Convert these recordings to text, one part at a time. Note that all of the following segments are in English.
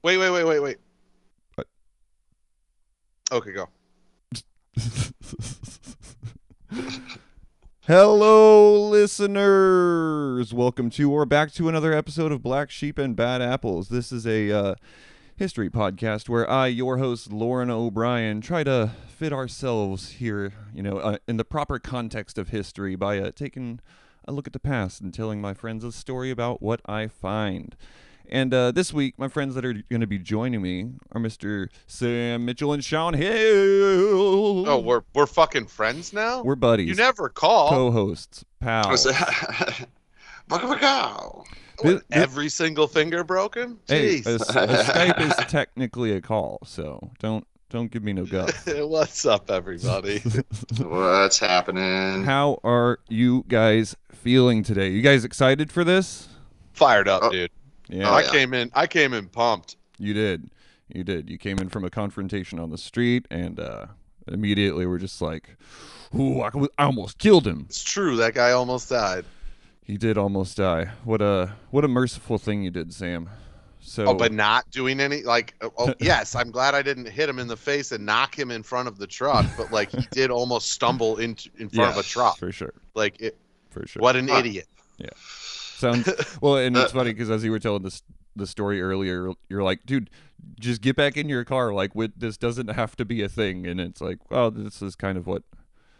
Wait, wait, wait, wait, wait. What? Okay, go. Hello, listeners. Welcome to or back to another episode of Black Sheep and Bad Apples. This is a uh, history podcast where I, your host Loren O'Brien, try to fit ourselves here, you know, uh, in the proper context of history by uh, taking a look at the past and telling my friends a story about what I find. And uh, this week, my friends that are going to be joining me are Mr. Sam Mitchell and Shawn Hill. Oh, we're we're fucking friends now. we're buddies. you never call. co-hosts, pals. Baka-baka. What, Thi- thi- every single finger broken. Hey, Jeez. a, a Skype is technically a call, so don't don't give me no guff. What's up, everybody? What's happening? How are you guys feeling today? You guys excited for this? Fired up, Oh. dude. Yeah, Oh, I yeah. came in. I came in pumped. you did. You did. You came in from a confrontation on the street, and uh, immediately we're just like, "Ooh, I, I almost killed him." It's true. That guy almost died. He did almost die. What a what a merciful thing you did, Sam. So, Oh, but not doing any like. Oh, oh, yes, I'm glad I didn't hit him in the face and knock him in front of the truck. But like, he did almost stumble into in front of a truck. for sure, Like, it, for sure. what an Huh. idiot. Sounds well, and it's funny uh, because as you were telling this the story earlier, you're like, dude, just get back in your car. Like, with, this doesn't have to be a thing. And it's like, well, this is kind of what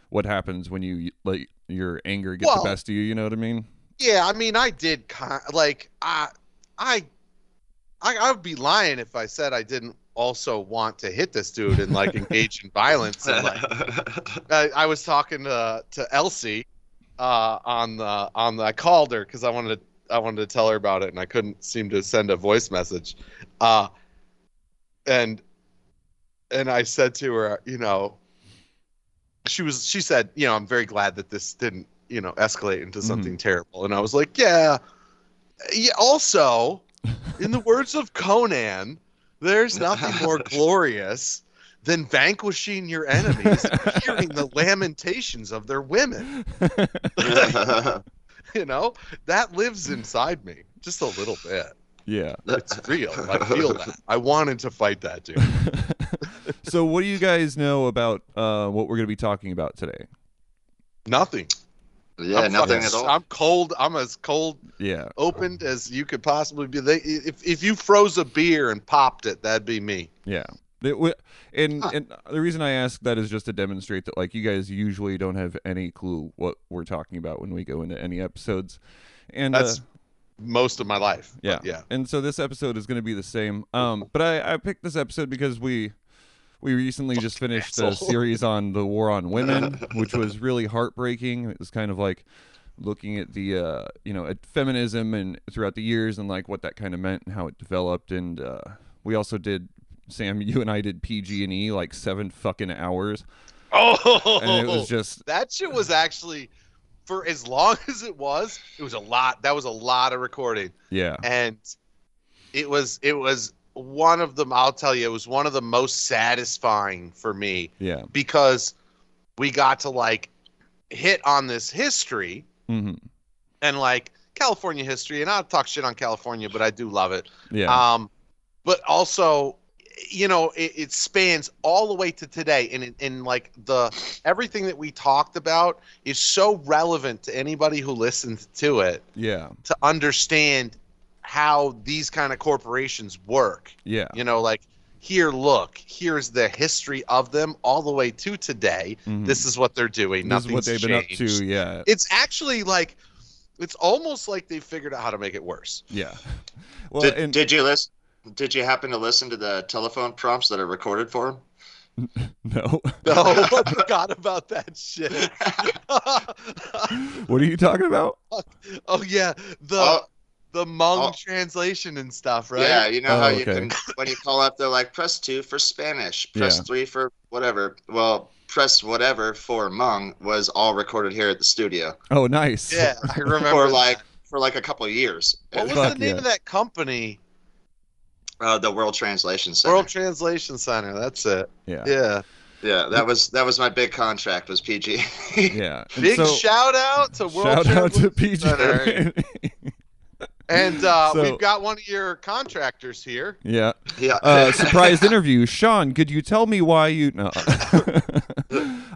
what happens when you let your anger get Well- the best of you. You know what I mean? Yeah, I mean, I did kind like I, I, I, I would be lying if I said I didn't also want to hit this dude and like engage in violence. And, like, I, I was talking to to Elsie, uh, on the on the I called her because I wanted to I wanted to tell her about it and I couldn't seem to send a voice message, uh, and and I said to her, you know, she was she said, you know, I'm very glad that this didn't you know escalate into something terrible, and I was like, yeah, yeah. Also, in the words of Conan, there's nothing more glorious than vanquishing your enemies and hearing the lamentations of their women. You know, that lives inside me just a little bit. yeah. It's real. I feel that. I wanted to fight that dude. so, what do you guys know about uh, what we're going to be talking about today? Nothing. yeah, I'm nothing fucking- at all. I'm cold. I'm as cold Yeah. opened as you could possibly be. They, if if you froze a beer and popped it, that'd be me. Yeah. It w- and Huh. and the reason I ask that is just to demonstrate that like you guys usually don't have any clue what we're talking about when we go into any episodes. And uh, That's most of my life. Yeah. yeah. And so this episode is going to be the same. Um but I I picked this episode because we we recently just finished a series on the war on women, which was really heartbreaking. It was kind of like looking at the uh you know at feminism and throughout the years and like what that kind of meant and how it developed and uh we also did Sam you and I did PG and E like 7 fucking hours Oh, and it was just that shit was actually for as long as it was. It was a lot. That was a lot of recording, yeah. and it was it was one of them. I'll tell you, it was one of the most satisfying for me Yeah. because we got to like hit on this history Mhm. and like California history, and I'll talk shit on California, but I do love it. Yeah. Um, but also, you know, it, it spans all the way to today, and in, in like the everything that we talked about is so relevant to anybody who listens to it yeah. to understand how these kind of corporations work. Yeah. You know, like here, look, here's the history of them all the way to today. Mhm. This is what they're doing. This is what Nothing's they've been up changed. to, yeah. It's actually like, it's almost like they figured out how to make it worse. Yeah. Well, did, and did you listen? Did you happen to listen to the telephone prompts that are recorded for him? no. No, I forgot about that shit. what are you talking about? oh yeah, the Oh. the Hmong Oh. translation and stuff, right? Yeah, you know Oh, how you can when you call up, they're like press two for Spanish, press Yeah. three for whatever. Well, press whatever for Hmong was all recorded here at the studio Oh, nice. Yeah, I remember. for like that. for like a couple of years. what was Fuck the name yeah. of that company? Uh, the World Translation Center. World Translation Center. That's it. Yeah. Yeah. yeah, that was that was my big contract was PG. Yeah. And Big so, shout out to World shout out to Translation PG. Center. And uh, So- we've got one of your contractors here. Yeah. Yeah. Uh, surprise interview. Shawn, could you tell me why you no?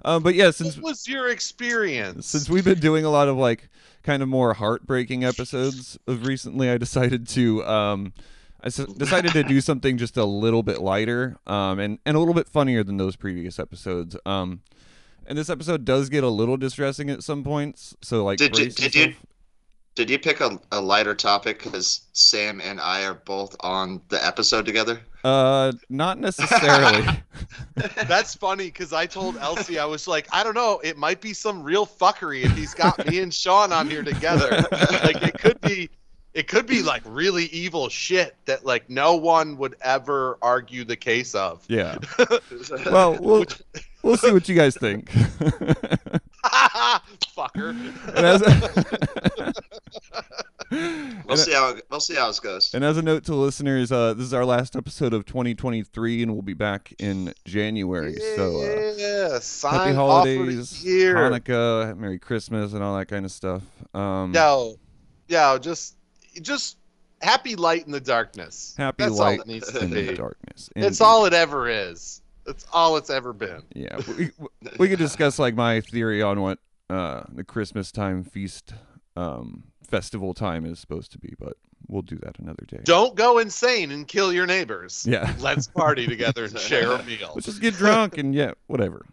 um, but yeah, since What was your experience? since we've been doing a lot of like kind of more heartbreaking episodes of recently, I decided to um, I s- decided to do something just a little bit lighter um, and and a little bit funnier than those previous episodes. Um, and this episode does get a little distressing at some points. So like, Did you- did you- Did you pick a, a lighter topic because Sam and I are both on the episode together? Uh, not necessarily. That's funny because I told Elsie I was like, I don't know, it might be some real fuckery if he's got me and Shawn on here together. like it could be, it could be like really evil shit that like no one would ever argue the case of. yeah. Well, we'll we'll see what you guys think. Fucker. and as we'll see how we'll see how this goes. And as a note to listeners, uh, this is our last episode of 2023, and we'll be back in January. So uh, yeah, sign happy off for holidays, year. Hanukkah, Merry Christmas, and all that kind of stuff. Um, No, yeah, just, just happy light in the darkness. happy That's light all it needs to in the be. darkness. It's all it ever is. It's all it's ever been. Yeah, we, we could discuss like my theory on what uh, the Christmas time feast um, festival time is supposed to be, but we'll do that another day. Don't go insane and kill your neighbors. Yeah. Let's party together and share a meal. Let's just get drunk and yeah, whatever.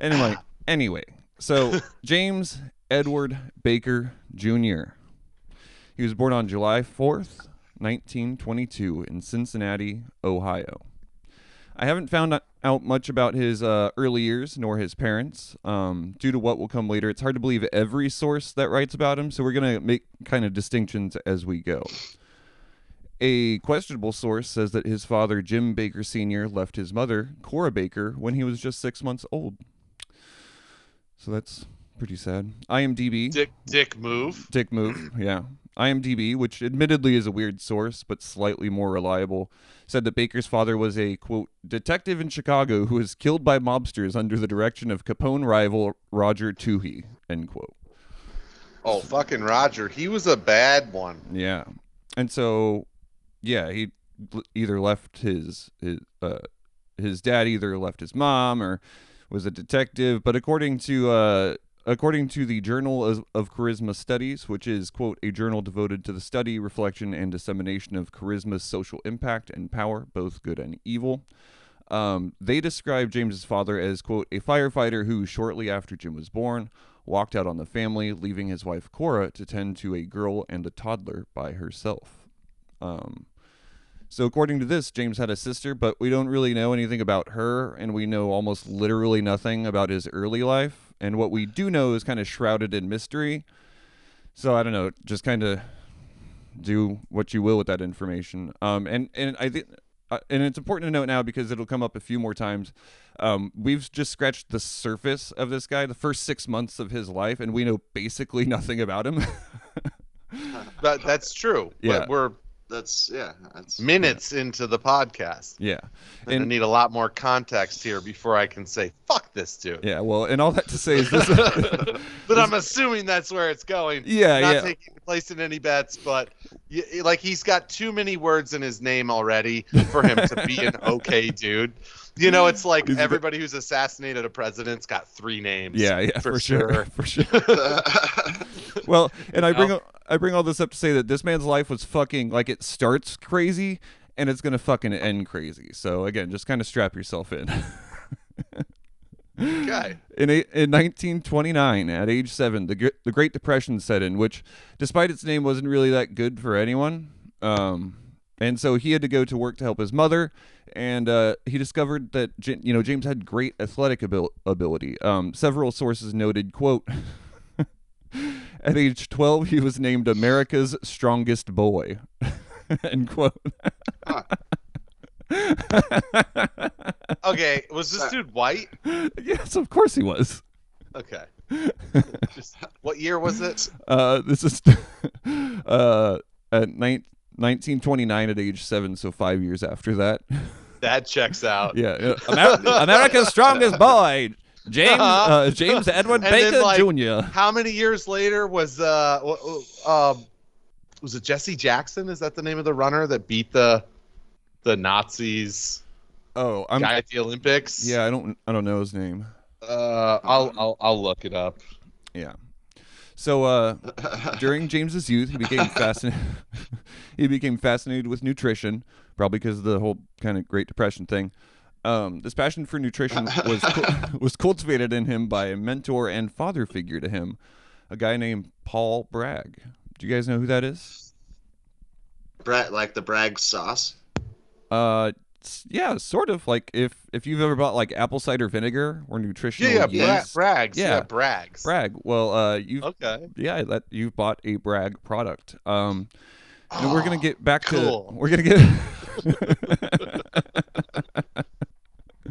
Anyway, anyway, so James Edward Baker Jr. He was born on July 4th, 1922 in Cincinnati, Ohio. I haven't found out much about his uh, early years nor his parents. Um, due to what will come later, it's hard to believe every source that writes about him, so we're going to make kind of distinctions as we go. A questionable source says that his father, Jim Baker Sr., left his mother, Cora Baker, when he was just six months old. So that's pretty sad. IMDb. Dick, dick move. Dick move, yeah. IMDb, which admittedly is a weird source but slightly more reliable, said that Baker's father was a quote detective in Chicago who was killed by mobsters under the direction of Capone rival Roger Touhy. End quote. Oh, fucking Roger. He was a bad one. Yeah, and so yeah, he either left his his uh, his dad either left his mom or was a detective. But according to uh, according to the Journal of, Charisma Studies, which is quote a journal devoted to the study, reflection, and dissemination of charisma's social impact and power, both good and evil. Um, they describe James's father as quote a firefighter who shortly after Jim was born walked out on the family, leaving his wife Cora to tend to a girl and a toddler by herself. Um, so according to this, James had a sister, but we don't really know anything about her, and we know almost literally nothing about his early life. And what we do know is kind of shrouded in mystery. So I don't know, just kind of do what you will with that information. Um, and and I think. Uh, and it's important to note now because it'll come up a few more times. Um, we've just scratched the surface of this guy, the first six months of his life, and we know basically nothing about him. That, that's true. Yeah. But we're That's yeah. That's minutes into the podcast. yeah, I and need a lot more context here before I can say, fuck this dude. yeah. Well, and all that to say is this. but I'm assuming that's where it's going. yeah, Not yeah. taking place in any bets, but like he's got too many words in his name already for him to be an okay dude. You know, it's like He's a bit- everybody who's assassinated a president's got three names. Yeah, yeah, for, for sure, sure. for sure. Well, and I bring know? I bring all this up to say that this man's life was fucking like it starts crazy and it's gonna fucking end crazy. So again, just kind of strap yourself in. Okay. In, a, in 1929, at age seven, the, the Great Depression set in, which, despite its name, wasn't really that good for anyone. Um, and so he had to go to work to help his mother, and uh, he discovered that you know James had great athletic abil- ability. Um, several sources noted, "quote." At age 12, he was named America's strongest boy. End quote. Okay. Was this dude white? yes, of course he was. Okay. Just, what year was it? Uh, this is uh, at nine, 1929 at age seven, so five years after that. That checks out. yeah, uh, Amer- America's strongest boy, James Uh-huh. uh, James Edward And then, Baker like, Jr. How many years later was uh um was it Jesse Jackson? Is that the name of the runner that beat the the Nazis Oh, I'm guy at the Olympics? yeah. I don't I don't know his name. Uh, I'll I'll I'll look it up. Yeah. So uh, during James's youth, he became fascinated. he became fascinated with nutrition, probably because of the whole kind of Great Depression thing. Um, this passion for nutrition was was cultivated in him by a mentor and father figure to him, a guy named Paul Bragg. Do you guys know who that is? Brett, like the Bragg sauce. Uh, yeah, sort of. Like if if you've ever bought like apple cider vinegar or nutritional Yeah, yeah, Bra- yeast, Brags. Yeah, Yeah. Brags. Bragg. Well, uh, you've Okay. yeah that you've bought a bragg product um and we're gonna Oh, get back cool. to we're gonna get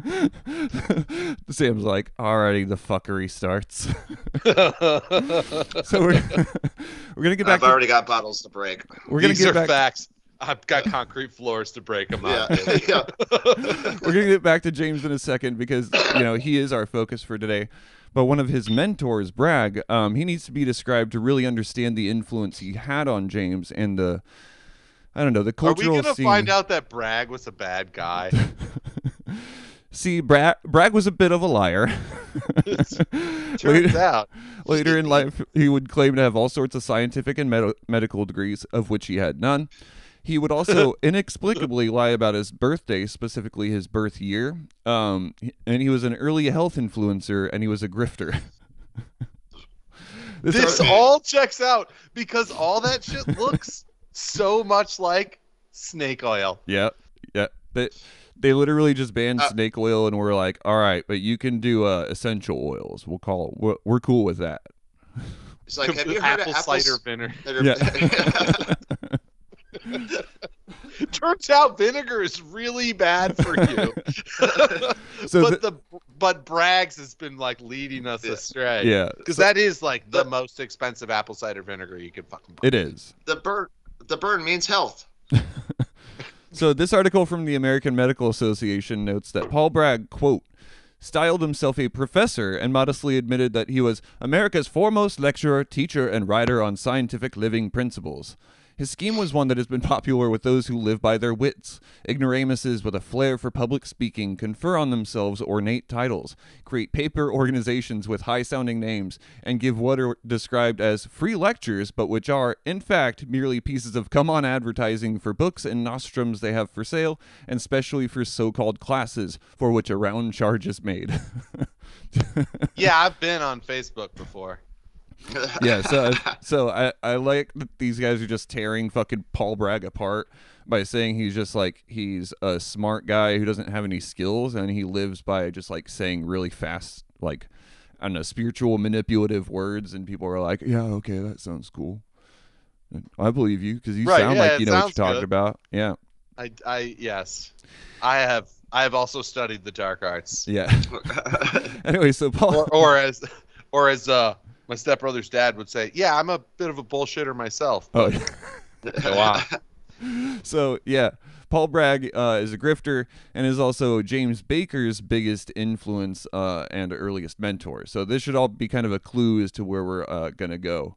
sam's like already the fuckery starts so we're we're gonna get back I've to, already got bottles to break. we're gonna These get are back facts. I've got concrete floors to break them Yeah, out. yeah. we're gonna get back to James in a second because you know he is our focus for today. But one of his mentors, Bragg, um, he needs to be described to really understand the influence he had on James and the, I don't know, the cultural. Are we gonna scene. find out that Bragg was a bad guy? See, Bragg, Bragg was a bit of a liar. Turns later, out. later in life, he would claim to have all sorts of scientific and med- medical degrees, of which he had none. He would also inexplicably lie about his birthday, specifically his birth year. Um, and he was an early health influencer, and he was a grifter. This ar- all checks out because all that shit looks so much like snake oil. yeah, yeah. They, they literally just banned Uh, snake oil, and we're like, all right, but you can do uh, essential oils. We'll call it. We're, we're cool with that. It's like, have you heard apple of apple cider vinegar? cider? Turns out vinegar is really bad for you. So but the- the but Bragg's has been like leading us Yeah. astray. Yeah, Because so- that is like the The- most expensive apple cider vinegar you can fucking buy. it is. the burn, the burn means health. So this article from the American Medical Association notes that Paul Bragg, quote, styled himself a professor and modestly admitted that he was America's foremost lecturer, teacher, and writer on scientific living principles. His scheme was one that has been popular with those who live by their wits. Ignoramuses with a flair for public speaking confer on themselves ornate titles, create paper organizations with high sounding names, and give what are described as free lectures, but which are, in fact, merely pieces of come on advertising for books and nostrums they have for sale, and specially for so called classes, for which a round charge is made. Yeah, I've been on Facebook before. Yeah, so so I, I like that these guys are just tearing fucking Paul Bragg apart by saying he's just like he's a smart guy who doesn't have any skills and he lives by just like saying really fast like I don't know spiritual manipulative words and people are like yeah okay that sounds cool. I believe you because you Right, sound yeah, like you know what you're talking good. about. Yeah. I, I yes, I have. I have also studied the dark arts, yeah. Anyway so Paul or, or as, or as uh, my stepbrother's dad would say, yeah, I'm a bit of a bullshitter myself. oh Go on. so yeah, Paul Bragg uh, is a grifter and is also James Baker's biggest influence uh, and earliest mentor. So this should all be kind of a clue as to where we're uh, gonna go.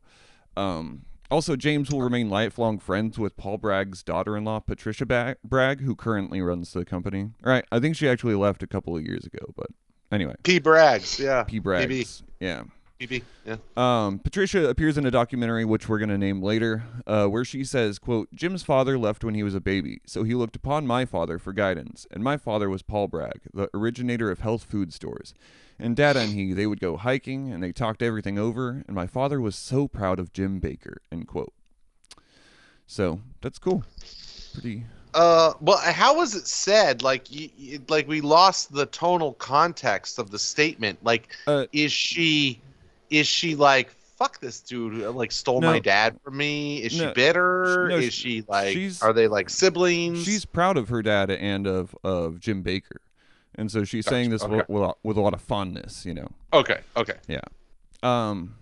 Um, also, James will remain lifelong friends with Paul Bragg's daughter-in-law, Patricia ba- Bragg, who currently runs the company. Right, I think she actually left a couple of years ago, but anyway, P. Braggs, yeah. P. Bragg's, yeah. PB, yeah. Um, Patricia appears in a documentary, which we're going to name later, uh, where she says, quote, Jim's father left when he was a baby, so he looked upon my father for guidance, and my father was Paul Bragg, the originator of health food stores. And Dad and he, they would go hiking, and they talked everything over, and my father was so proud of Jim Baker, end quote. So, that's cool. Pretty... Uh, well, how was it said? Like, y y like we lost the tonal context of the statement. Like, Uh, is she, is she like, fuck this dude, like stole No. my dad from me? Is No. she bitter? No, is sh- she like, are they like siblings? She's proud of her dad and of, of Jim Baker. And so she's saying this with, okay. with, a- with a lot of fondness, you know. okay, okay. Yeah um,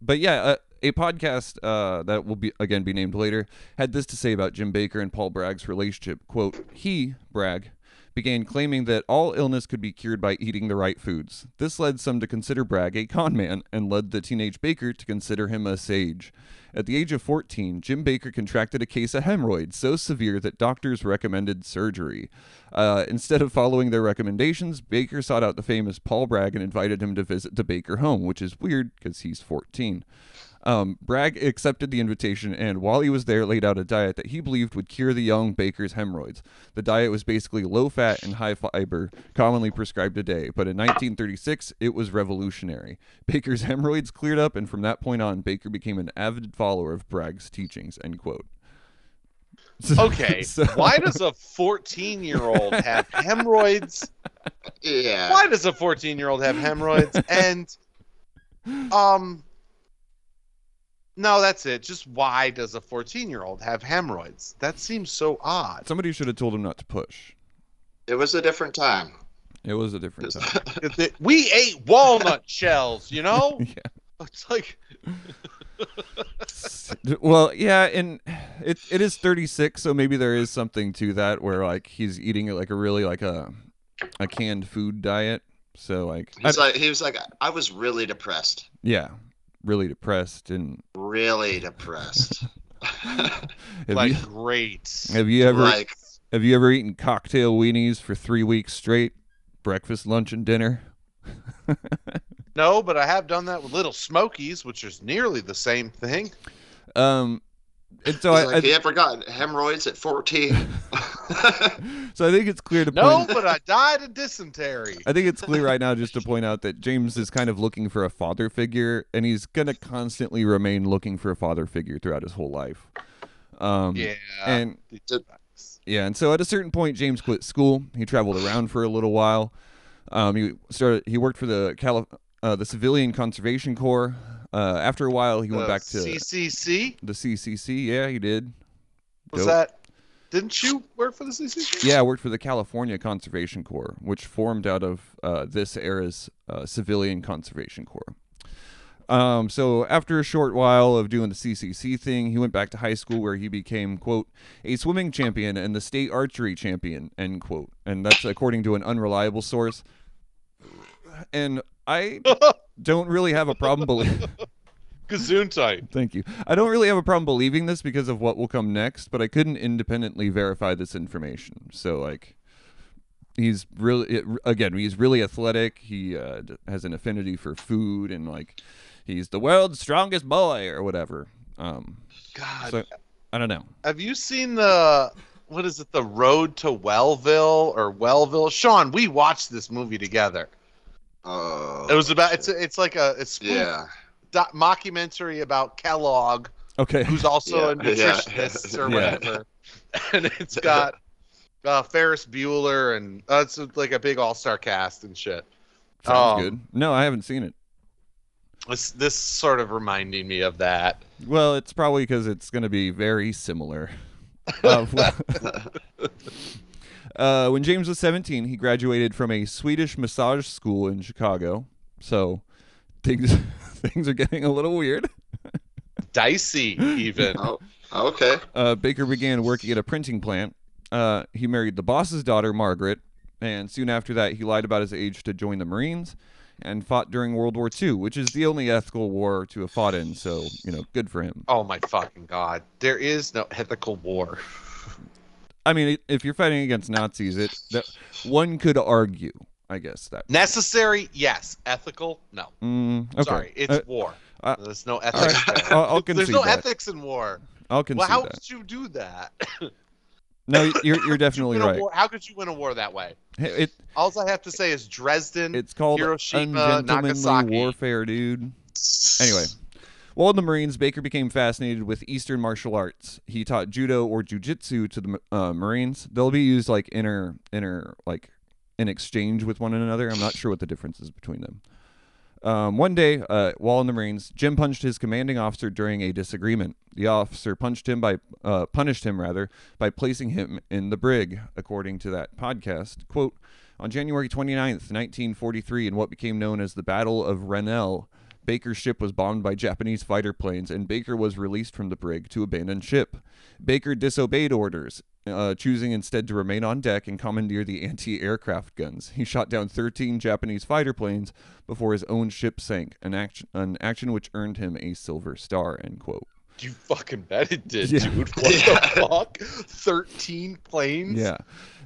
but yeah, uh, a podcast uh, that will be again be named later had this to say about Jim Baker and Paul Bragg's relationship. "Quote: He Bragg." Began claiming that all illness could be cured by eating the right foods. This led some to consider Bragg a con man and led the teenage Baker to consider him a sage. At the age of 14, Jim Baker contracted a case of hemorrhoids so severe that doctors recommended surgery. Uh, instead of following their recommendations, Baker sought out the famous Paul Bragg and invited him to visit the Baker home, which is weird because he's 14. Um, Bragg accepted the invitation and, while he was there, laid out a diet that he believed would cure the young Baker's hemorrhoids. The diet was basically low fat and high fiber, commonly prescribed today, but in 1936 it was revolutionary. Baker's hemorrhoids cleared up, and from that point on, Baker became an avid follower of Bragg's teachings. End quote. Okay, So- why does a 14 year old have hemorrhoids? Yeah. Why does a 14 year old have hemorrhoids? And, um, no, that's it. Just why does a 14 year old have hemorrhoids? That seems so odd. Somebody should have told him not to push. It was a different time. It was a different time. We ate walnut shells, you know? yeah. It's like, well, yeah, and it it is 36, so maybe there is something to that where like he's eating like a really like a a canned food diet. So like, I- He's like he was like I was really depressed. yeah, really depressed. And Really depressed. like you great. have you ever like have you ever eaten cocktail weenies for three weeks straight, breakfast, lunch, and dinner? No, but I have done that with Little Smokies, which is nearly the same thing. Um, and so he's I, like, I you ever got hemorrhoids at 14? so I think it's clear to No, point. but I died of dysentery. I think it's clear right now just to point out that James is kind of looking for a father figure, and he's gonna constantly remain looking for a father figure throughout his whole life. Um, Yeah. and Did- yeah, and so at a certain point, James quit school. He traveled around for a little while. Um, he started. He worked for the Cali- uh, the Civilian Conservation Corps. Uh, after a while, he went back to CCC. the CCC. Yeah, he did. Was Dope. that? Didn't you work for the CCC? Yeah, I worked for the California Conservation Corps, which formed out of uh, this era's uh, Civilian Conservation Corps. Um, so after a short while of doing the CCC thing, he went back to high school where he became, quote, a swimming champion and the state archery champion, end quote. And that's according to an unreliable source. And I don't really have a problem believing. Gesundheit. Thank you. I don't really have a problem believing this because of what will come next, but I couldn't independently verify this information. So like he's really it, again, he's really athletic. He uh, has an affinity for food and like he's the world's strongest boy or whatever. Um God, so I don't know. have you seen the what is it? The Road to Wellville or Wellville? Shawn, we watched this movie together. Oh, It was about it's it's like a it's yeah. doc, mockumentary about Kellogg, Okay. who's also a Yeah, yeah. nutritionist or Yeah. whatever, and it's got uh, Ferris Bueller and uh, it's like a big all star cast and shit. Sounds um, good. No, I haven't seen it. This this sort of reminding me of that. Well, it's probably because it's going to be very similar. Uh, uh, when James was 17, he graduated from a Swedish massage school in Chicago. So things things are getting a little weird. Dicey, even. Oh, okay. Uh, Baker began working at a printing plant. Uh, he married the boss's daughter, Margaret, and soon after that, he lied about his age to join the Marines and fought during World War II, which is the only ethical war to have fought in. So, you know, good for him. Oh my fucking god! There is no ethical war. I mean, if you're fighting against Nazis, it that one could argue, I guess that. Necessary, yes. Ethical, no. Mm, okay. Sorry, it's Uh, war. uh, There's no ethics. right. there. I'll, I'll There's no that. ethics in war. I'll concede Well, how that. could you do that? No, you're you're definitely a right. war- How could you win a war that way? It All I have to say is Dresden. it's called Hiroshima, ungentlemanly Nagasaki. warfare, dude. Anyway, while in the Marines, Baker became fascinated with Eastern martial arts. He taught judo or jujitsu to the uh, Marines. They'll be used like inner, inner, like in exchange with one another. I'm not sure what the difference is between them. Um, one day, uh, while in the Marines, Jim punched his commanding officer during a disagreement. The officer punched him by, uh, punished him rather, by placing him in the brig, according to that podcast. Quote, on January 29th, 1943, in what became known as the Battle of Rennell, Baker's ship was bombed by Japanese fighter planes, and Baker was released from the brig to abandon ship. Baker disobeyed orders, uh, choosing instead to remain on deck and commandeer the anti aircraft guns. He shot down 13 Japanese fighter planes before his own ship sank, an action, an action which earned him a Silver Star. End quote. You fucking bet it did, Yeah. dude. What Yeah. the fuck? Thirteen planes. Yeah.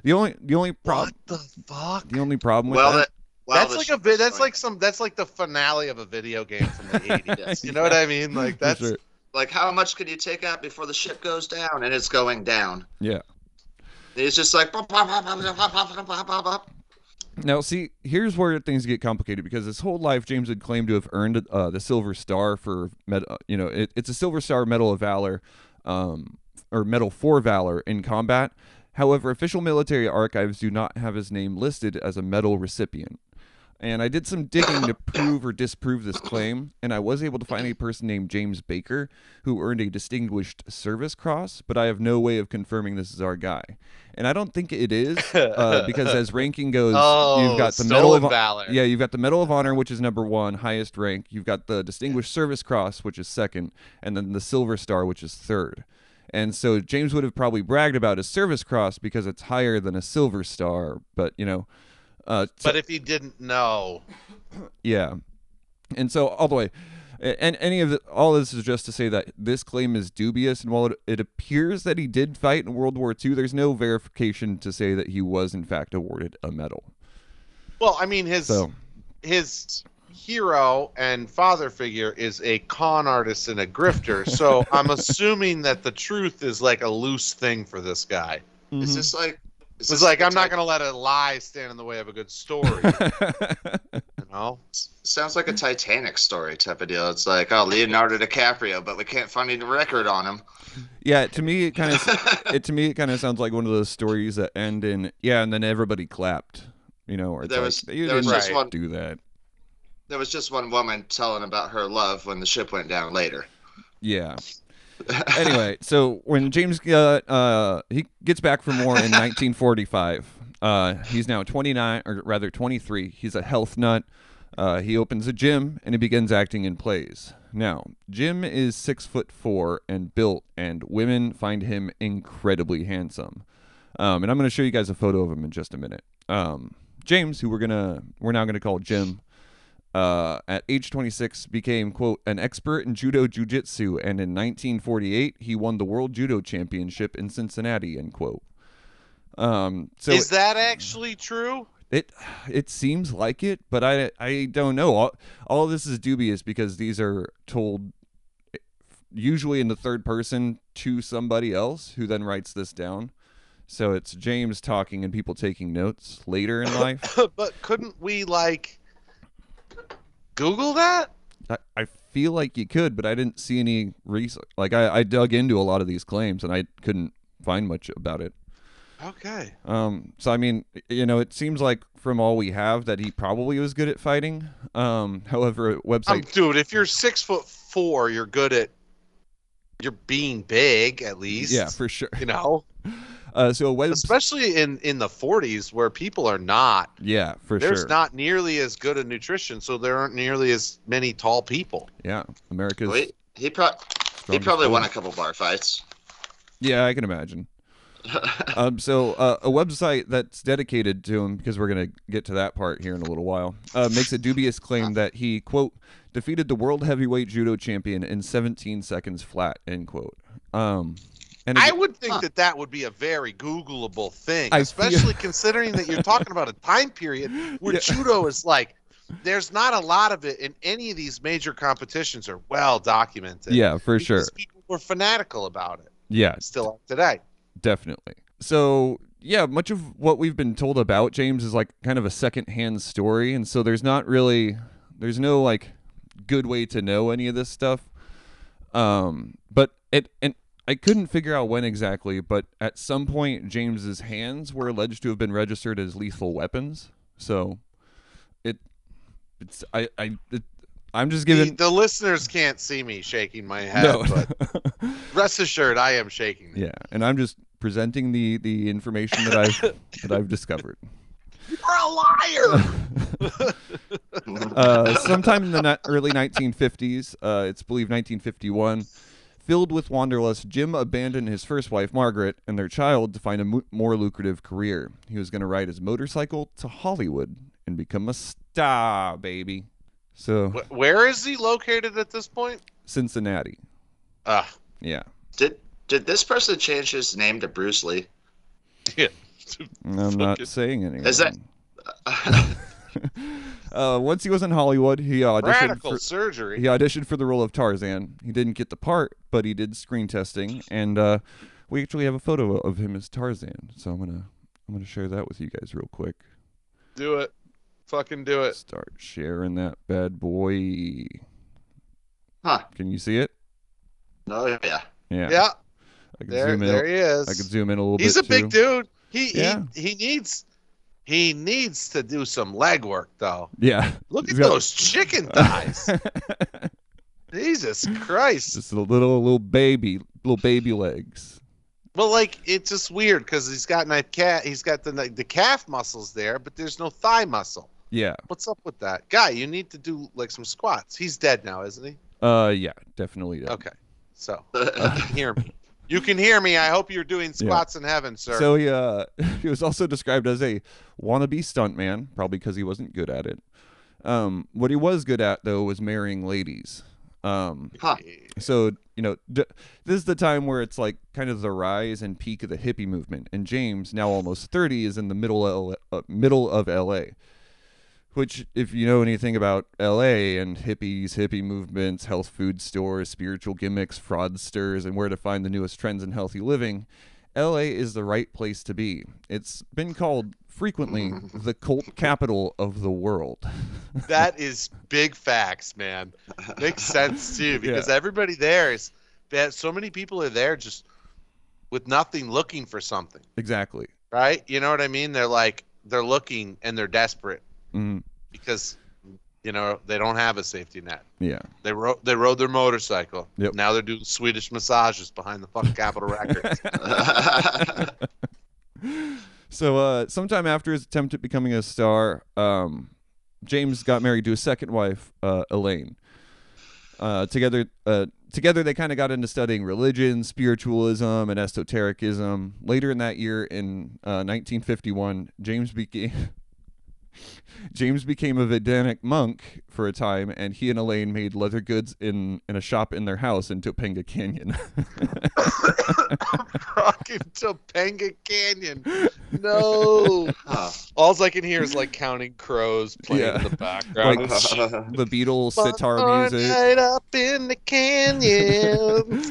The only the only problem What the fuck? the only problem with Well, that, that's like a bit. That's like some. That's like the finale of a video game from the '80s. you know what I mean? Like that's sure. like how much can you take out before the ship goes down? And it's going down. Yeah. It's just like. Now, see, here's where things get complicated because his whole life, James had claimed to have earned uh, the Silver Star for, med- you know, it, it's a Silver Star Medal of Valor, um, or Medal for Valor in combat. However, official military archives do not have his name listed as a medal recipient. And I did some digging to prove or disprove this claim, and I was able to find a person named James Baker who earned a Distinguished Service Cross, but I have no way of confirming this is our guy. And I don't think it is, uh, because as ranking goes, oh, you've got the Medal of valor. yeah, you've got the Medal of Honor, which is number one, highest rank. You've got the Distinguished Service Cross, which is second, and then the Silver Star, which is third. And so James would have probably bragged about his Service Cross because it's higher than a Silver Star. But you know, uh, so- But if he didn't know, yeah. And so all the way, and any of the, all this is just to say that this claim is dubious. And while it, it appears that he did fight in World War II, there's no verification to say that he was in fact awarded a medal. well, I mean his So his hero and father figure is a con artist and a grifter. So I'm assuming that the truth is like a loose thing for this guy. It's mhm. just like It's it's just like I'm not gonna let a lie stand in the way of a good story. you know? Sounds like a Titanic story type of deal. It's like, oh, Leonardo DiCaprio, but we can't find any record on him. yeah, to me it kind of it to me it kind of sounds like one of those stories that end in yeah, and then everybody clapped. You know, or There like, was- you there was didn't just one- do that. there was just one woman telling about her love when the ship went down later. Yeah. anyway, so when James got uh he gets back from war in 1945, uh he's now 29 or rather 23. He's a health nut. Uh, he opens a gym and he begins acting in plays. Now, Jim is six foot four and built, and women find him incredibly handsome. Um, and I'm going to show you guys a photo of him in just a minute. Um, James, who we're gonna we're now gonna call Jim, uh, at age 26 became quote an expert in judo jiu-jitsu and in 1948 he won the world judo championship in cincinnati end quote. Um so is that actually true? it it seems like it but i i don't know. All, all this is dubious because these are told usually in the third person to somebody else who then writes this down. So it's james talking and people taking notes later in life. But couldn't we like Google that? I, I feel like you could, but I didn't see any research. Like I, I dug into a lot of these claims and I couldn't find much about it. Okay. Um, so I mean, you know, it seems like from all we have that he probably was good at fighting. Um, however, Um, website. dude, if you're six foot four, you're good at you're being big at least. yeah, for sure. you know, Uh, so web. especially in in the 40s where people are not. Yeah, for There's sure. There's not nearly as good a nutrition, so there aren't nearly as many tall people. yeah, America's. Wait, he, pro- he strongest probably won a couple bar fights. Yeah, I can imagine. um, so uh, a website that's dedicated to him, because we're gonna get to that part here in a little while, uh, makes a dubious claim that he quote defeated the world heavyweight judo champion in 17 seconds flat end quote. Um, and I would think Huh. that that would be a very Googleable thing, I feel- especially considering that you're talking about a time period where Yeah. judo is like, there's not a lot of it in any of these major competitions are well documented. yeah, for sure. People were fanatical about it. Yeah, Still up today. definitely. So yeah, much of what we've been told about James is like kind of a secondhand story, and so there's not really there's no like good way to know any of this stuff. Um, but it and I couldn't figure out when exactly, but at some point James's hands were alleged to have been registered as lethal weapons. So it it's I I it, I'm just The, giving the listeners can't see me shaking my head, no. but rest assured, I am shaking. them. yeah, and I'm just presenting the the information that I've that I've discovered. You're a liar. Uh, sometime in the ni- early 1950s, uh, it's believed 1951, filled with wanderlust, Jim abandoned his first wife, Margaret, and their child to find a mo- more lucrative career. He was going to ride his motorcycle to Hollywood and become a star, baby. So, Wh- Where is he located at this point? Cincinnati. Ah, Yeah. Did did this person change his name to Bruce Lee? yeah. I'm not saying anything. Is that- uh, once he was in Hollywood, he auditioned Radical for, surgery. he auditioned for the role of Tarzan. He didn't get the part, but he did screen testing, and uh, we actually have a photo of him as Tarzan. So I'm gonna I'm gonna share that with you guys real quick. Do it. Fucking do it. Start sharing that bad boy. Huh. Can you see it? Oh yeah. Yeah. Yeah, I can there, zoom in. there he is. I can zoom in a little He's bit He's a big dude. He, Yeah. he he needs he needs to do some leg work though. Yeah. Look at got- those chicken thighs. Jesus Christ. Just a little little baby, little baby legs. Well, like it's just weird because he's got that cat. He's got the the calf muscles there, but there's no thigh muscle. Yeah. What's up with that guy? You need to do like some squats. He's dead now, isn't he? Uh, yeah, definitely. does. Okay, so you can hear me. You can hear me. I hope you're doing squats in heaven, sir. So he uh, he was also described as a wannabe stuntman, probably because he wasn't good at it. Um, what he was good at though was marrying ladies. Um, Huh. so you know, d- this is the time where it's like kind of the rise and peak of the hippie movement, and James, now almost thirty, is in the middle of uh, middle of L.A. Which, if you know anything about LA and hippies, hippie movements, health food stores, spiritual gimmicks, fraudsters, and where to find the newest trends in healthy living, LA is the right place to be. It's been called frequently the cult capital of the world. that is big facts, man. Makes sense too because everybody there is that so many people are there just with nothing, looking for something, exactly. right? You know what I mean? They're like they're looking and they're desperate Mm, because you know they don't have a safety net. yeah. They rode they rode their motorcycle. Yep. Now they're doing Swedish massages behind the fucking Capitol Records. So, uh, sometime after his attempt at becoming a star, um, James got married to his second wife, uh, Elaine. Uh, together, uh, together they kind of got into studying religion, spiritualism, and esotericism. Later in that year, in uh, 1951, James became James became a Vedantic monk for a time, and he and Elaine made leather goods in in a shop in their house in Topanga Canyon. fucking Topanga Canyon. No. Huh. All I can hear is like counting crows playing Yeah. in the background. Like, the Beatles sitar music. Night up in the canyon.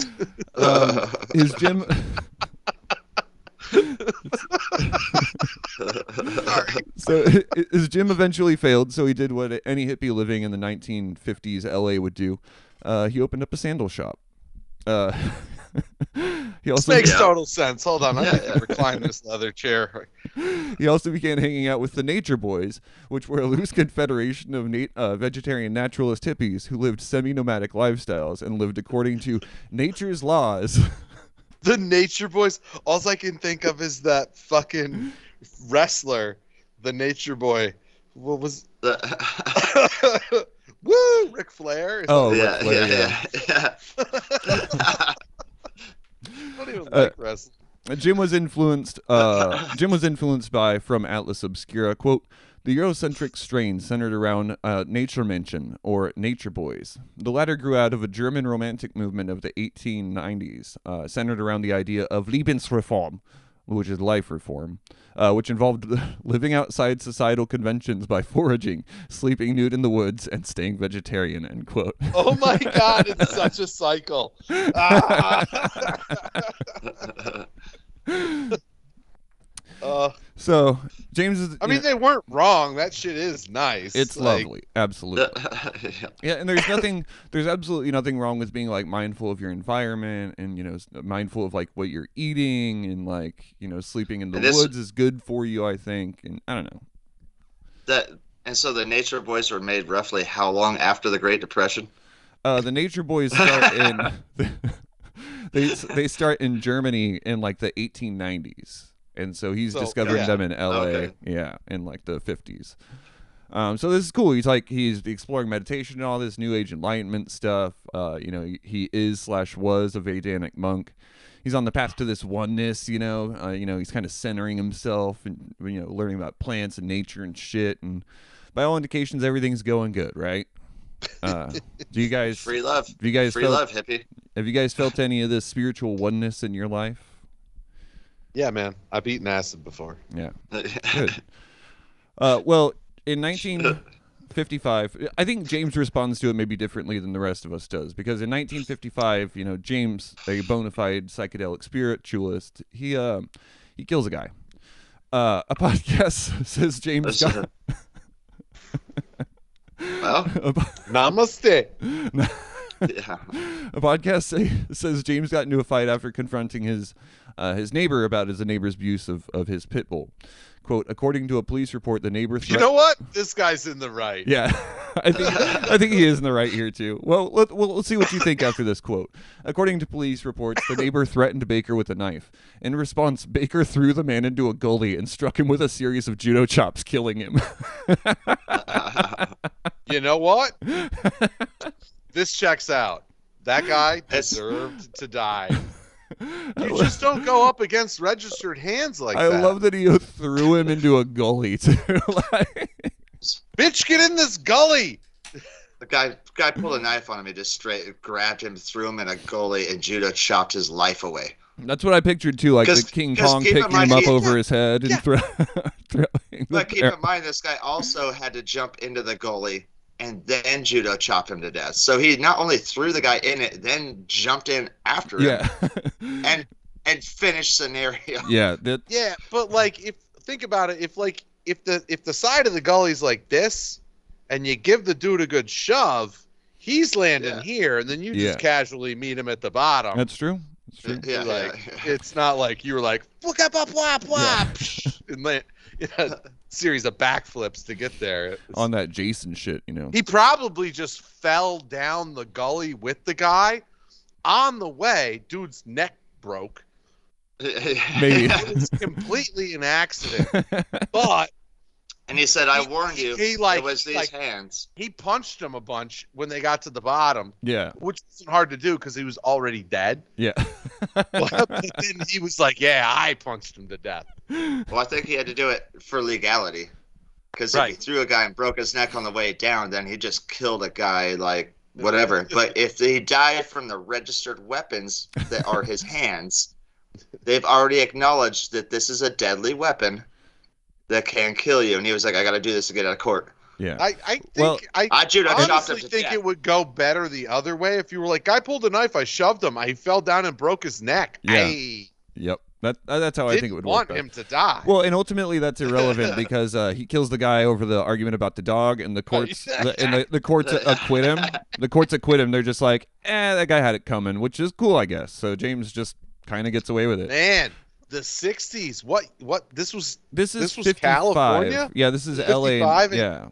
Um, his gym. So his gym eventually failed, so he did what any hippie living in the 1950s LA would do. Uh, he opened up a sandal shop. Uh, he This makes Yeah. total sense. Hold on, I Yeah, yeah. recline this leather chair. he also began hanging out with the Nature Boys, which were a loose confederation of nat- uh, vegetarian naturalist hippies who lived semi-nomadic lifestyles and lived according to nature's laws. The Nature Boys. All I can think of is that fucking wrestler, the Nature Boy. What was? Woo, Ric Flair. Is Oh, yeah, Ric Flair, yeah, yeah, that- I don't even uh, wrestling. Jim was influenced. Uh, Jim was influenced by from Atlas Obscura quote the Eurocentric strain centered around uh, Naturmenschen or Nature Boys. The latter grew out of a German romantic movement of the 1890s, uh, centered around the idea of Lebensreform, which is life reform, uh, which involved living outside societal conventions by foraging, sleeping nude in the woods, and staying vegetarian. End quote. Oh my god, it's such a cycle. Ah. Uh, So James is. I mean, know, they weren't wrong. That shit is nice. it's Like, lovely, absolutely. Yeah, and there's nothing, there's absolutely nothing wrong with being like mindful of your environment and you know mindful of like what you're eating and like you know sleeping in the this- woods is good for you, I think. And I don't know. that and so the Nature Boys were made roughly how long after the Great Depression? Uh, the Nature Boys start in they they start in Germany in like the 1890s, and so he's So, discovering yeah. them in L.A. Okay. Yeah, in like the 50s. Um, so this is cool. He's like he's exploring meditation and all this new age enlightenment stuff. Uh, you know, he, he is slash was a Vedantic monk. He's on the path to this oneness. You know, uh, you know he's kind of centering himself and you know learning about plants and nature and shit. And by all indications, everything's going good, right? Uh, do you guys? Free love. Do you guys Free felt, love, hippie. Have you guys felt any of this spiritual oneness in your life? Yeah, man. I've eaten acid before. Yeah. Good. Uh, well, in 1955, I think James responds to it maybe differently than the rest of us does because in 1955, you know, James, a bona fide psychedelic spiritualist, he uh, he kills a guy. Uh, a podcast says James got well, Namaste. yeah. a podcast say, says James got into a fight after confronting his uh, his neighbor about his neighbor's abuse of, of his pit bull. Quote, according to a police report, the neighbor You know what? This guy's in the right. Yeah, I think I think he is in the right here too. Well, let, well, let's see what you think after this quote. According to police reports, the neighbor threatened Baker with a knife. In response, Baker threw the man into a gully and struck him with a series of judo chops, killing him. You know what? this checks out. That guy deserved to die. You just don't go up against registered hands like I that. I love that he threw him into a gully too. Like- Bitch, get in this gully. The guy guy pulled a knife on him. He just straight grabbed him, threw him in a gully, and judo chopped his life away. That's what I pictured too, like the King Kong keep in picking mind him up he- over yeah, his head and yeah. throw, throwing. But keep in mind, this guy also had to jump into the gully and then judo chopped him to death. So he not only threw the guy in it, then jumped in after him yeah, and and finished scenario. yeah. That Yeah, but like if think about it, if like if the if the side of the gully's like this, and you give the dude a good shove, he's landing Yeah. here, and then you Yeah. just casually meet him at the bottom. that's true. That's true. Yeah, like yeah. it's not like you were like blah blah blah blah blah, and then a series of backflips to get there. It's- On that Jason shit, you know. he probably just fell down the gully with the guy. On the way, dude's neck broke. Maybe. It was completely an accident, but and he said, "I He- warned you. he, like- it was these like- hands." he punched him a bunch when they got to the bottom, yeah, which isn't hard to do because he was already dead. yeah. But, but then he was like, "Yeah, I punched him to death." Well, I think he had to do it for legality. Because if he threw a guy and broke his neck on the way down, then he just killed a guy, like whatever. but if he died from the registered weapons that are his hands, they've already acknowledged that this is a deadly weapon that can kill you. And he was like, I got to do this to get out of court. yeah. I, I think Well, I I judo chopped him honestly to think death. it would go better the other way if you were like, I pulled a knife, I shoved him, I fell down and broke his neck." Yeah. I Yep. That uh, that's how I didn't think it would want work. him to die. Well, and ultimately that's irrelevant because uh, he kills the guy over the argument about the dog, and the courts the, and the, the courts acquit him. The courts acquit him. They're just like, eh, that guy had it coming, which is cool, I guess. So James just kind of gets away with it. Man, the '60s. What? What? This was. This is This was 55. California? Yeah, this is L.A. and- Yeah,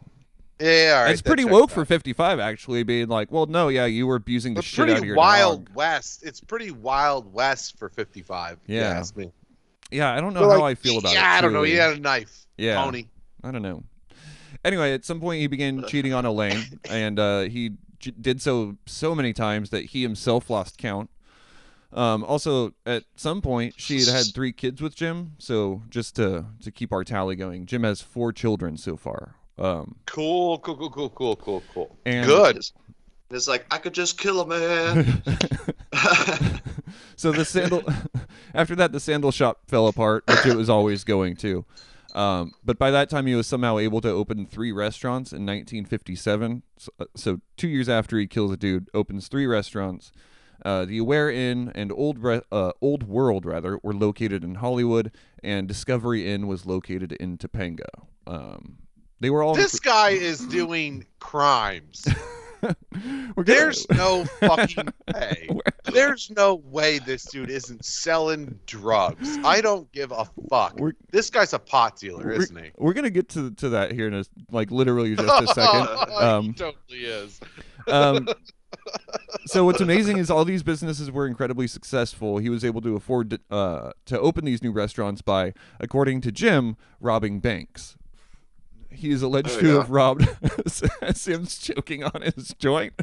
Yeah, all right. it's pretty woke for 55 actually, being like, well, no, yeah, you were abusing the shit out of pretty your wild dog. west. It's pretty wild west for 55. Yeah. me. Yeah, I don't know how like, I feel about it. Yeah, I don't know. He had a knife. Yeah. Pony. I don't know. Anyway, at some point he began cheating on Elaine, and uh, he j- did so so many times that he himself lost count. Um, also, at some point, she had had three kids with Jim. So just to to keep our tally going, Jim has four children so far. Um, Cool, cool, cool, cool, cool, cool, cool. Good. It's like, I could just kill a man. so the sandal after that the sandal shop fell apart which it was always going to um, but by that time he was somehow able to open three restaurants in 1957 so, uh, so two years after he kills a dude opens three restaurants uh, the Aware Inn and Old Re- uh, Old World rather were located in Hollywood, and Discovery Inn was located in Topanga. Um, they were all This guy is doing crimes. There's no fucking way. There's no way this dude isn't selling drugs. I don't give a fuck. We're- This guy's a pot dealer, isn't he? We're gonna get to to that here in a like literally just a second. he Um, totally is. um, so what's amazing is all these businesses were incredibly successful. He was able to afford to, uh, to open these new restaurants by, according to Jim, robbing banks. he is alleged There to have robbed. Sam's choking on his joint.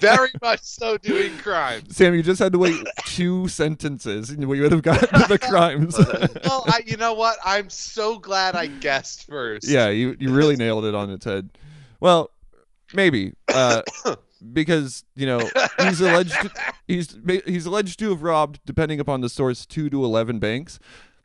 Very much so doing crimes. Sam, you just had to wait two sentences, and we would have gotten to the crimes. Well, I, you know what? I'm so glad I guessed first. yeah, you you really nailed it on its head. Well, maybe uh, because you know he's alleged he's he's alleged to have robbed, depending upon the source, two to eleven banks.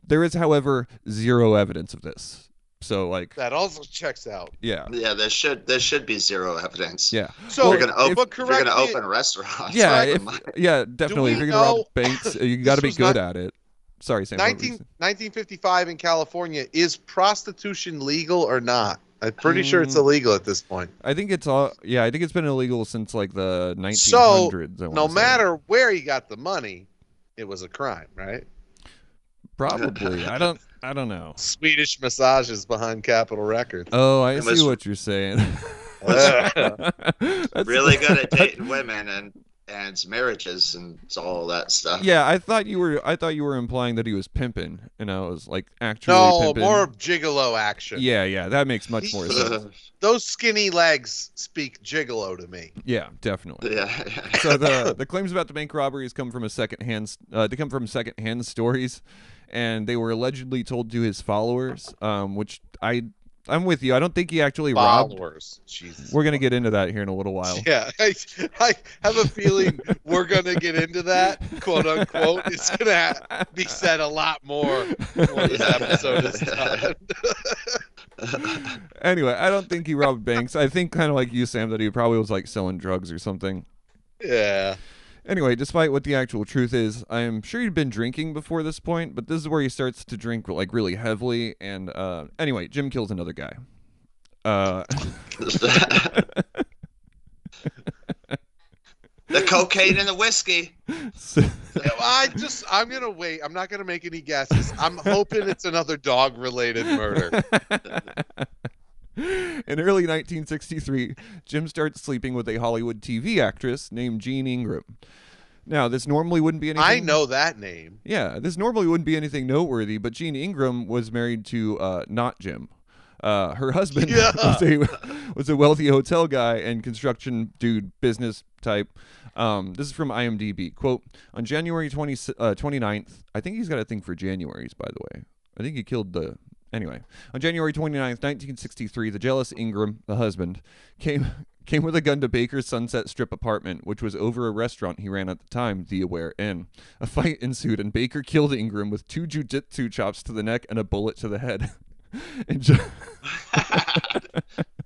There is, however, zero evidence of this. So, like, That also checks out. yeah, yeah, there should there should be zero evidence. yeah, So, If you're gonna open, but if you're gonna correct me- open restaurants. yeah, if, yeah, definitely. If you're gonna rob banks, you got to be good not- at it. Sorry, Sam. what 19, 1955 in California is prostitution legal or not? I'm pretty sure it's Mm. illegal at this point. I think it's all. Yeah, I think it's been illegal since like the 1900s. So, I No wanna say. matter where he got the money, it was a crime, right? Probably. I don't. I don't know. Swedish massages behind Capitol Records. Oh, I It see was- what you're saying. That's- really good at dating women and and marriages and all that stuff. Yeah, I thought you were. I thought you were implying that he was pimping, and I was like actually no, pimping. more of gigolo action. Yeah, yeah, that makes much more sense. Those skinny legs speak gigolo to me. Yeah, definitely. yeah. So the the claims about the bank robberies come from a second hand. Uh, they come from second hand stories, and they were allegedly told to his followers. Um, which I I'm with you. I don't think he actually robbed. Followers. Jesus. We're gonna get into that here in a little while. Yeah, I, I have a feeling we're gonna get into that, quote unquote. It's gonna be said a lot more when this episode is done. Anyway, I don't think he robbed banks. I think kind of like you, Sam, that he probably was like selling drugs or something. yeah. Anyway, despite what the actual truth is, I am sure he'd been drinking before this point, but this is where he starts to drink like really heavily. And uh, anyway, Jim kills another guy. Uh, the cocaine and the whiskey. so- I just I'm gonna wait. I'm not gonna make any guesses. I'm hoping it's another dog related murder. In early 1963, Jim starts sleeping with a Hollywood TV actress named Jean Ingram. Now, this normally wouldn't be anything. I know that name. Yeah, this normally wouldn't be anything noteworthy, but Jean Ingram was married to uh, not Jim. Uh, her husband Yeah. was, a, was a wealthy hotel guy and construction dude, business type. Um, this is from IMDb. Quote, on January 20, uh, 29th, I think he's got a thing for Januaries, by the way. I think he killed the. Anyway, on January 29th, 1963, the jealous Ingram, the husband, came came with a gun to Baker's Sunset Strip apartment, which was over a restaurant he ran at the time, the Aware Inn. A fight ensued, and Baker killed Ingram with two jujitsu chops to the neck and a bullet to the head. Ju-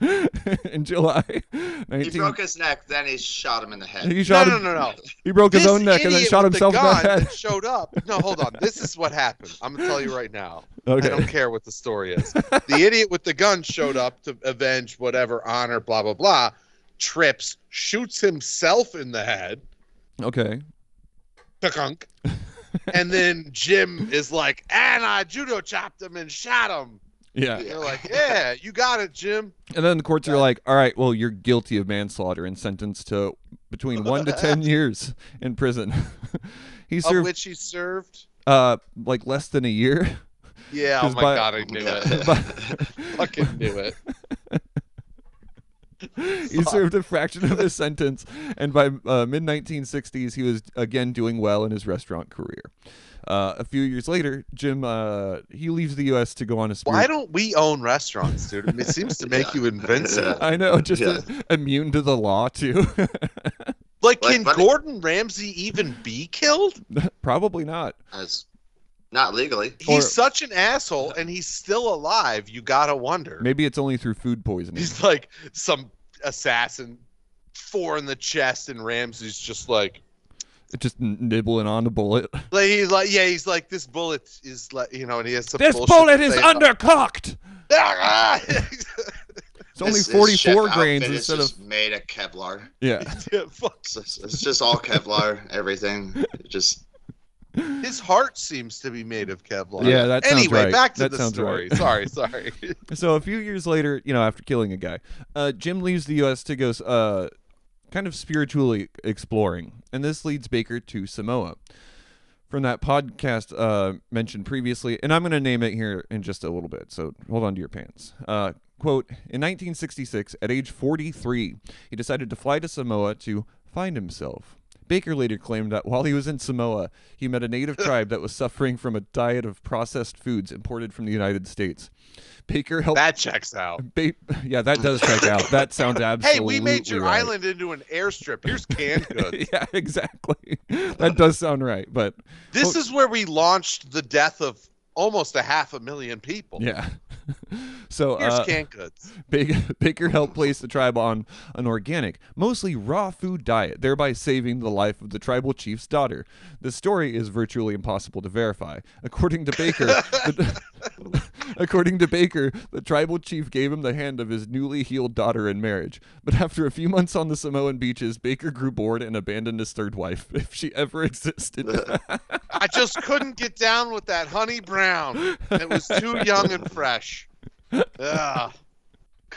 in July, 19, He broke his neck, then he shot him in the head. he No, shot no, him- no, no. He broke his own neck and then shot with the himself in the head. showed up. No, hold on. This is what happened. I'm gonna tell you right now. Okay. I don't care what the story is. The idiot with the gun showed up to avenge whatever honor, blah blah blah. Trips, shoots himself in the head. Okay. Takunk. and then Jim is like, and I judo chopped him and shot him. Yeah. You're like, yeah, you got it, Jim. And then the courts are like, all right, well, you're guilty of manslaughter and sentenced to between one to 10 years in prison. he Of served which he served. uh, like less than a year. Yeah, oh my by- god, I knew it. But Fucking knew it. he served a fraction of his sentence, and by uh, mid 1960s, he was again doing well in his restaurant career. Uh, a few years later, Jim uh, he leaves the U.S. to go on a spree. Why don't we own restaurants, dude? It seems to make you invincible. I know, just Yeah. uh, immune to the law too. Like, Like, can buddy- Gordon Ramsay even be killed? Probably not. As not legally. He's Or- such an asshole, and he's still alive. You gotta wonder. Maybe it's only through food poisoning. He's like some assassin, four in the chest, and Ramsay's just like, Just nibbling on the bullet. like he's like, yeah, he's like, this bullet is like, you know, and he has some. This bullet is say about- undercooked. Ah! It's only His- his chef 44 grains outfit is instead of made of Kevlar. yeah. Yeah, fuck. It's just, it's just all Kevlar, everything. It just His heart seems to be made of Kevlar. Yeah, that sounds anyway, right. back to That the story. right. sorry, sorry. So a few years later, you know, after killing a guy, uh, Jim leaves the U.S. to go uh, kind of spiritually exploring, and this leads Baker to Samoa. from that podcast uh, mentioned previously, and I'm going to name it here in just a little bit. So hold on to your pants. Uh, quote In 1966, at age 43, he decided to fly to Samoa to find himself. Baker later claimed that while he was in Samoa, he met a native tribe that was suffering from a diet of processed foods imported from the United States. Baker helped. That checks out. Ba- yeah, that does check out. That sounds absolutely. Hey, we made your right. island into an airstrip. Here's canned goods. yeah, exactly. That does sound right, but This Oh. is where we launched the death of almost a half a million people. yeah. so Here's uh, canned goods. Baker, helped place the tribe on an organic, mostly raw food diet, thereby saving the life of the tribal chief's daughter. The story is virtually impossible to verify. According to Baker, the, according to Baker, the tribal chief gave him the hand of his newly healed daughter in marriage. But after a few months on the Samoan beaches, Baker grew bored and abandoned his third wife, if she ever existed. I just couldn't get down with that honey brown. It was too young and fresh. Ugh.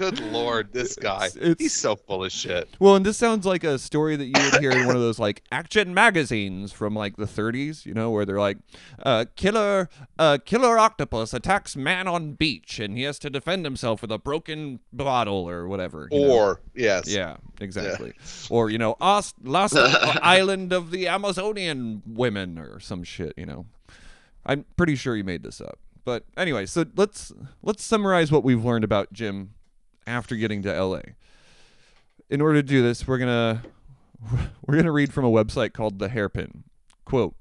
Good lord, this guy. It's- it's- He's so full of shit. Well, and this sounds like a story that you would hear in one of those like action magazines from like the 30s, you know, where they're like, uh, "Killer, uh, killer octopus attacks man on beach, and he has to defend himself with a broken bottle or whatever." you know? Or yes. yeah, exactly. Or you know, Ost- Lost Island of the Amazonian women or some shit. You know, I'm pretty sure you made this up. But anyway, so let's let's summarize what we've learned about Jim after getting to LA. In order to do this, we're gonna we're gonna read from a website called The Hairpin. Quote: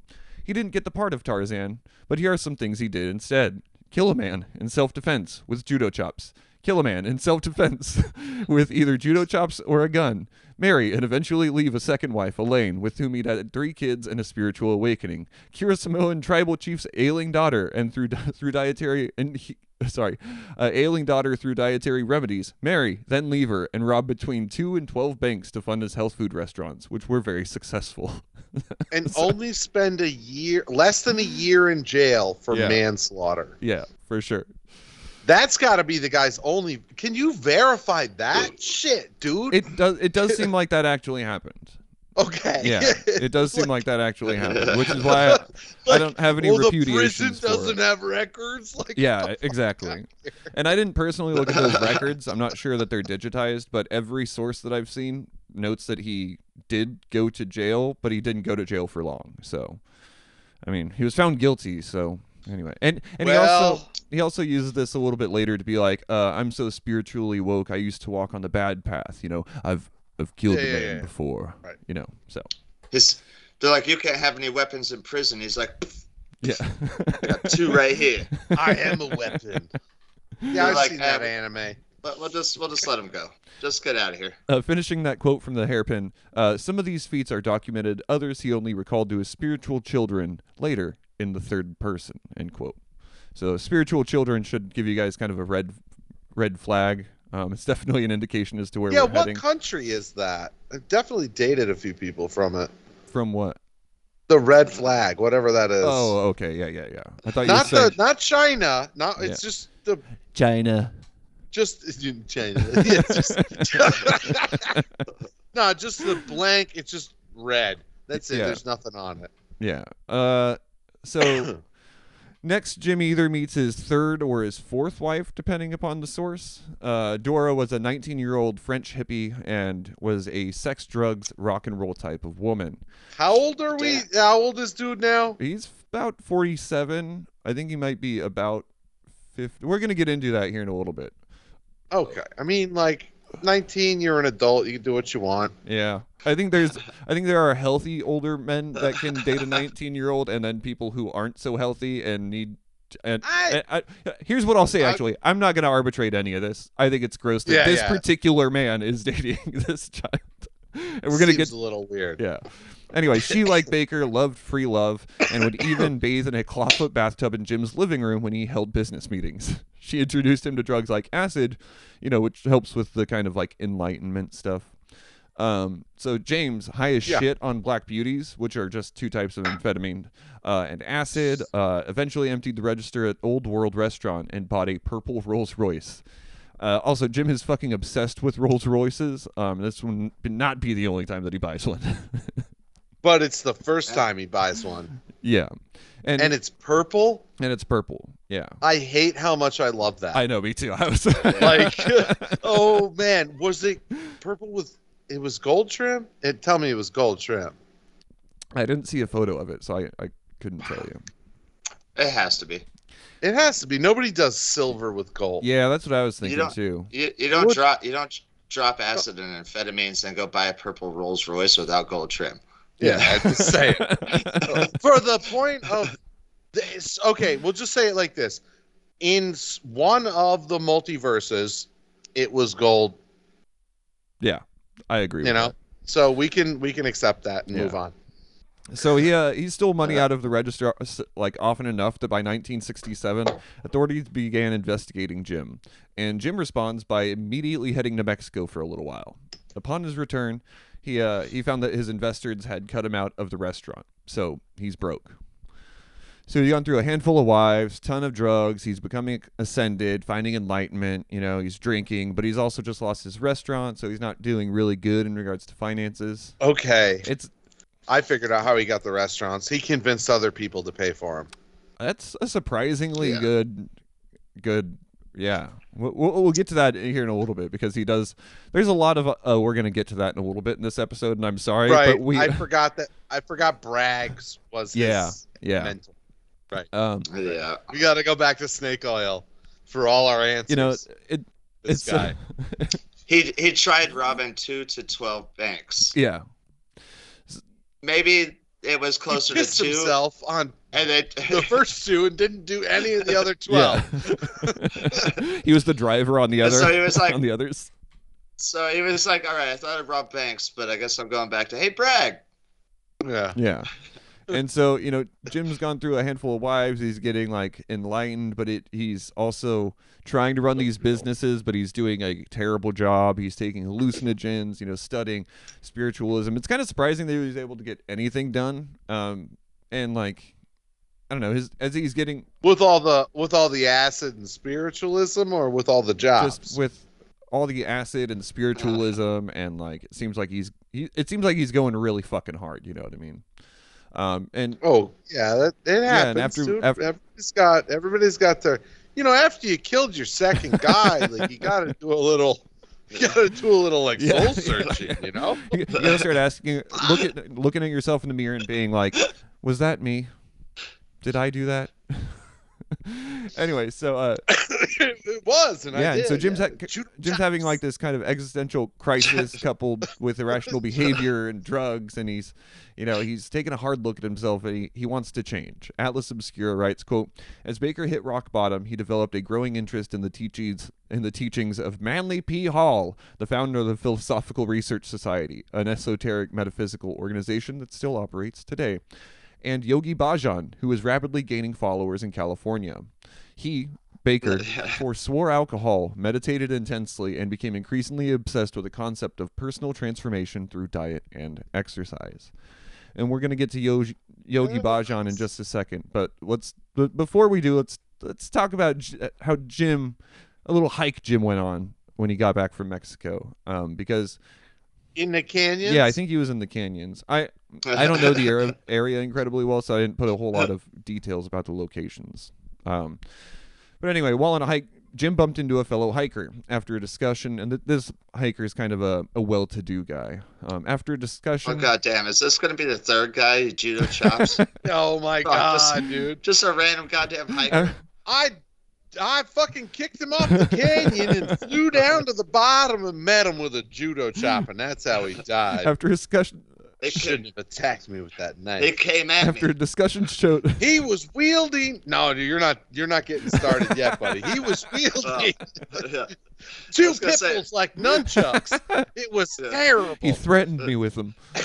He didn't get the part of Tarzan, but here are some things he did instead: kill a man in self-defense with judo chops. Kill a man in self-defense with either judo chops or a gun. Marry and eventually leave a second wife, Elaine, with whom he'd had three kids and a spiritual awakening. Cure a Samoan tribal chief's ailing daughter, and through through dietary and he, sorry, uh, ailing daughter through dietary remedies. Marry, then leave her, and rob between two and twelve banks to fund his health food restaurants, which were very successful. And only spend a year, less than a year in jail for Yeah. manslaughter. yeah, for sure. That's got to be the guy's only. Can you verify that shit, dude? It does. It does seem like that actually happened. okay. Yeah, it does seem like that actually happened, which is why I, I don't have any well, the prison doesn't it. have records. Like, Yeah, exactly. And I didn't personally look at those records. I'm not sure that they're digitized, but every source that I've seen notes that he did go to jail, but he didn't go to jail for long. So, I mean, he was found guilty. So anyway, and and he also he also uses this a little bit later to be like, uh, "I'm so spiritually woke. I used to walk on the bad path. You know, I've I've killed Yeah, a man yeah. before. Right. You know, so His, they're like, you can't have any weapons in prison. He's like, "Pff, yeah." got two right here. I am a weapon. Yeah, I've Like, seen that anime. But we'll just we'll just let him go. Just get out of here. Uh, finishing that quote from the hairpin, uh, some of these feats are documented, others he only recalled to his spiritual children later in the third person. End quote. So spiritual children should give you guys kind of a red red flag. Um, it's definitely an indication as to where Yeah, we're what country is that? I've definitely dated a few people from it. From what? The red flag, whatever that is. Oh, okay, yeah, yeah, yeah. I thought not you were the not China. Not Yeah. it's just the China. just China. It's just- no, just the blank. It's just red. That's it. Yeah. There's nothing on it. Yeah. Uh, so next, Jim either meets his third or his fourth wife, depending upon the source. Uh, Dora was a 19-year-old French hippie and was a sex, drugs, rock and roll type of woman. How old are we? Damn. How old is dude now? He's about 47. I think he might be about 50. We're gonna get into that here in a little bit. Okay. I mean, like 19. You're an adult. You can do what you want. Yeah. I think there's I think there are healthy older men that can date a 19 year old and then people who aren't so healthy and need and, I- and I, here's what I'll say actually I'm not going to arbitrate any of this I think it's gross that Yeah, this yeah. particular man is dating this child and we're going to get a little weird. yeah anyway she like Baker loved free love and would even bathe in a clawfoot bathtub in Jim's living room when he held business meetings she introduced him to drugs like acid you know which helps with the kind of like enlightenment stuff um, so James, high as Yeah. shit on black beauties, which are just two types of amphetamine, uh, and acid. Uh, eventually emptied the register at Old World Restaurant and bought a purple Rolls Royce. Uh, also, Jim is fucking obsessed with Rolls Royces. Um, this would not be the only time that he buys one. But it's the first time he buys one. Yeah, and and it's purple. and it's purple. Yeah, I hate how much I love that. I know. Me too. I was like, oh man, was it purple with? It was gold trim. It tell me it was gold trim. I didn't see a photo of it, so I, I couldn't tell you. It has to be. It has to be. Nobody does silver with gold. Yeah, that's what I was thinking don't- too. You, you don't What- drop you don't drop acid and amphetamines and go buy a purple Rolls Royce without gold trim. Yeah, I just say it. For the point of this, okay, we'll just say it like this: in one of the multiverses, it was gold. yeah, I agree. You with know, so we can we can accept that and Yeah. move on. So he uh, he stole money out of the register uh, like often enough that by 1967, authorities began investigating Jim, and Jim responds by immediately heading to Mexico for a little while. Upon his return, he uh, he found that his investors had cut him out of the restaurant, so he's broke. So he's gone through a handful of wives, ton of drugs. He's becoming ascended, finding enlightenment. You know, he's drinking, but he's also just lost his restaurant, so he's not doing really good in regards to finances. Okay, It's I figured out how he got the restaurants. He convinced other people to pay for him. that's a surprisingly Yeah. good, good. Yeah, we'll, we'll we'll get to that here in a little bit because he does. There's a lot of. Uh, we're gonna get to that in a little bit in this episode, and I'm sorry, right. but we. I forgot that. I forgot Braggs was. Yeah, His yeah. Mental. Um, Yeah. We got to go back to snake oil for all our answers. you know, it, this it's uh, guy. He he tried robbing two to twelve banks. yeah. Maybe it was he closer to two, himself on and they the first two and didn't do any of the other twelve. Yeah. he was the driver on the other. So he was like- on the others. So he was like, "All right, I thought I'd rob banks, but I guess I'm going back to hey Bragg." Yeah. Yeah. And so, you know, Jim's gone through a handful of wives. He's getting like enlightened, but it he's also trying to run these businesses, but he's doing a terrible job. He's taking hallucinogens, you know, studying spiritualism. It's kind of surprising that he was able to get anything done. Um and like I don't know, his as he's getting With all the with all the acid and spiritualism, or with all the jobs. just with all the acid and spiritualism and like it seems like he's he, it seems like he's going really fucking hard, you know what I mean? Um and oh yeah, that it happens. and after- dude. after- everybody's got everybody's got their. You know, after you killed your second guy, like you got to do a little. You got to do a little like Yeah. soul searching. You know. you gotta start asking look at looking at yourself in the mirror and being like was that me did i do that anyway so uh it was, and I yeah and so jim's yeah. ha- jim's having like this kind of existential crisis coupled with irrational behavior and drugs and he's you know he's taking a hard look at himself and he, he wants to change. Atlas obscura writes quote as baker hit rock bottom he developed a growing interest in the teachings in the teachings of manly p. Hall the founder of the philosophical research society an esoteric metaphysical organization that still operates today and yogi bhajan who is rapidly gaining followers in california. He Baker forswore alcohol, meditated intensely, and became increasingly obsessed with the concept of personal transformation through diet and exercise. And we're going to get to Yogi, Yogi Bhajan in just a second, but let's but before we do, let's let's talk about J- how Jim, a little hike Jim went on when he got back from Mexico, um, because in the canyons. yeah, I think he was in the canyons. I I don't know the area, area incredibly well, so I didn't put a whole lot of details about the locations. Um, but anyway, while on a hike, Jim bumped into a fellow hiker after a discussion, and th- this hiker is kind of a, a well-to-do guy. Um, after a discussion, Oh discussion, goddamn! Is this going to be the third guy judo chops? Oh my Oh, just- god, dude! Just a random goddamn hiker. uh, I I fucking kicked him off the canyon and flew down to the bottom and met him with a judo chop, and that's how he died. after a discussion, they Shouldn't came, have attacked me with that knife. it came at after me. a discussion showed, He was wielding. No, dude, you're not. You're not getting started yet, buddy. He was oh, wielding Yeah. two was gonna say- bulls like nunchucks. It was Yeah. terrible. he threatened me with them.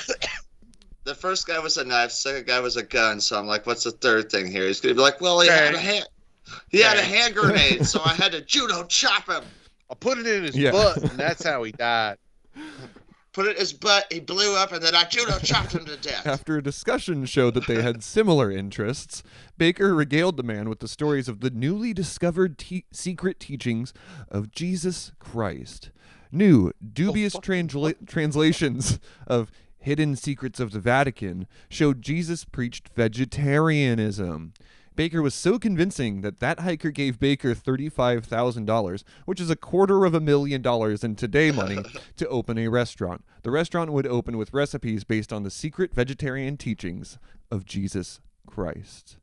The first guy was a knife. Second guy was a gun. So I'm like, what's the third thing here? He's gonna be like, well, he had a Okay. hand. He had a hand grenade, so I had to judo chop him. I put it in his Yeah. butt, and that's how he died. Put it in his butt. He blew up, and then I judo chopped him to death. After a discussion showed that they had similar interests, Baker regaled the man with the stories of the newly discovered te- secret teachings of Jesus Christ. New, dubious transla- translations of Hidden Secrets of the Vatican showed Jesus preached vegetarianism. Baker was so convincing that that hiker gave Baker $35,000, which is a quarter of a million dollars in today money, to open a restaurant. The restaurant would open with recipes based on the secret vegetarian teachings of Jesus Christ.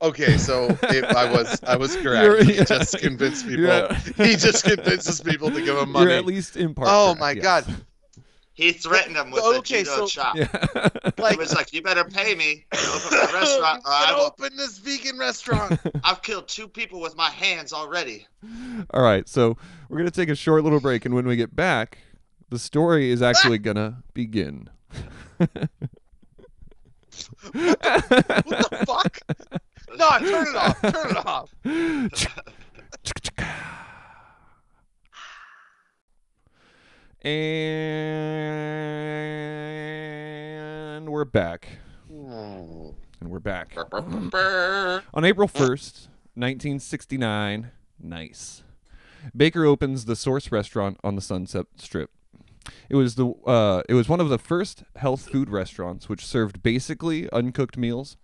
Okay, so if I was I was correct. You're- he just convinced people. Yeah. He just convinces people to give him You're money. at least in part. oh correct, my yes. god! He threatened him with Okay, a judo so- chop. Yeah. He was like, "You better pay me to open my restaurant, or I Gonna will. open this vegan restaurant. I've killed two people with my hands already." All right, so we're gonna take a short little break, and when we get back, the story is actually ah! gonna begin. what the fuck? No, turn it off. Turn it off. And we're back. Hmm. And we're back. On April 1st, 1969, nice. Baker opens the Source restaurant on the Sunset Strip. It was the uh, it was one of the first health food restaurants which served basically uncooked meals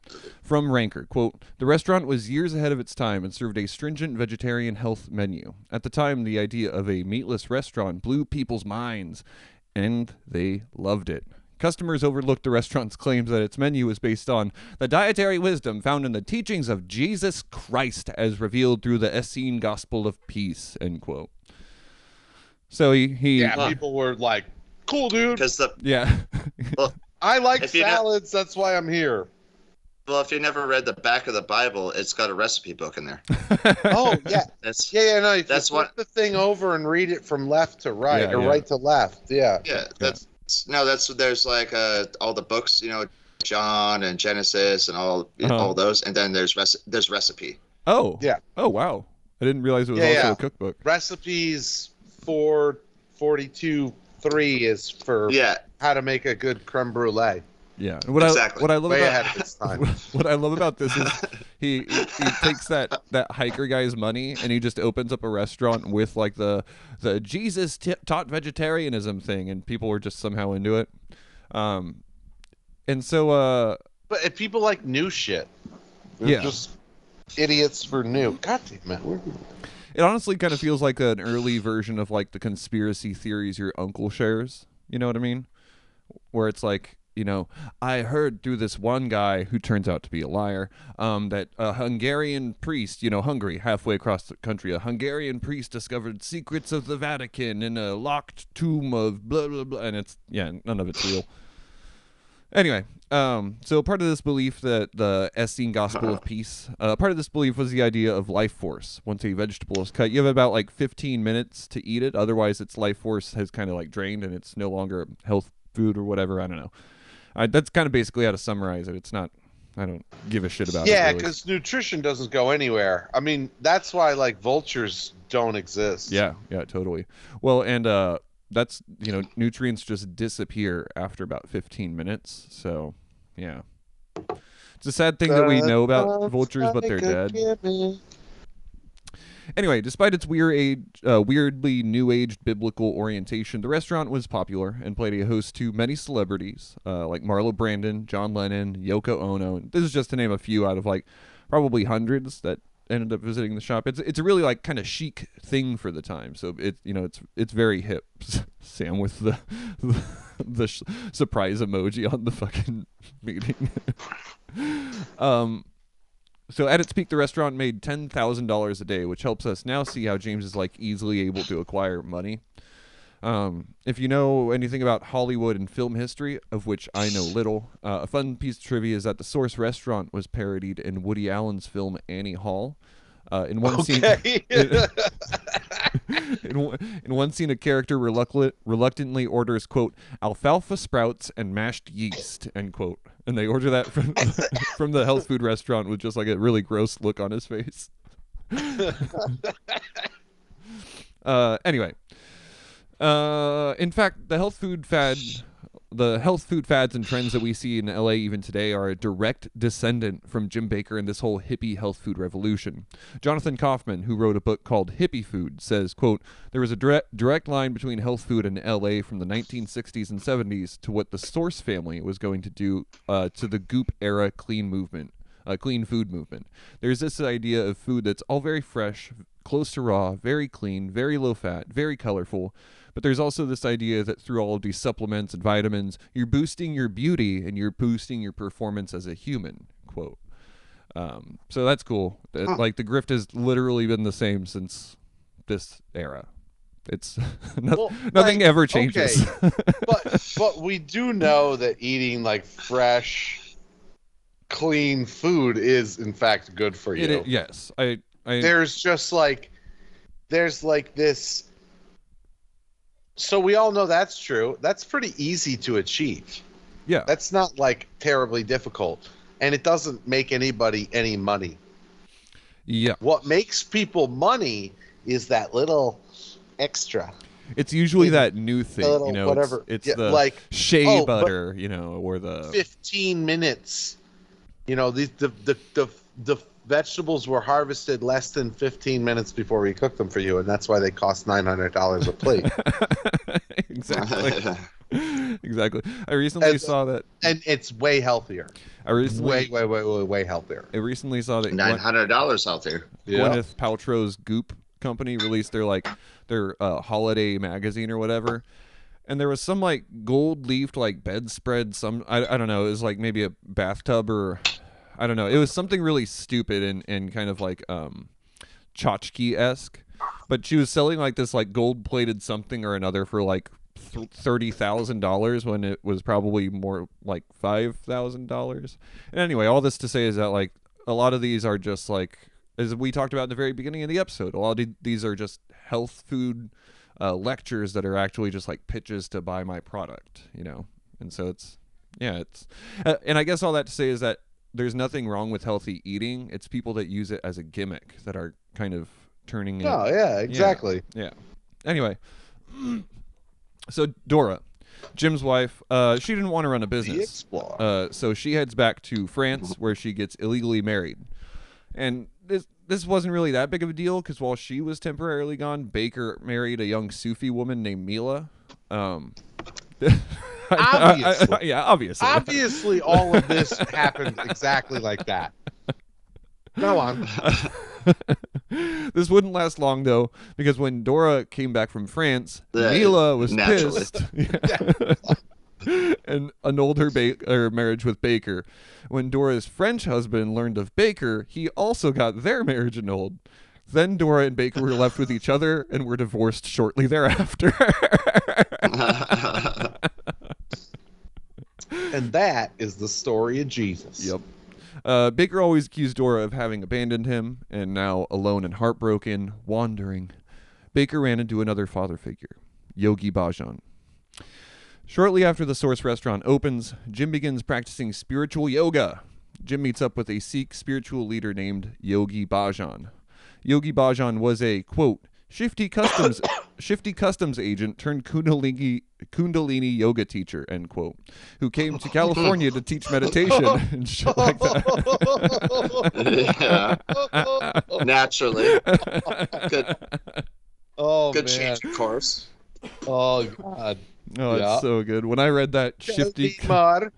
from Ranker. Quote, the restaurant was years ahead of its time and served a stringent vegetarian health menu. At the time, the idea of a meatless restaurant blew people's minds, and they loved it. Customers overlooked the restaurant's claims that its menu was based on the dietary wisdom found in the teachings of Jesus Christ as revealed through the Essene Gospel of Peace, end quote. So he, he Yeah, Huh. people were like, "Cool, dude. Because the yeah. I like If you know- salads. That's why I'm here." well, if you never read the back of the Bible, it's got a recipe book in there. Oh yeah, That's yeah, yeah. No, if That's you flip what- the thing over and read it from left to right Yeah, or yeah. right to left. Yeah. yeah. That's no. That's there's like uh all the books, you know, John and Genesis and all Uh-huh. all those, and then there's rec- there's recipe. Oh. Yeah. Oh wow. I didn't realize it was Yeah, also yeah. a cookbook. Recipes four forty two three is for Yeah, how to make a good creme brulee. Yeah. And what I Exactly. what I love Way about ahead of its time. what, what I love about this is he, he he takes that that hiker guy's money and he just opens up a restaurant with like the the Jesus t- taught vegetarianism thing and people were just somehow into it. Um and so uh But if people like new shit, they're Yeah. just idiots for new. God damn it. It honestly kind of feels like an early version of like the conspiracy theories your uncle shares. You know what I mean? Where it's like, you know, I heard through this one guy who turns out to be a liar, um, that a Hungarian priest, you know, Hungary, halfway across the country, a Hungarian priest discovered secrets of the Vatican in a locked tomb of blah blah blah, and it's yeah, none of it's real. Anyway, um, so part of this belief that the Essene Gospel of Peace, uh, part of this belief was the idea of life force. Once a vegetable is cut, you have about like 15 minutes to eat it. Otherwise, its life force has kind of like drained and it's no longer health food or whatever. I don't know. Uh, that's kind of basically how to summarize it. It's not. I don't give a shit about it. Yeah, really. because nutrition doesn't go anywhere. I mean, that's why like vultures don't exist. Yeah, yeah, totally. Well, and uh that's you know nutrients just disappear after about 15 minutes. So, yeah. It's a sad thing that we know about vultures, but they're dead. Anyway, despite its weird age, uh, weirdly new age biblical orientation, the restaurant was popular and played a host to many celebrities uh, like Marlon Brando, John Lennon, Yoko Ono. This is just to name a few out of like probably hundreds that ended up visiting the shop. It's it's a really like kind of chic thing for the time. So it you know it's it's very hip. Sam with the the sh- surprise emoji on the fucking meeting. um so at its peak, the restaurant made ten thousand dollars a day, which helps us now see how James is like easily able to acquire money. Um, if you know anything about Hollywood and film history, of which I know little, uh, a fun piece of trivia is that the Source restaurant was parodied in Woody Allen's film Annie Hall. Uh, in one scene, Okay. in, one- in one scene, a character reluctant, reluctantly orders quote alfalfa sprouts and mashed yeast end quote, and they order that from from the health food restaurant with just like a really gross look on his face. uh, anyway, uh, in fact, the health food fad the health food fads and trends that we see in LA even today are a direct descendant from Jim Baker and this whole hippie health food revolution. Jonathan Kauffman, who wrote a book called Hippie Food, says, quote, there was a direct, direct line between health food and LA from the 1960s and 70s to what the Source family was going to do uh, to the Goop era clean movement, uh, clean food movement. There's this idea of food that's all very fresh, close to raw, very clean, very low fat, very colorful, but there's also this idea that through all of these supplements and vitamins, you're boosting your beauty and you're boosting your performance as a human. Quote. Um, so that's cool. Huh. Like the grift has literally been the same since this era. It's no, Well, nothing like, ever changes. but but we do know that eating like fresh, clean food is in fact good for you. It i- yes, I. I there's just like there's like this so we all know that's true that's pretty easy to achieve yeah. that's not like terribly difficult and it doesn't make anybody any money yeah. what makes people money is that little extra It's usually the that new thing, little you know. whatever. It's, it's Yeah, the like, shea oh, butter, you know, or the 15 minutes you know the the the, the, the vegetables were harvested less than 15 minutes before we cooked them for you and that's why they cost $900 a plate exactly. exactly. I recently And- saw that. and it's way healthier I recently, way, way, way, way, way healthier. I recently saw that nine hundred dollars healthier. there. Gwyneth Paltrow's Goop company released their like their uh, holiday magazine or whatever, and there was some like gold leafed like bedspread. Some I, I don't know. It was like maybe a bathtub or I don't know. It was something really stupid and and kind of like um tchotchke esque. But she was selling like this like gold plated something or another for like thirty thousand dollars when it was probably more like five thousand dollars. And anyway, all this to say is that like a lot of these are just like as we talked about in the very beginning of the episode. A lot of these are just health food uh, lectures that are actually just like pitches to buy my product, you know. And so it's yeah, it's uh, and I guess all that to say is that there's nothing wrong with healthy eating. It's people that use it as a gimmick that are kind of turning it Oh yeah, exactly. yeah. Anyway, so Dora, Jim's wife, uh, she didn't want to run a business. Uh, so she heads back to France where she gets illegally married. And this this wasn't really that big of a deal because while she was temporarily gone, Baker married a young Sufi woman named Mila. Um, Obviously. yeah, obviously. Obviously, all of this happened exactly like that. Go on. this wouldn't last long though, because when Dora came back from France, Yeah, Mila was naturally. pissed and annulled her, ba- her marriage with Baker. When Dora's French husband learned of Baker, he also got their marriage annulled. Then Dora and Baker were left with each other and were divorced shortly thereafter. And that is the story of Jesus. Yep. Uh, Baker always accused Dora of having abandoned him, and now alone and heartbroken, wandering, Baker ran into another father figure, Yogi Bhajan. Shortly after the Source restaurant opens, Jim begins practicing spiritual yoga. Jim meets up with a Sikh spiritual leader named Yogi Bhajan. Yogi Bhajan was a quote shifty customs shifty customs agent turned Kundalini Kundalini yoga teacher end quote, who came to California to teach meditation and shit like yeah, that. naturally. Good, Oh good man. change of course. Oh god. Oh, Yeah. it's so good. When I read that shifty Tell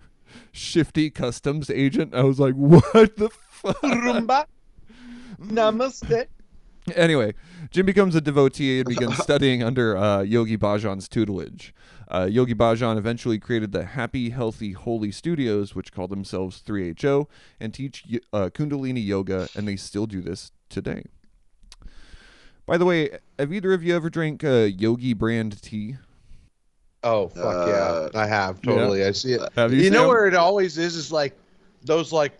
shifty customs agent, I was like, what the fuck? Rumba. Namaste. Anyway, Jim becomes a devotee and begins studying under uh, Yogi Bhajan's tutelage. Uh, Yogi Bhajan eventually created the Happy, Healthy, Holy Studios, which call themselves 3HO, and teach uh, Kundalini Yoga, and they still do this today. By the way, have either of you ever drank uh, Yogi brand tea? Oh fuck Uh, yeah, I have totally. I see it. Have You, you know Sam? where it always is is like those like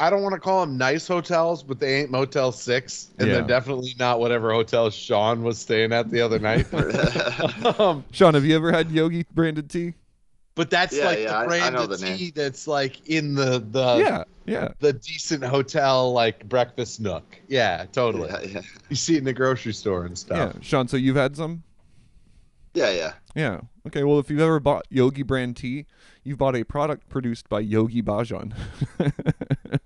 I don't want to call them nice hotels, but they ain't Motel Six, and Yeah. they're definitely not whatever hotel Shawn was staying at the other night. um, Shawn, have you ever had Yogi branded tea? but that's Yeah, like yeah, I- I the brand know of the name. tea that's like in the the yeah, yeah. the decent hotel like breakfast nook. Yeah, totally. yeah, yeah. You see it in the grocery store and Yeah, stuff. Shawn. So you've had some? Yeah, yeah. Yeah. Okay. Well, if you've ever bought Yogi brand tea, you've bought a product produced by Yogi Bhajan.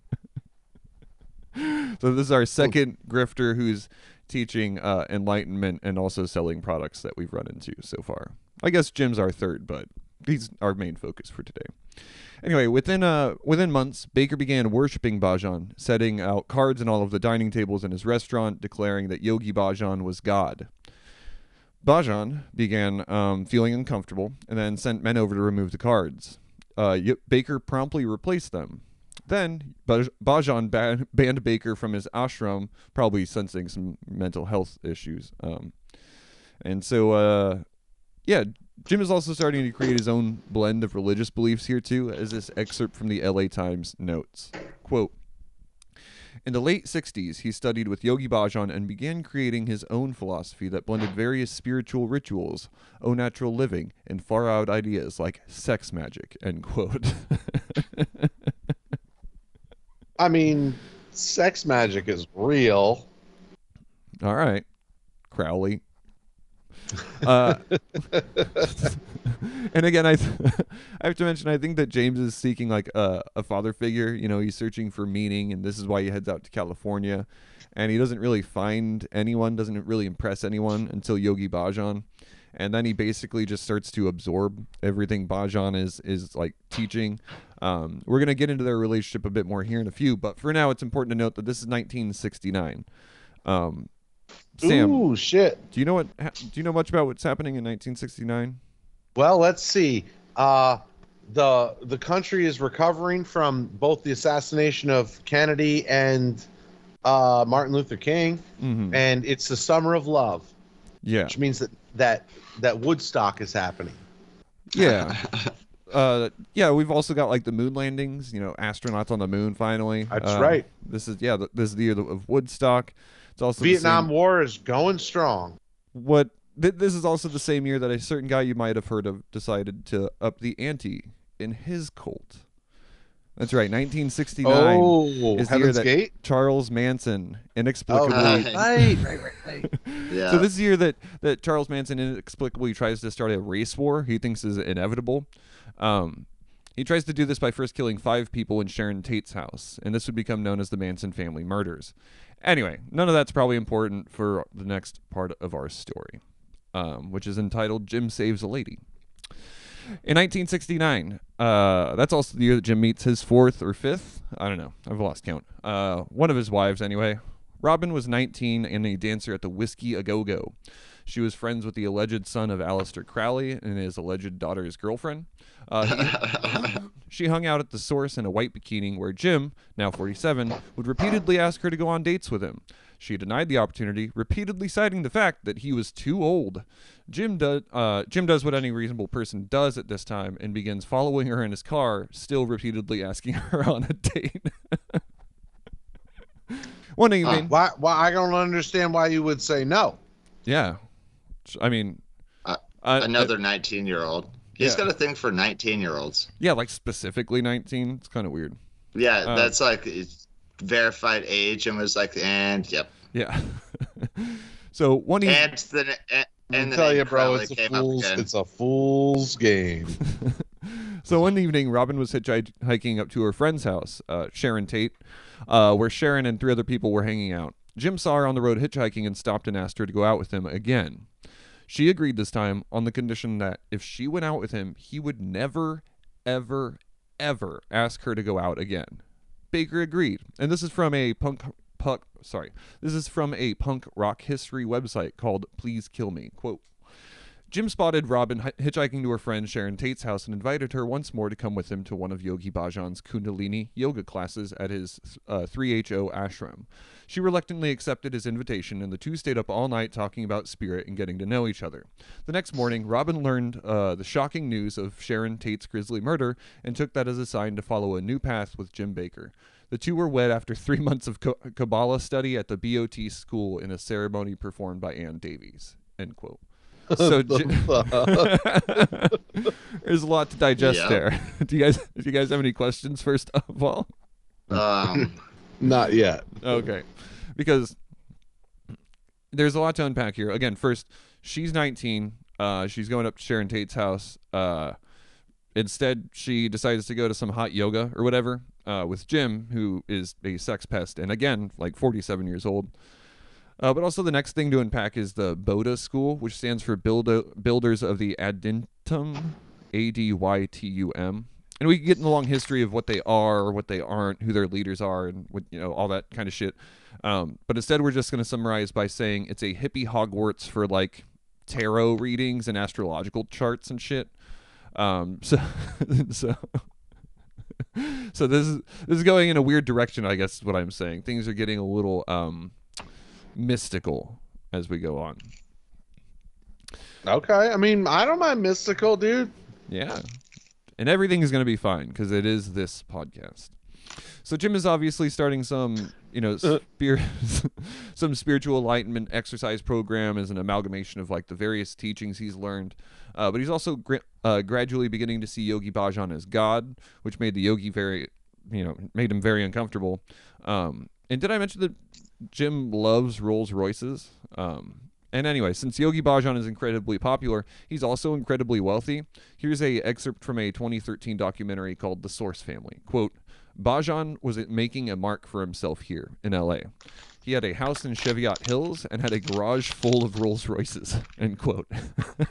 so this is our second grifter who's teaching uh, enlightenment and also selling products that we've run into so far. I guess Jim's our third, but he's our main focus for today. Anyway, within uh within months, Baker began worshiping Bhajan, setting out cards on all of the dining tables in his restaurant, declaring that Yogi Bhajan was God. Bhajan began um, feeling uncomfortable and then sent men over to remove the cards. Uh, Baker promptly replaced them. Then Baj- Bhajan ban- banned Baker from his ashram, probably sensing some mental health issues. Um, and so, uh, yeah, Jim is also starting to create his own blend of religious beliefs here too, as this excerpt from the LA Times notes. Quote In the late 60s, he studied with Yogi Bhajan and began creating his own philosophy that blended various spiritual rituals, au natural living, and far out ideas like sex magic. End quote. I mean, sex magic is real. All right, Crowley. Uh, and again, I I have to mention I think that James is seeking like a, a father figure. You know, he's searching for meaning, and this is why he heads out to California. And he doesn't really find anyone, doesn't really impress anyone until Yogi Bhajan, and then he basically just starts to absorb everything Bhajan is is like teaching. Um, we're gonna get into their relationship a bit more here in a few, but for now, it's important to note that this is 1969. Um, Sam, Ooh, shit. do you know what? Do you know much about what's happening in 1969? Well, let's see. Uh, the the country is recovering from both the assassination of Kennedy and uh, Martin Luther King, Mm-hmm. and it's the summer of love, Yeah, which means that that that Woodstock is happening. yeah, uh, yeah. We've also got like the moon landings. You know, astronauts on the moon finally. That's Uh, right. This is yeah. This is the year of Woodstock. It's also Vietnam same- War is going strong. what th- this is also the same year that a certain guy you might have heard of decided to up the ante in his cult. That's right, 1969. Oh, is the year that Gate. Charles Manson Oh, inexplicably right. right, right, right, right. Yeah. So this is the year that that Charles Manson inexplicably tries to start a race war. He thinks is inevitable. Um, he tries to do this by first killing five people in Sharon Tate's house, and this would become known as the Manson family murders. Anyway, none of that's probably important for the next part of our story, um, which is entitled "Jim Saves a Lady." In 1969, uh, that's also the year that Jim meets his fourth or fifth. I don't know. I've lost count. Uh, one of his wives, anyway. Robin was 19 and a dancer at the Whisky A Go Go. She was friends with the alleged son of Aleister Crowley and his alleged daughter's girlfriend. Uh, he- she hung out at the source in a white bikini where Jim, now 47, would repeatedly ask her to go on dates with him. She denied the opportunity, repeatedly citing the fact that he was too old. Jim, do, uh, Jim does what any reasonable person does at this time and begins following her in his car, still repeatedly asking her on a date. what One evening, Why? Why? I don't understand why you would say no. yeah. I mean, Uh, uh, Another 19 year old. He's Yeah. got a thing for 19 year olds. yeah, like specifically 19. It's kind of weird. Yeah, Oh. that's like it's verified age and was like, and yep. Yeah. so one evening, And then and, I and the tell you, bro, it's a came up fool's. again. It's a fool's game. so one evening, Robin was hitchhiking up to her friend's house, uh, Sharon Tate, uh, where Sharon and three other people were hanging out. Jim saw her on the road hitchhiking and stopped and asked her to go out with him again. She agreed this time on the condition that if she went out with him, he would never, ever, ever ask her to go out again. Baker agreed, and this is from a punk punk. Sorry, this is from a punk rock history website called "Please Kill Me." Quote. Jim spotted Robin hitchhiking to her friend Sharon Tate's house and invited her once more to come with him to one of Yogi Bhajan's Kundalini yoga classes at his uh, 3HO ashram. She reluctantly accepted his invitation, and the two stayed up all night talking about spirit and getting to know each other. The next morning, Robin learned uh, the shocking news of Sharon Tate's grisly murder and took that as a sign to follow a new path with Jim Baker. The two were wed after three months of Kabbalah study at the BOT school in a ceremony performed by Ann Davies. End quote. So Ji- there's a lot to digest Yeah. there. Do you guys do you guys have any questions first of all? Um, Not yet. Okay. Because there's a lot to unpack here. Again, first, she's 19 Uh, she's going up to Sharon Tate's house. Uh, instead, she decides to go to some hot yoga or whatever uh, with Jim, who is a sex pest, and again, like 47 years old. Uh, but also, the next thing to unpack is the BOTA School, which stands for Builder, Builders of the Adytum, A D Y T U M. And we can get in the long history of what they are, what they aren't, who their leaders are, and what you know, all that kind of shit. Um, but instead, we're just going to summarize by saying it's a hippie Hogwarts for like tarot readings and astrological charts and shit. Um, so, so, so this is this is going in a weird direction. I guess is what I'm saying. Things are getting a little um, mystical as we go on. Okay, I mean, I don't mind mystical, dude. Yeah. And everything is going to be fine because it is this podcast. So Jim is obviously starting some, you know, spir- some spiritual enlightenment exercise program as an amalgamation of like the various teachings he's learned. Uh, but he's also gra- uh, gradually beginning to see Yogi Bhajan as God, which made the yogi very, you know, made him very uncomfortable. Um, and did I mention that Jim loves Rolls Royces? Um, and anyway, since Yogi Bhajan is incredibly popular, he's also incredibly wealthy. Here's a excerpt from a 2013 documentary called The Source Family. Quote, Bhajan was making a mark for himself here in LA. He had a house in Cheviot Hills and had a garage full of Rolls Royces. End quote.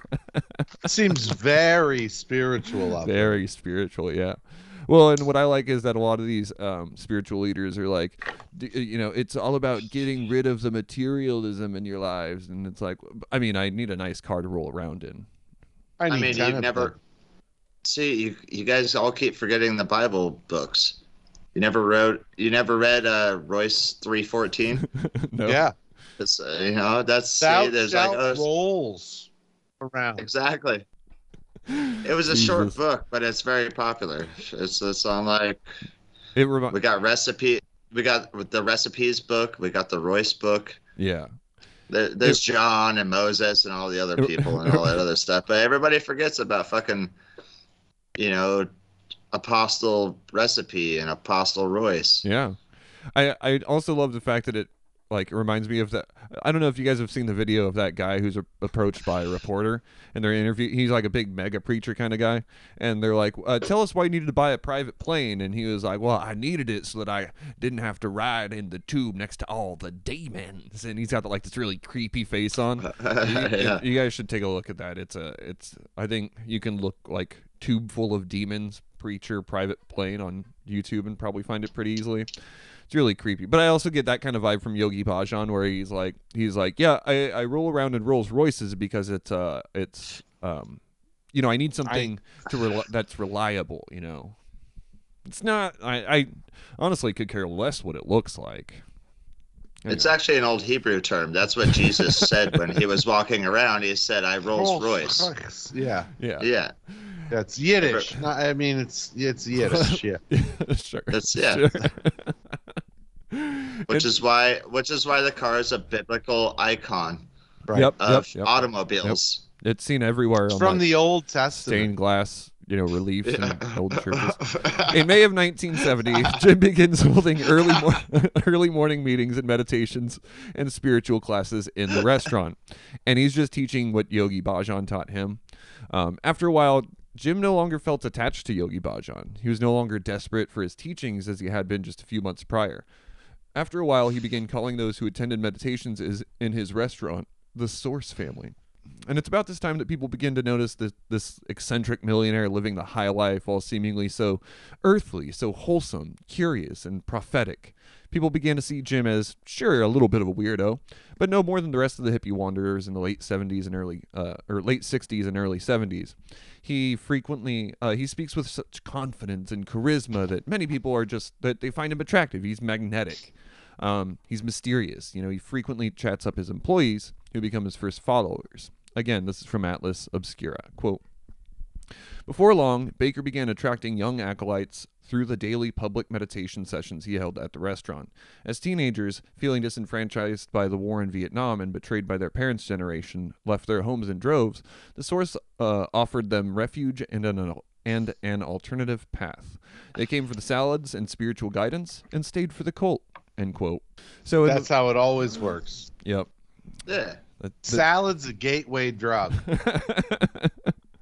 Seems very spiritual. Very spiritual, yeah. Well, and what I like is that a lot of these um, spiritual leaders are like, you know, it's all about getting rid of the materialism in your lives, and it's like, I mean, I need a nice car to roll around in. I need mean, 10 you never them. see you. You guys all keep forgetting the Bible books. You never wrote. You never read uh, Royce three fourteen. no. Yeah, It's uh, you know that's see, Thou there's like shalt oh, rolls around. exactly. It was a short book, but it's very popular. It's it's on like It remi- we got recipe. We got the recipes book. We got the Royce book. yeah. There, there's John and Moses and all the other people and all that other stuff. But everybody forgets about fucking, you know, Apostle Recipe and Apostle Royce. Yeah. I I also love the fact that it like it reminds me of that I don't know if you guys have seen the video of that guy who's a- approached by a reporter and they're interview he's like a big mega preacher kind of guy and they're like uh, tell us why you needed to buy a private plane and he was like well I needed it so that I didn't have to ride in the tube next to all the demons and he's got like this really creepy face on you, yeah. you guys should take a look at that. It's a it's I think you can look like tube full of demons preacher private plane on YouTube and probably find it pretty easily. It's really creepy. But I also get that kind of vibe from Yogi Bhajan where he's like he's like, Yeah, I, I roll around in Rolls Royces because it's uh it's um you know, I need something to rel- that's reliable, you know. It's not I, I honestly could care less what it looks like. It's actually an old Hebrew term. That's what Jesus said when he was walking around. He said, "I Rolls Royce." Royce. Yeah, Yeah. Yeah, that's Yiddish. Not, I mean, it's it's Yiddish. Yeah. sure. That's- yeah. Sure. which is why which is why the car is a biblical icon Right. Yep, of yep, yep. automobiles. It's seen everywhere on From like, the Old Testament. stained glass, you know, reliefs in old churches. In May of 1970, Jim begins holding early mor- early morning meetings and meditations and spiritual classes in the restaurant, and he's just teaching what Yogi Bhajan taught him. Um, after a while, Jim no longer felt attached to Yogi Bhajan. He was no longer desperate for his teachings as he had been just a few months prior. After a while, he began calling those who attended meditations is, in his restaurant the Source family. And it's about this time that people begin to notice that this eccentric millionaire living the high life while seemingly so earthly, so wholesome, curious, and prophetic. People began to see Jim as, sure, a little bit of a weirdo, but no more than the rest of the hippie wanderers in the late 70s and early, uh, or late 60s and early 70s. He frequently, uh, he speaks with such confidence and charisma that many people are just, that they find him attractive. He's magnetic. Um, he's mysterious. You know, he frequently chats up his employees who become his first followers. Again, this is from Atlas Obscura. Quote Before long, Baker began attracting young acolytes through the daily public meditation sessions he held at the restaurant. As teenagers, feeling disenfranchised by the war in Vietnam and betrayed by their parents' generation, left their homes in droves, the source uh, offered them refuge and an, and an alternative path. They came for the salads and spiritual guidance and stayed for the cult. End quote. So in the- That's how it always works. Yep. Yeah, That- that- Salad's a gateway drug.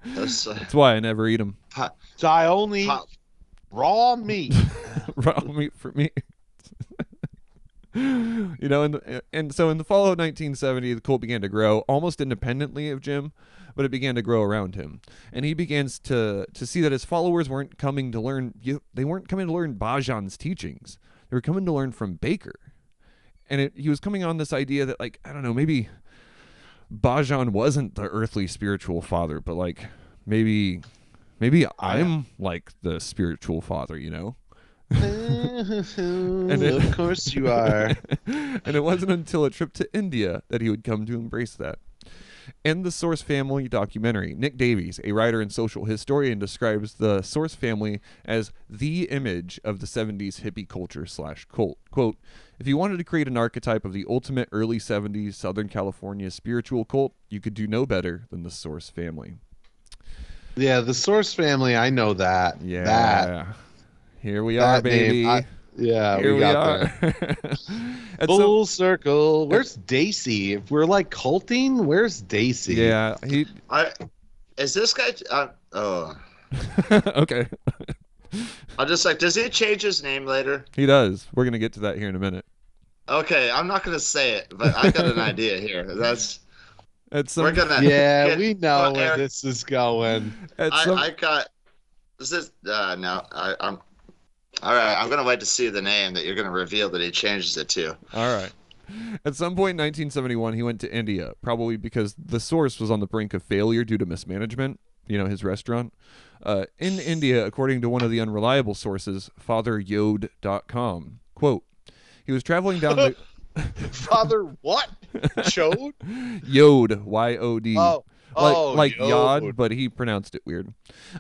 That's, uh, That's why I never eat them. So I only eat pop- raw meat. raw meat for me. you know, and and so in the fall of 1970, the cult began to grow almost independently of Jim, but it began to grow around him, and he begins to to see that his followers weren't coming to learn. They weren't coming to learn Bhajan's teachings. They were coming to learn from Baker, and it, he was coming on this idea that like I don't know, maybe Bhajan wasn't the earthly spiritual father, but like maybe maybe oh, I'm like the spiritual father, you know. and it- of course you are. and it wasn't until a trip to India that he would come to embrace that. In the Source family documentary, Nick Davies, a writer and social historian, describes the Source family as the image of the 70s hippie culture slash cult. Quote, if you wanted to create an archetype of the ultimate early 70s Southern California spiritual cult, you could do no better than the Source family. Yeah, the Source family. I know that. Yeah. That. Here we that are, baby. name, I- yeah, Here we we, got are. there. And so- Full circle. Where's Daisy? If we're like culting, where's Daisy? yeah, he. I, is this guy? Uh, oh, okay. I'm just like, does he change his name later? He does. We're gonna get to that here in a minute. Okay, I'm not gonna say it, but I got an idea here. That's At some, we're gonna. Yeah, get- we know well, where Eric, this is going. at I, some, I got. Is this? Uh, no, I, I'm. All right, I'm gonna wait to see the name that you're gonna reveal that he changes it to. all right. At some point in 1971, he went to India, probably because the source was on the brink of failure due to mismanagement. You know, his restaurant. Uh, in India, according to one of the unreliable sources, FatherYod.com, quote, he was traveling down the Father, what? Chode? Yod, Y-O-D. Oh, like oh, like Yod. Yod, but he pronounced it weird.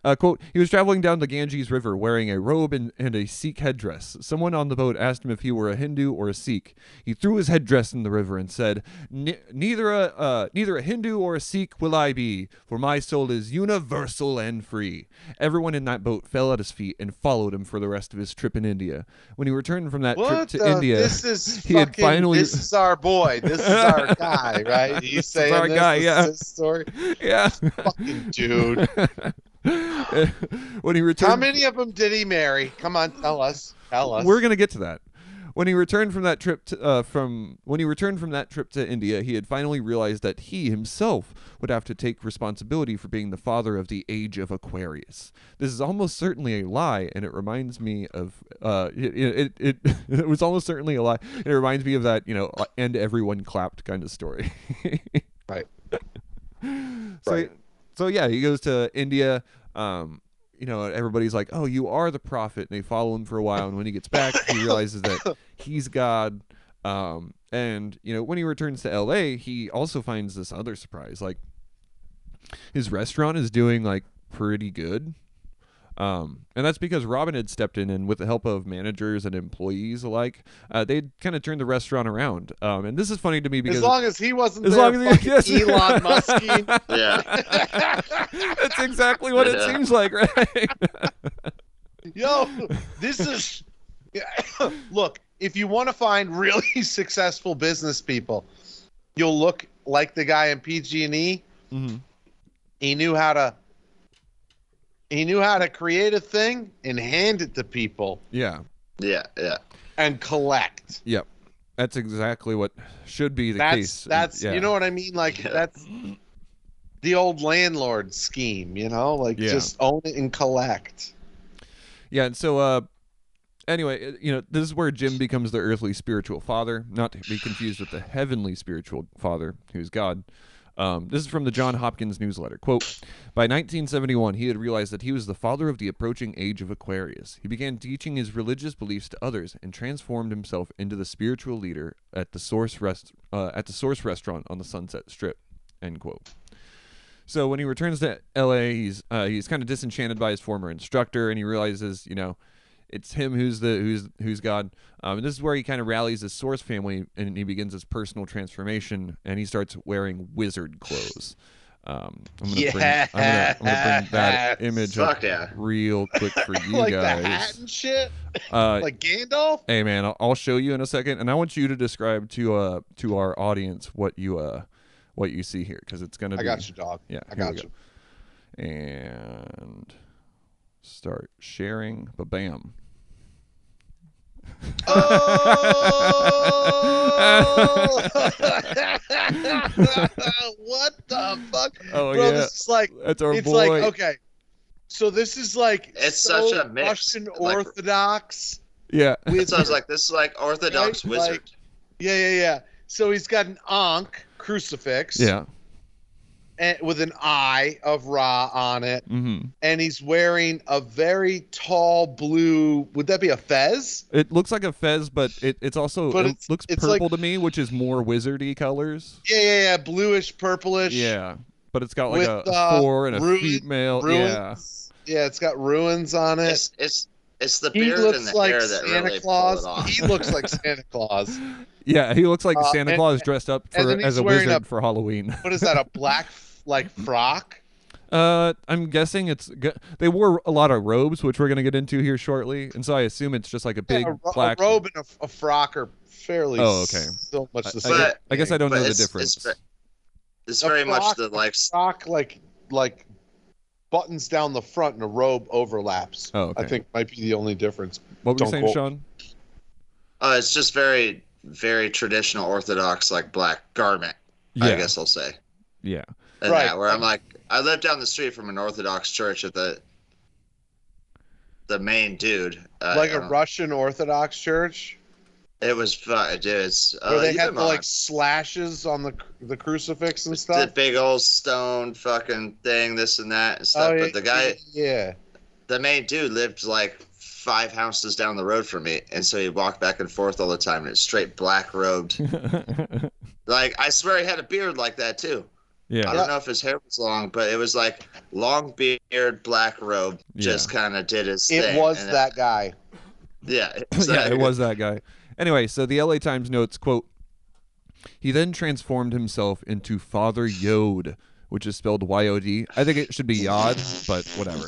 Uh, quote: He was traveling down the Ganges River wearing a robe and, and a Sikh headdress. Someone on the boat asked him if he were a Hindu or a Sikh. He threw his headdress in the river and said, "Neither a uh, neither a Hindu or a Sikh will I be, for my soul is universal and free." Everyone in that boat fell at his feet and followed him for the rest of his trip in India. When he returned from that trip to the- India, This is he had finally- This is our boy. This is our guy, right? He's saying our this, guy, this yeah. is his story. yeah. Fucking dude. when he returned, How many of them did he marry? Come on, tell us. Tell us. We're gonna get to that. When he returned from that trip to, uh, from when he returned from that trip to India, he had finally realized that he himself would have to take responsibility for being the father of the age of Aquarius. This is almost certainly a lie, and it reminds me of uh, it, it, it, it was almost certainly a lie. It reminds me of that you know, and everyone clapped kind of story. Right. So, Right. so yeah, he goes to India. Um, you know, everybody's like, "Oh, you are the prophet," and they follow him for a while. And when he gets back, he realizes that he's God. Um, and you know, when he returns to L.A., he also finds this other surprise. Like, his restaurant is doing like pretty good. Um, and that's because Robin had stepped in and with the help of managers and employees alike, uh, they kind of turned the restaurant around. Um, and this is funny to me because as long as he wasn't as there, long as he- yes. Elon Musk. Yeah. That's exactly what it seems like, right? Yo, this is. Look, if you want to find really successful business people, you'll look like the guy in PG&E. mm-hmm. He knew how to. He knew how to create a thing and hand it to people Yeah. Yeah. Yeah. and collect. Yep. That's exactly what should be the that's case. that's yeah. you know what I mean. Like Yeah. that's the old landlord scheme. You know, like Yeah. just own it and collect. Yeah, and so uh anyway, uh, you know, this is where Jim becomes the earthly spiritual father, not to be confused with the heavenly spiritual father, who's God. Um, this is from the John Hopkins newsletter. Quote By 1971, he had realized that he was the father of the approaching age of Aquarius. He began teaching his religious beliefs to others and transformed himself into the spiritual leader at the Source rest uh, at the Source restaurant on the Sunset Strip. End quote. So when he returns to LA, he's uh, he's kind of disenchanted by his former instructor, and he realizes, you know, it's him who's the who's who's God. Um, and this is where he kind of rallies his source family, and he begins his personal transformation, and he starts wearing wizard clothes. Um, I'm gonna bring, I'm gonna, I'm gonna bring that image Fuck up yeah. real quick for you like the hat guys. and shit, Uh, like Gandalf. hey man, I'll, I'll show you in a second, and I want you to describe to uh to our audience what you uh what you see here because it's gonna I be got you, dog. yeah I got go. you. and start sharing But bam Oh! what the fuck? oh Bro, yeah this is like that's our it's boy like okay. So this is like It's so such a mix, Russian like- Orthodox. yeah It sounds like this is like Orthodox Right, wizard. like- Yeah, yeah, yeah. So he's got an Ankh crucifix. yeah And, with an eye of Ra on it, hmm and he's wearing a very tall blue. Would that be a fez? it looks like a fez but it, it's also But it it's- looks it's purple like- to me which is more wizardy colors Yeah, yeah, yeah. Bluish, purplish. yeah but it's got like With, a, a uh, four and a ruin- female Ruins. yeah Yeah, it's got ruins on it. It's it's it's the He beard and looks the like hair that Santa really Claus. pull it off. He looks like Santa Claus. yeah he looks like Uh, santa and- claus dressed up for as a wizard a- for halloween What is that? A black like frock? Uh, I'm guessing it's g- they wore a lot of robes, which we're gonna get into here shortly, and so I assume it's just like a big yeah, a, ro- black. a robe and a, a frock are fairly. Oh, okay. So much I- the I same. guess- I guess I don't But know the difference. It's, it's A very much the like s- frock like like buttons down the front and a robe overlaps. Oh, okay. I think might be the only difference. what were you don't saying, quote- Shawn? uh, it's just very very traditional Orthodox like black garment. Yeah. I guess I'll say. yeah, And Right. that, where I'm like, I live down the street from an Orthodox church at the the main dude. Uh, like I a don't- Russian Orthodox church It was fun, dude. It's, uh, where they had the like slashes on the the crucifix and stuff. the big old stone fucking thing, this and that and stuff. Oh, yeah, but the guy, yeah. the main dude, lived like five houses down the road from me, and so he walked back and forth all the time, and it's straight black robed. like I swear he had a beard like that too. I don't know if his hair was long, but it was like long beard, black robe. Just kind of did his It thing. was and that guy. Yeah, yeah, exactly. it was that guy. Anyway, so the LA Times notes, quote, he then transformed himself into Father Yod, which is spelled Y-O-D. I think it should be Yod, but whatever.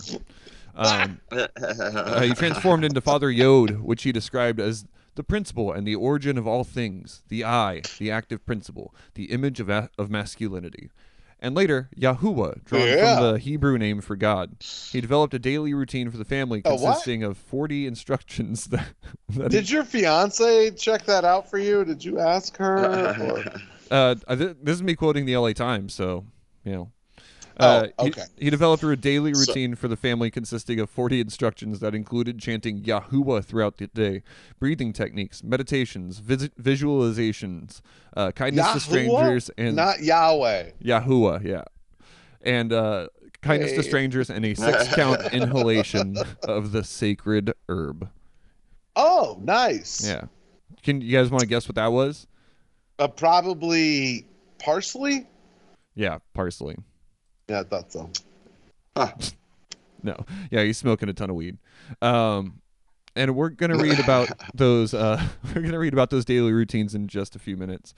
Um, uh, he transformed into Father Yod, which he described as the principle and the origin of all things, the I, the active principle, the image of, a- of masculinity. And later, Yahowha, drawn Yeah. from the Hebrew name for God. He developed a daily routine for the family consisting of 40 instructions that, that he- Did your fiance check that out for you? Did you ask her? Uh, this is me quoting the LA Times, so you know. Uh, Oh, he- okay. He, developed a daily So- routine for the family consisting of 40 instructions that included chanting Yahowha throughout the day, breathing techniques, meditations, vis- visualizations, uh, kindness to strangers, and Not Yahweh. Yahowha, yeah, and uh, kindness to strangers, and a six-count inhalation of the sacred herb. Oh, nice. Yeah. Can you guys want to guess what that was? Uh, probably parsley. Yeah, parsley. Yeah, I thought so. No. Yeah, he's smoking a ton of weed. Um, and we're gonna read about those. Uh, we're gonna read about those daily routines in just a few minutes.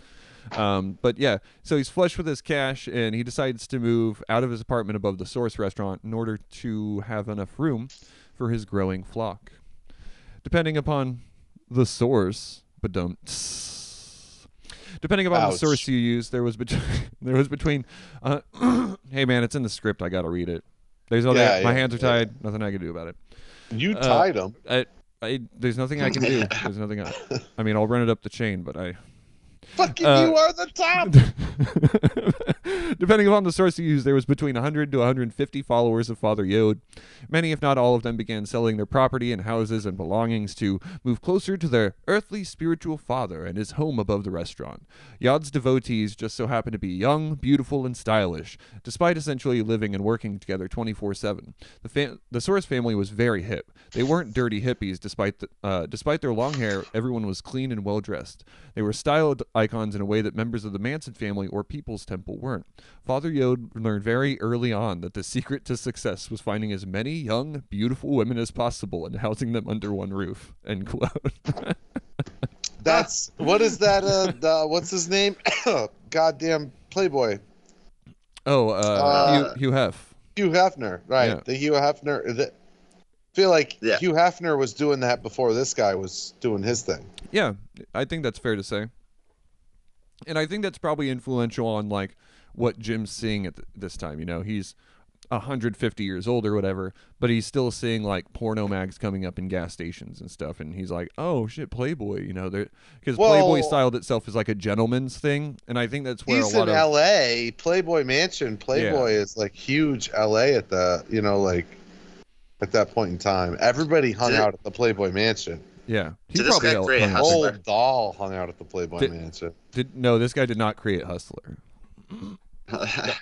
Um, but yeah, so he's flush with his cash, and he decides to move out of his apartment above the Source restaurant in order to have enough room for his growing flock. Depending upon the source, but don't. Depending upon the source you use, there was between there was between. Uh, hey man, it's in the script. I gotta read it. There's nothing. Yeah, my yeah, hands are yeah. tied. Nothing I can do about it. You Uh, tied him. I, I, there's nothing I can do. There's nothing. I, I mean, I'll run it up the chain, but I. Fucking uh, you are the top. Depending upon the source you use, there was between 100 to 150 followers of Father Yod. Many, if not all of them, began selling their property and houses and belongings to move closer to their earthly spiritual father and his home above the restaurant. Yod's devotees just so happened to be young, beautiful, and stylish, despite essentially living and working together 24 7. The, the Source family was very hip. They weren't dirty hippies, despite, the, uh, despite their long hair, everyone was clean and well dressed. They were styled icons in a way that members of the Manson family or People's Temple weren't. Father Yod learned very early on that the secret to success was finding as many young, beautiful women as possible and housing them under one roof. End quote. That's what is that? Uh, the, what's his name? Goddamn Playboy. oh, uh, Uh, Hugh, Hugh Hef. Hugh Hefner, right? Yeah. The Hugh Hefner. The, I feel like Yeah. Hugh Hefner was doing that before this guy was doing his thing. Yeah, I think that's fair to say. and I think that's probably influential on like what Jim's seeing at th- this time. You know, he's 150 years old or whatever, but he's still seeing like porno mags coming up in gas stations and stuff, and he's like, "Oh shit, Playboy," you know, because Playboy styled itself as like a gentleman's thing, and I think that's where He's a lot in of L.A. Playboy Mansion. Playboy is like huge L.A. at the you know like at that point in time. Everybody hung Did- out at the Playboy Mansion. yeah. He Did this probably guy held- create Hustler? Old doll hung out at the Playboy Did- Mansion. Did, no, this guy did not create Hustler.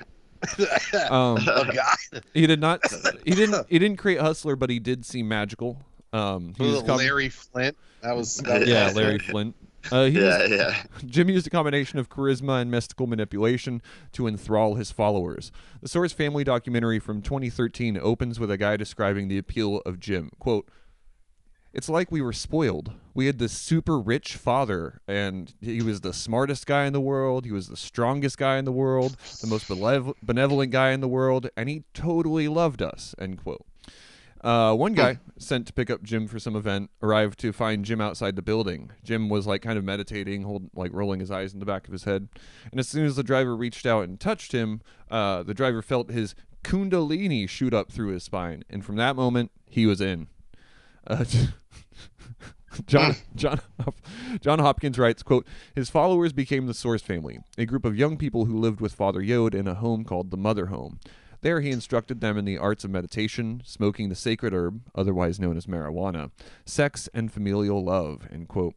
Um, oh God! he did not. He didn't. He didn't create Hustler, but he did seem magical. Um, he was com- Larry Flynt. That was, that was yeah, Larry Flynt. Uh, he was yeah, yeah. Jim used a combination of charisma and mystical manipulation to enthrall his followers. The Source family documentary from 2013 opens with a guy describing the appeal of Jim. Quote, it's like we were spoiled. We had this super rich father, and he was the smartest guy in the world. He was the strongest guy in the world, the most benevolent guy in the world, and he totally loved us. End quote. Uh, one guy sent to pick up Jim for some event arrived to find Jim outside the building. Jim was like kind of meditating, hold, like rolling his eyes in the back of his head. And as soon as the driver reached out and touched him, uh, the driver felt his kundalini shoot up through his spine. And from that moment, he was in. Uh, John ah. John John Hopkins writes, "quote His followers became the Source family, a group of young people who lived with Father Yod in a home called the Mother Home. There, he instructed them in the arts of meditation, smoking the sacred herb, otherwise known as marijuana, sex, and familial love." End quote.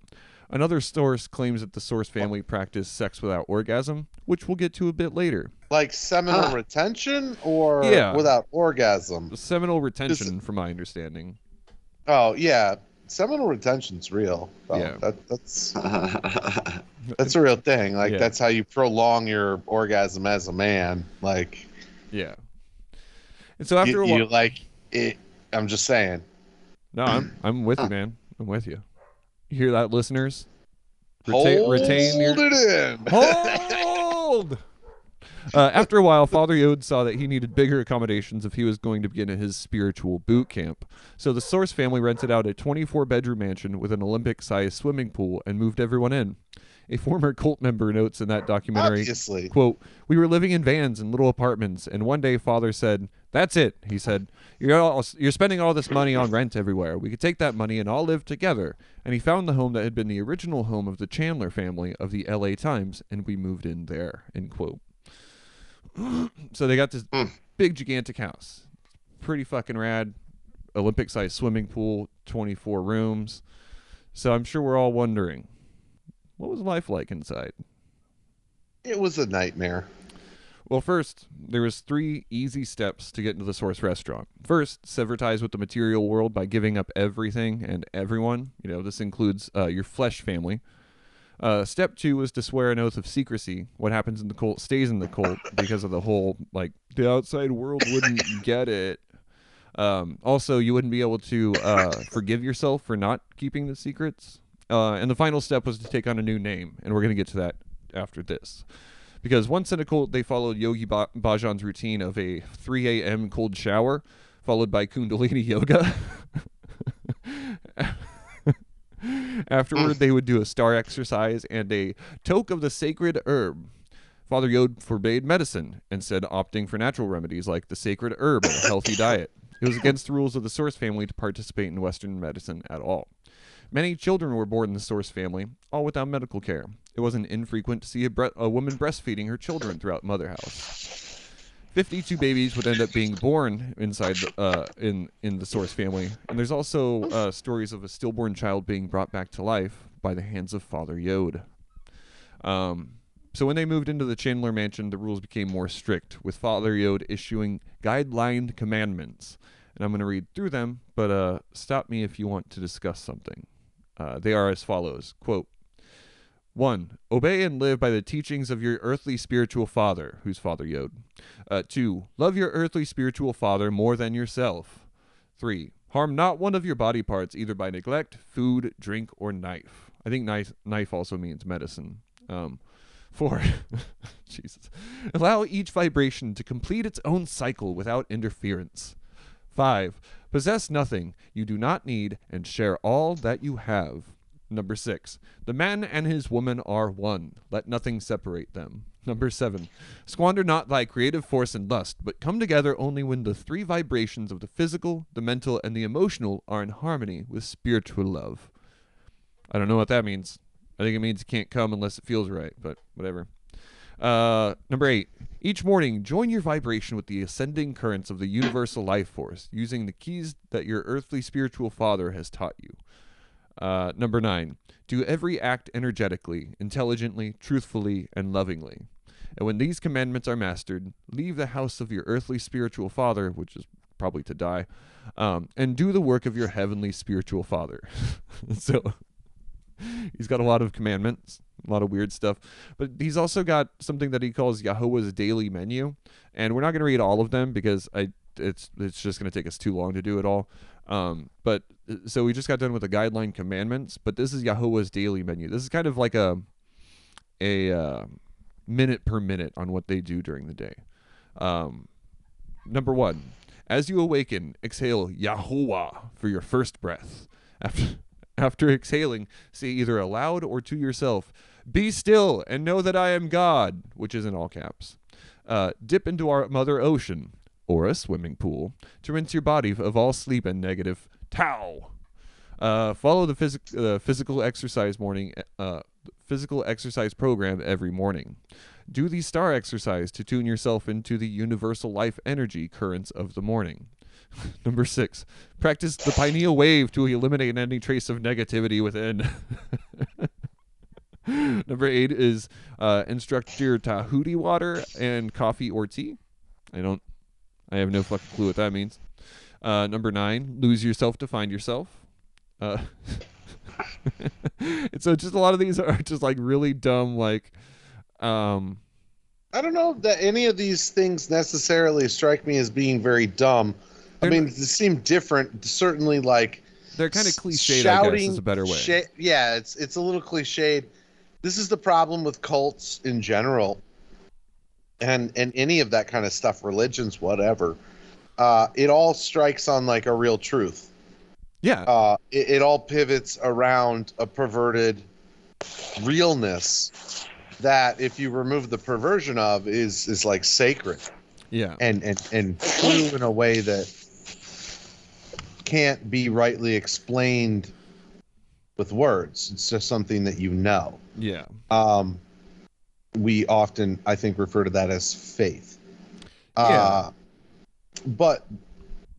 Another source claims that the Source family practiced sex without orgasm, which we'll get to a bit later. like seminal Huh. retention or Yeah. without orgasm. Seminal retention, from my understanding. Oh yeah, seminal retention's real. Oh, Yeah. that, that's that's a real thing. Like Yeah. that's how you prolong your orgasm as a man. Like Yeah. And so after you, a while, you like it. I'm just saying. no, I'm I'm with you, man. I'm with you. You hear that, listeners? Hold retain your hold it in. hold. Uh, after a while, Father Yod saw that he needed bigger accommodations if he was going to begin his spiritual boot camp. So the Source family rented out a 24 bedroom mansion with an Olympic sized swimming pool and moved everyone in. A former cult member notes in that documentary Obviously. quote we were living in vans and little apartments and one day father said that's it he said you're all, you're spending all this money on rent everywhere we could take that money and all live together and he found the home that had been the original home of the chandler family of the la times and we moved in there end quote so they got this Mm. big gigantic house pretty fucking rad olympic sized swimming pool 24 rooms so i'm sure we're all wondering what was life like inside It was a nightmare. Well, first, there was three easy steps to get into the Source restaurant. First, sever ties with the material world by giving up everything and everyone. You know, this includes uh, your flesh family. Uh, step two was to swear an oath of secrecy. What happens in the cult stays in the cult because of the whole like the outside world wouldn't get it. Um, also, you wouldn't be able to uh, forgive yourself for not keeping the secrets. Uh, and the final step was to take on a new name, and we're going to get to that after this. Because once in a cult, they followed Yogi ba- Bhajan's routine of a 3 a.m. cold shower, followed by Kundalini yoga. Afterward, mm. they would do a star exercise and a toke of the sacred herb. Father Yod forbade medicine, instead opting for natural remedies like the sacred herb and a healthy diet. It was against the rules of the Source family to participate in Western medicine at all. Many children were born in the Source family, all without medical care. It wasn't infrequent to see a, bre- a woman breastfeeding her children throughout Mother House. 52 babies would end up being born inside the, uh, in in the Source family, and there's also uh, stories of a stillborn child being brought back to life by the hands of Father Yod. Um, so when they moved into the Chandler mansion, the rules became more strict, with Father Yod issuing guideline commandments. And I'm going to read through them, but uh, stop me if you want to discuss something. Uh, they are as follows quote, 1. Obey and live by the teachings of your earthly spiritual father, who's Father Yod. Uh, 2. Love your earthly spiritual father more than yourself. 3. Harm not one of your body parts, either by neglect, food, drink, or knife. I think knife, knife also means medicine. Um, 4. Jesus. Allow each vibration to complete its own cycle without interference. 5. Possess nothing you do not need and share all that you have. Number six, the man and his woman are one. Let nothing separate them. Number seven, squander not thy creative force and lust, but come together only when the three vibrations of the physical, the mental, and the emotional are in harmony with spiritual love. I don't know what that means. I think it means you can't come unless it feels right, but whatever. Uh, number eight, each morning join your vibration with the ascending currents of the universal life force using the keys that your earthly spiritual father has taught you. Uh, number nine, do every act energetically, intelligently, truthfully, and lovingly. And when these commandments are mastered, leave the house of your earthly spiritual father, which is probably to die, um, and do the work of your heavenly spiritual father. so he's got a lot of commandments, a lot of weird stuff, but he's also got something that he calls Yahweh's daily menu, and we're not going to read all of them because I it's it's just going to take us too long to do it all. Um, but uh, so we just got done with the guideline commandments, but this is Yahweh's daily menu. This is kind of like a a uh, minute per minute on what they do during the day. Um, number one, as you awaken, exhale Yahweh for your first breath. After after exhaling, say either aloud or to yourself, "Be still and know that I am God," which is in all caps. Uh, dip into our mother ocean or a swimming pool to rinse your body of all sleep and negative tau. Uh, follow the phys- uh, physical exercise morning uh, physical exercise program every morning. Do the star exercise to tune yourself into the universal life energy currents of the morning. Number six, practice the pineal wave to eliminate any trace of negativity within. Number eight is uh, instruct your Tahuti water and coffee or tea. I don't I have no fucking clue what that means. Uh, number nine, lose yourself to find yourself. Uh, and so just a lot of these are just like really dumb, like, um, I don't know that any of these things necessarily strike me as being very dumb. I mean, they seem different. Certainly, like they're kind of cliched. I guess shouting is a better way. sha- yeah, it's it's a little cliched. This is the problem with cults in general, and and any of that kind of stuff, religions, whatever. Uh, it all strikes on like a real truth. yeah, Uh, it, it all pivots around a perverted realness that, if you remove the perversion of, is is like sacred yeah, and and and true in a way that can't be rightly explained with words. It's just something that you know. yeah, Um, we often, I think, refer to that as faith. Yeah. Uh, but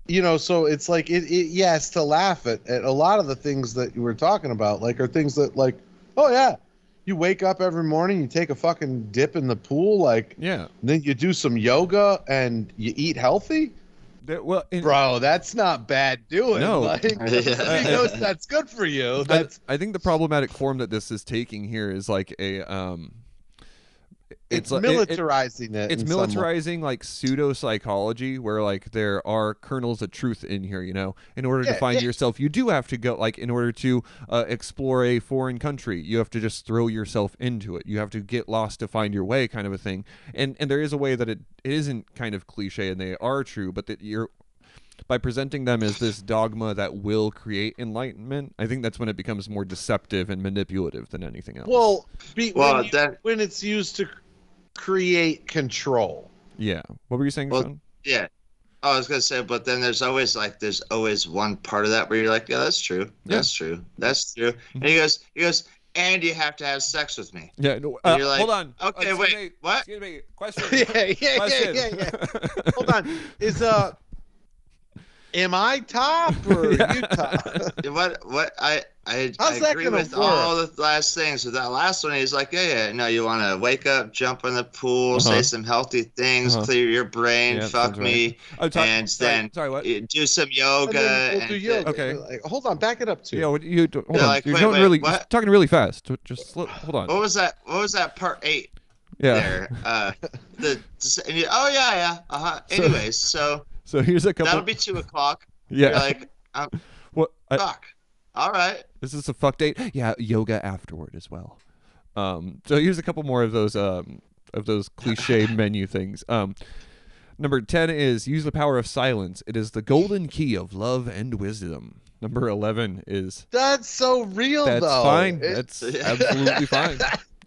you know, so it's like it, it. Yes, to laugh at, at a lot of the things that you were talking about, like are things that like, oh yeah, you wake up every morning, you take a fucking dip in the pool, like yeah. then you do some yoga and you eat healthy. There- well, in- Bro, that's not bad doing. No. like, Yeah. that's good for you. I, I think the problematic form that this is taking here is like a um, it's, like- it- it- militarizing it. it's in way. militarizing like pseudo psychology where like there are kernels of truth in here you know in order to find yeah. yourself you do have to go like in order to uh, explore a foreign country you have to just throw yourself into it you have to get lost to find your way kind of a thing and and there is a way that it, it isn't kind of cliche and they are true but that you're by presenting them as this dogma that will create enlightenment i think that's when it becomes more deceptive and manipulative than anything else Well, be, Well, when, you- that- when it's used to create control. yeah what were you saying Well, Shawn? Yeah. I was gonna say, but then there's always like there's always one part of that where you're like, yeah, that's true, that's true, that's true. And he goes, he goes, and you have to have sex with me. yeah no, uh, you're like, hold on okay, Excuse wait, me. what? excuse me question yeah, yeah, yeah, Question. yeah, yeah. Hold on. Is uh, am I top or Yeah. you top? What? What? I I, How's I that agree with work? all the last things. With that last one, he's like, yeah, yeah, no, you want to wake up, jump in the pool, Uh-huh. say some healthy things, Uh-huh. clear your brain, Yeah, fuck sounds me, Oh, sorry, and sorry, then sorry what do some And yoga. then we'll and do then- yoga. Okay. Like, hold on, back it up too. yeah what you hold They're on like, you're wait, wait, really you're talking really fast just slow, hold on What was that? What was that part eight yeah there? Uh, the oh yeah, yeah. Uh huh. So- Anyways, so so here's a couple that'll be two o'clock. yeah You're like, um, what I, fuck. All right. This is a fuck date. Yeah, yoga afterward as well. Um, so here's a couple more of those um of those cliche menu things. Um, number ten is use the power of silence. It is the golden key of love and wisdom. Number 11 is That's so real, though. that's though. fine. It- That's absolutely fine.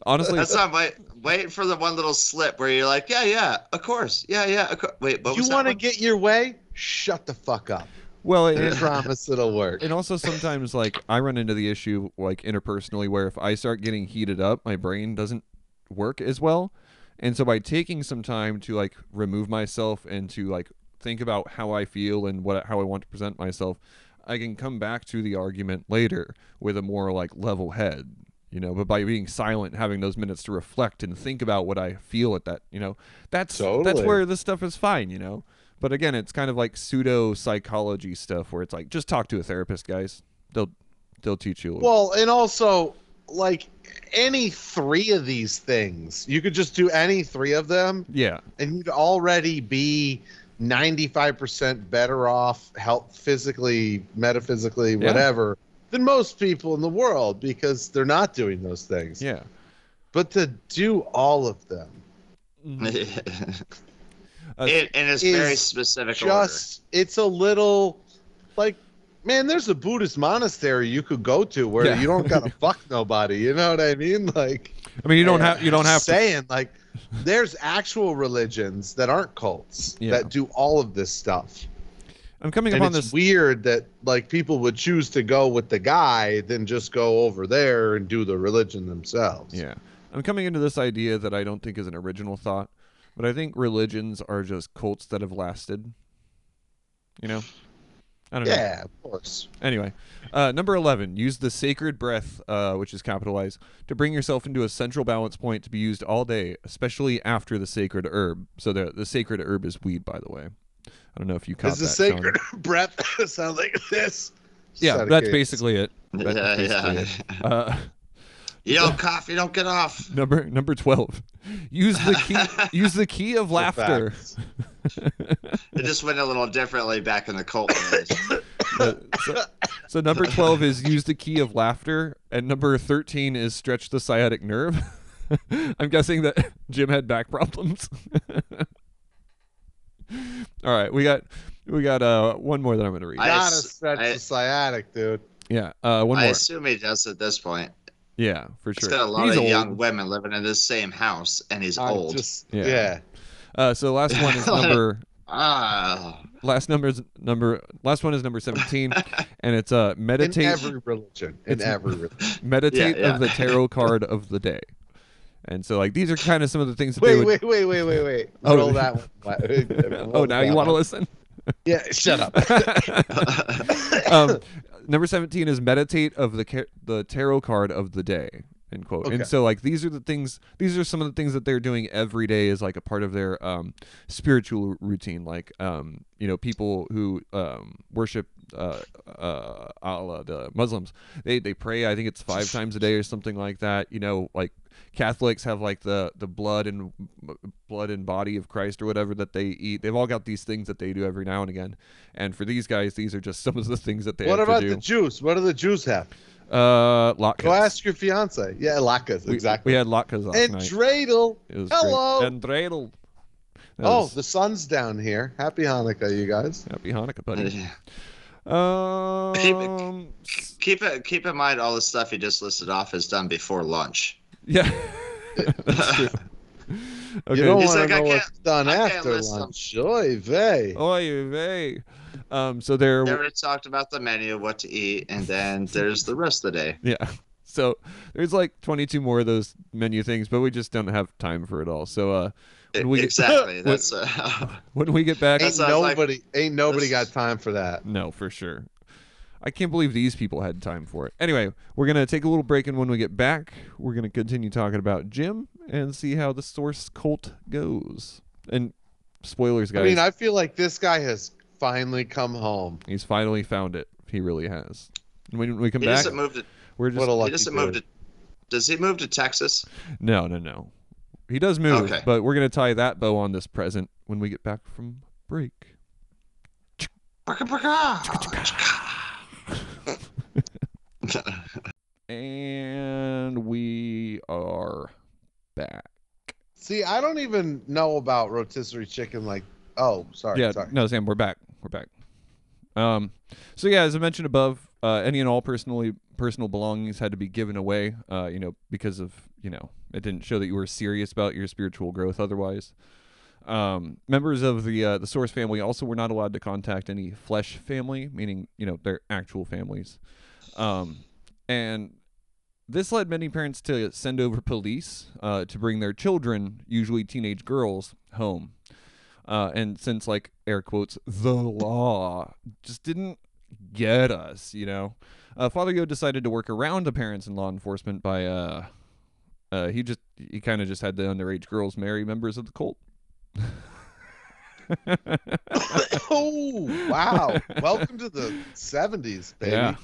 Honestly, That's not wait, waiting for the one little slip where you're like, yeah, yeah, of course, yeah, yeah. Of course. Wait, what you want to get your way? Shut the fuck up. well, I it, promise it'll work. and also sometimes like I run into the issue like interpersonally where if I start getting heated up, my brain doesn't work as well. And so by taking some time to like remove myself and to like think about how I feel and what how I want to present myself, I can come back to the argument later with a more like level head, you know, but by being silent, having those minutes to reflect and think about what I feel at that, you know, that's that's where this stuff is fine, you know. But again, it's kind of like pseudo psychology stuff where it's like just talk to a therapist, guys. They'll they'll teach you. Well, and also, like any three of these things, you could just do any three of them, yeah, and you'd already be 95% better off, health, physically, metaphysically, Yeah. whatever, than most people in the world because they're not doing those things. yeah. But to do all of them, Uh, in, in its very specific just it's a little like man there's a buddhist monastery you could go to where Yeah. you don't gotta fuck nobody you know what i mean like I mean, you don't have you don't have to. saying like there's actual religions that aren't cults Yeah. that do all of this stuff I'm coming and upon it's this. weird that like people would choose to go with the guy than just go over there and do the religion themselves Yeah, I'm coming into this idea that I don't think is an original thought, but I think religions are just cults that have lasted. You know, I don't know. yeah of course Anyway, uh, number 11, use the sacred breath, uh, which is capitalized, to bring yourself into a central balance point to be used all day, especially after the sacred herb. So the the sacred herb is weed, by the way. I don't know if you caught is the that. Shawn. sacred breath sound like this Yeah, that's okay. basically it. That's Yeah, basically yeah. it. Uh, You don't cough, you don't get off. number number 12, use the key use the key of laughter. It just went a little differently back in the cult. Uh, so, so number 12 is use the key of laughter and number 13 is stretch the sciatic nerve i'm guessing that jim had back problems all right we got we got uh one more that i'm gonna read I gotta ass- stretch I- the sciatic, dude. yeah uh one I more assume he does at this point. yeah for He's sure got a lot He's of old. young women living in this same house, and he's I'm old. Just, Yeah. yeah. uh so last one is number Ah, last number is number last one is number 17 and it's uh In meditate every religion. In It's- every religion. meditate Yeah, yeah. of the tarot card of the day and so like these are kind of some of the things that they Wait, would wait, wait, wait, wait, wait. Oh. Roll that one. oh now you want to listen Yeah, shut up. um, number 17 is meditate of the ca- the tarot card of the day end quote Okay. and so like these are the things these are some of the things that they're doing every day as like a part of their um spiritual routine like um you know people who um worship uh uh Allah, the Muslims they they pray I think it's 5 times a day or something like that you know like Catholics have like the the blood and blood and body of Christ or whatever that they eat. They've all got these things that they do every now and again. And for these guys, these are just some of the things that they what have about to the. Jews? What do the Jews have? uh, latkes. Go ask your fiance. Yeah, latkes, exactly. We had latkes last and night. dreidel. Hello. Great. And dreidel. That Oh, was- the sun's down here. Happy Hanukkah, you guys. happy Hanukkah, buddy. Keep Um, keep it keep in mind all the stuff you just listed off is done before lunch. Yeah. That's true. Okay. You don't He's want like, to I know can't- what's done I can't after lunch. Oy vey. Oy vey. Um, so there. They already talked about the menu, what to eat, and then there's the rest of the day. Yeah. So there's like 22 more of those menu things, but we just don't have time for it all. So uh, when we get, exactly. That's uh, when we get back, Ain't sounds like- nobody, ain't nobody got time for that. no, for sure. I can't believe these people had time for it. Anyway, we're gonna take a little break, and when we get back, we're gonna continue talking about Jim and see how the source cult goes. And spoilers, guys. I mean, I feel like this guy has finally come home. he's finally found it. He really has. And when we come he back, doesn't move to. we're just What a He doesn't move to. Does he move to Texas? no, no, no. He does move, Okay. but we're gonna tie that bow on this present when we get back from break. And we are back. See, I don't even know about rotisserie chicken. Like, oh, sorry, yeah, sorry. no, Sam, we're back. We're back. Um, so yeah, as I mentioned above, uh, any and all personally personal belongings had to be given away. Uh, you know, because of you know it didn't show that you were serious about your spiritual growth. Otherwise, um, members of the uh, the source family also were not allowed to contact any flesh family, meaning you know their actual families. Um, and this led many parents to send over police uh, to bring their children, usually teenage girls, home. Uh, and since, like, air quotes, the law just didn't get us, you know, uh, Father Yod decided to work around the parents and law enforcement by, uh, uh, he just, he kind of just had the underage girls marry members of the cult. oh wow! Welcome to the '70s, baby. Yeah.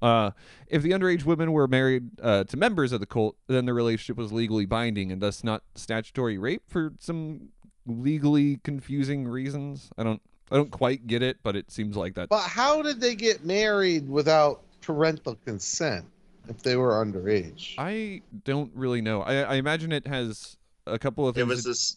Uh, if the underage women were married uh, to members of the cult, then the relationship was legally binding and thus not statutory rape for some legally confusing reasons. I don't, I don't quite get it, but it seems like that. But how did they get married without parental consent if they were underage? I don't really know. I, I imagine it has a couple of It was this.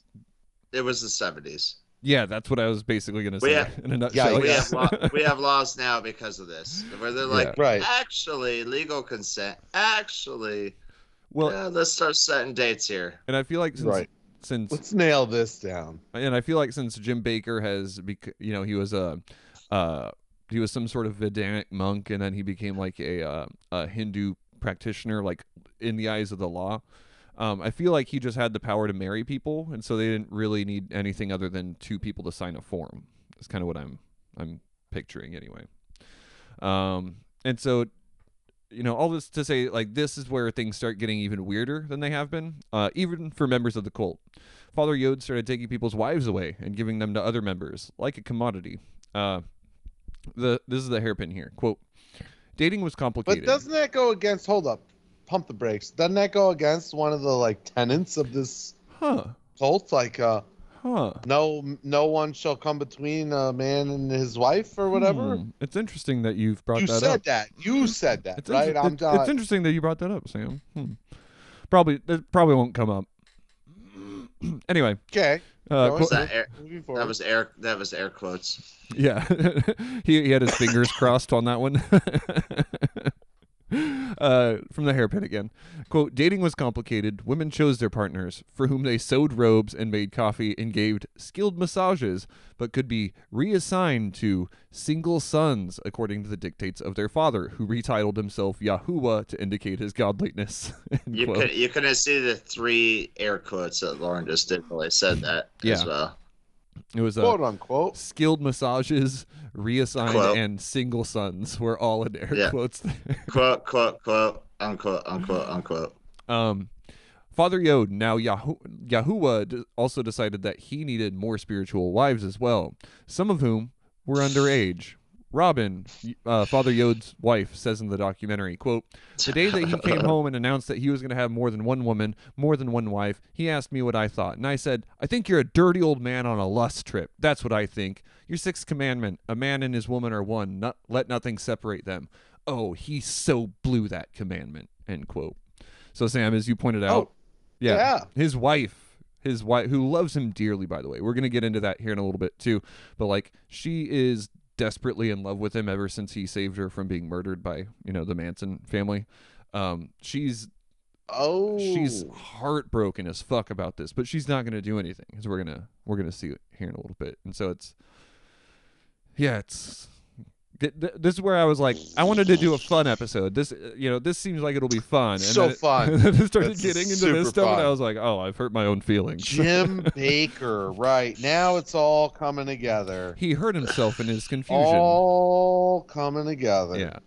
It was the seventies. Yeah, that's what I was basically going to say have- in a nutshell. Yeah, We yeah. have law, we have laws now because of this, where they're like, Right. actually, legal consent. Actually, Well, yeah, let's start setting dates here. and I feel like since Right. since Let's nail this down. and I feel like since Jim Baker has, bec- you know, he was a, uh, he was some sort of Vedantic monk, and then he became like a, uh, a Hindu practitioner, like in the eyes of the law. Um, I feel like he just had the power to marry people, and so they didn't really need anything other than two people to sign a form. That's kind of what I'm I'm picturing anyway. Um, and so, you know, all this to say, like, this is where things start getting even weirder than they have been, uh, even for members of the cult. Father Yod started taking people's wives away and giving them to other members, like a commodity. Uh, the this is the hairpin here. Quote: Dating was complicated. But doesn't that go against? Hold up, pump the brakes. Doesn't that go against one of the like tenets of this huh? cult? Like, uh, Huh? no, no one shall come between a man and his wife or whatever. Hmm. It's interesting that you've brought You that said up. that. You said that, It's, right? inter- I'm it- not. it's interesting that you brought that up, Sam. Hmm. Probably that probably won't come up. anyway, okay. uh, Go qu- Was that air? That was air. That was air quotes. Yeah, he he had his fingers crossed on that one. uh, from the hairpin again. Quote: Dating was complicated. Women chose their partners, for whom they sewed robes and made coffee and gave skilled massages, but could be reassigned to single sons according to the dictates of their father, who retitled himself Yahowha to indicate his godliness. You quote. could you couldn't see the three air quotes that Loren just did while I said that as Yeah. well. It was uh, quote unquote. skilled massages, reassigned, Quote. and single sons were all in air Yeah. quotes. There. Quote quote quote unquote unquote unquote. Um, Father Yod, now Yahu- Yahowha, also decided that he needed more spiritual wives as well, some of whom were underage. Robin, uh, Father Yod's wife, says in the documentary, quote, The day that he came home and announced that he was going to have more than one woman, more than one wife, he asked me what I thought. And I said, I think you're a dirty old man on a lust trip. That's what I think. Your sixth commandment, a man and his woman are one. Not, let nothing separate them. Oh, he so blew that commandment, end quote. So, Sam, as you pointed out, Oh, yeah, yeah. his wife, his wife, who loves him dearly, by the way. We're going to get into that here in a little bit, too. But, like, she is desperately in love with him ever since he saved her from being murdered by, you know, the Manson family. Um, she's Oh, she's heartbroken as fuck about this, but she's not going to do anything because we're gonna we're gonna see it here in a little bit. And so it's yeah, it's th- th- this is where I was like, I wanted to do a fun episode. This uh, you know this seems like it'll be fun. And So then it- fun. And then it started It's getting into this stuff, and fun. I was like, oh, I've hurt my own feelings. Jim Baker. Right now, it's all coming together. he hurt himself in his confusion. All coming together. Yeah.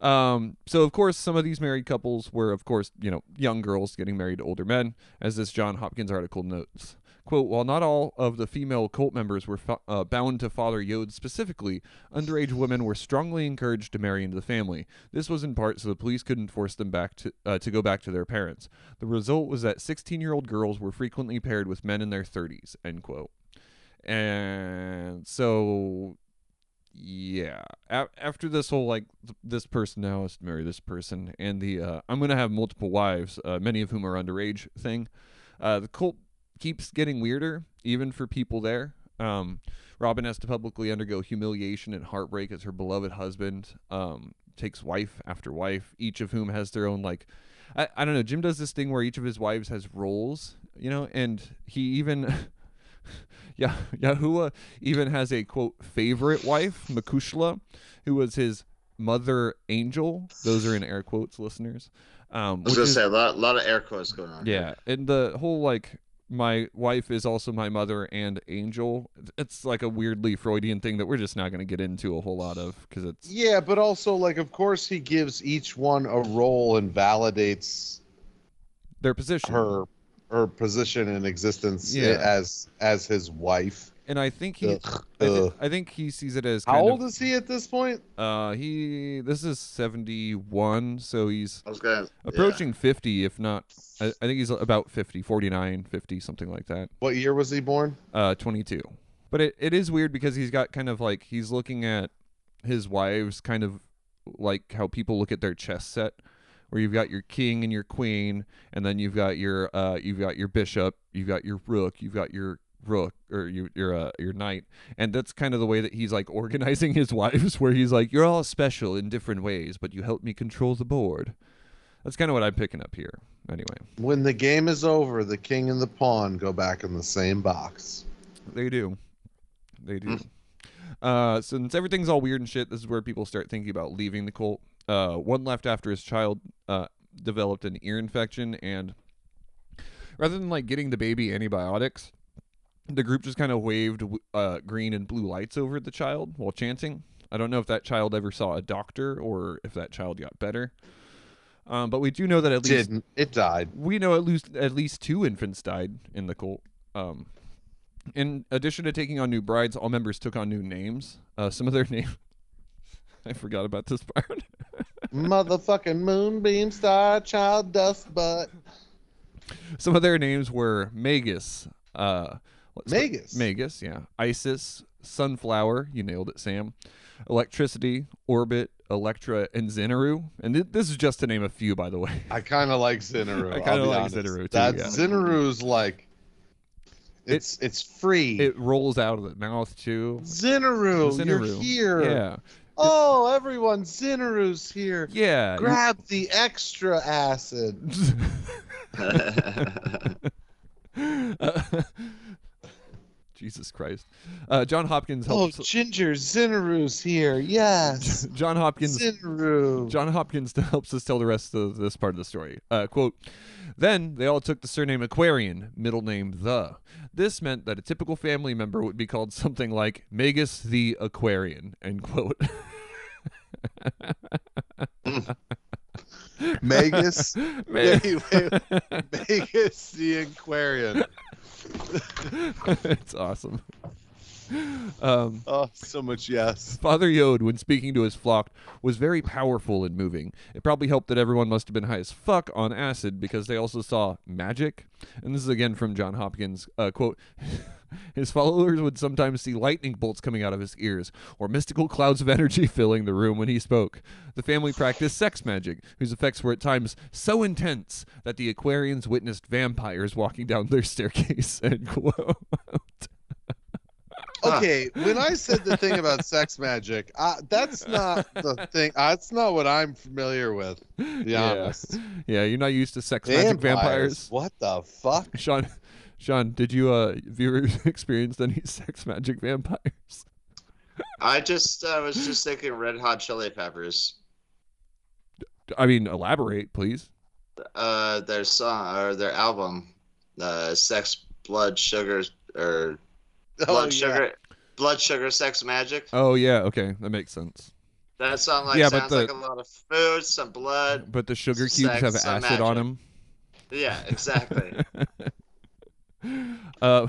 Um, so of course, some of these married couples were, of course, you know, young girls getting married to older men, as this John Hopkins article notes. Quote, while not all of the female cult members were fo- uh, bound to Father Yod specifically, underage women were strongly encouraged to marry into the family. This was in part so the police couldn't force them back to uh, to go back to their parents. The result was that 16-year-old girls were frequently paired with men in their 30s. End quote. And so yeah a- after this whole like th- this person now has to marry this person and the uh, i'm gonna have multiple wives uh, many of whom are underage thing uh, the cult keeps getting weirder even for people there Um, Robin has to publicly undergo humiliation and heartbreak as her beloved husband um, takes wife after wife, each of whom has their own like. I, I don't know. Jim does this thing where each of his wives has roles, you know, and he even. yeah, Yahowha even has a quote favorite wife, Makushla, who was his mother angel. Those are in air quotes, listeners. Um, I was gonna is- say a lot, a lot of air quotes going on. here. yeah, and the whole like my wife is also my mother and angel. It's like a weirdly Freudian thing that we're just not going to get into a whole lot of because it's Yeah, but also like of course he gives each one a role and validates their position. her her position in existence Yeah. as as his wife. And I think he, Ugh, I, thi- ugh. I think he sees it as How old of, is he at this point? uh he this is seventy one, so he's I was gonna yeah. approaching 50 if not I, I think he's about 50 49 50 something like that What year was he born? uh 22 but it, it is weird because he's got kind of like he's looking at his wives kind of like how people look at their chess set where you've got your king and your queen and then you've got your uh you've got your bishop you've got your rook you've got your rook or your your uh, your knight and that's kind of the way that he's like organizing his wives where he's like you're all special in different ways but you help me control the board that's kind of what i'm picking up here anyway When the game is over, the king and the pawn go back in the same box. They do. They do. Uh, since everything's all weird and shit, this is where people start thinking about leaving the cult. Uh, one left after his child uh, developed an ear infection, and rather than like getting the baby antibiotics, the group just kind of waved uh, green and blue lights over the child while chanting. I don't know if that child ever saw a doctor or if that child got better. Um, but we do know that at least Didn't it died? we know at least at least two infants died in the cult. Um, in addition to taking on new brides, all members took on new names. Uh, some of their names, I forgot about this part. Motherfucking moonbeam star child dust butt. some of their names were Magus, uh, Magus. Magus, yeah, Isis, Sunflower. You nailed it, Sam. Electricity, Orbit, Electra, and Xenaru. And th- this is just to name a few, by the way. I kind of like Zinneru. I kinda like honest. Zinneru, too, That yeah. Zinneru's like, it's it's free. It rolls out of the mouth too. Zinneru, you're here. Yeah, Oh, everyone, Zinneru's here. yeah. you- Grab the extra acid. Uh, Jesus Christ. Uh, John Hopkins Oh. Ginger, Zinneru's here. Yes. John Hopkins. Zinneru. John Hopkins helps us tell the rest of this part of the story. Uh, quote, then they all took the surname Aquarian, middle name The. This meant that a typical family member would be called something like Magus the Aquarian, end quote. Magus. Man. wait, wait. Magus the Aquarian. it's awesome. Um, Oh, so much yes. Father Yod, when speaking to his flock, was very powerful and moving. It probably helped that everyone must have been high as fuck on acid because they also saw magic. And this is again from John Hopkins. Uh, quote His followers would sometimes see lightning bolts coming out of his ears, or mystical clouds of energy filling the room when he spoke. The family practiced sex magic, whose effects were at times so intense that the Aquarians witnessed vampires walking down their staircase. End quote. Okay, when I said the thing about sex magic, uh, that's not the thing. Uh, that's not what I'm familiar with. To be Yeah. honest. Yeah, you're not used to sex magic vampires. What the fuck? Shawn, Shawn, did you uh have you ever experienced any sex magic vampires? I just uh, was just thinking Red Hot Chili Peppers. I mean, elaborate, please. Uh, their song or their album, uh, "Sex, Blood, Sugar," or Oh, "Blood, yeah. Sugar, Blood, Sugar, Sex, Magic." Oh yeah, okay, that makes sense. That song like Yeah, but sounds the- like a lot of food, some blood. But the sugar Sex, cubes have some acid on them. Yeah, exactly. uh,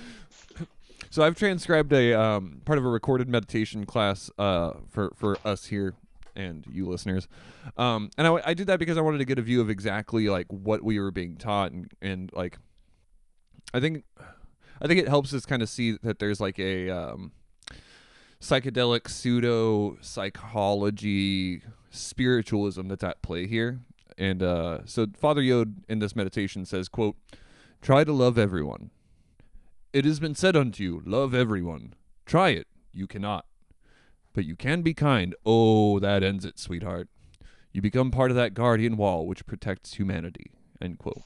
so I've transcribed a um, part of a recorded meditation class uh, for for us here and you listeners, um, and I, I did that because I wanted to get a view of exactly like what we were being taught and and like I think I think it helps us kind of see that there's like a um, psychedelic pseudo psychology spiritualism that's at play here. And uh, so Father Yod in this meditation says, quote, try to love everyone. It has been said unto you, love everyone. Try it. You cannot. But you can be kind. Oh, that ends it, sweetheart. You become part of that guardian wall which protects humanity. End quote.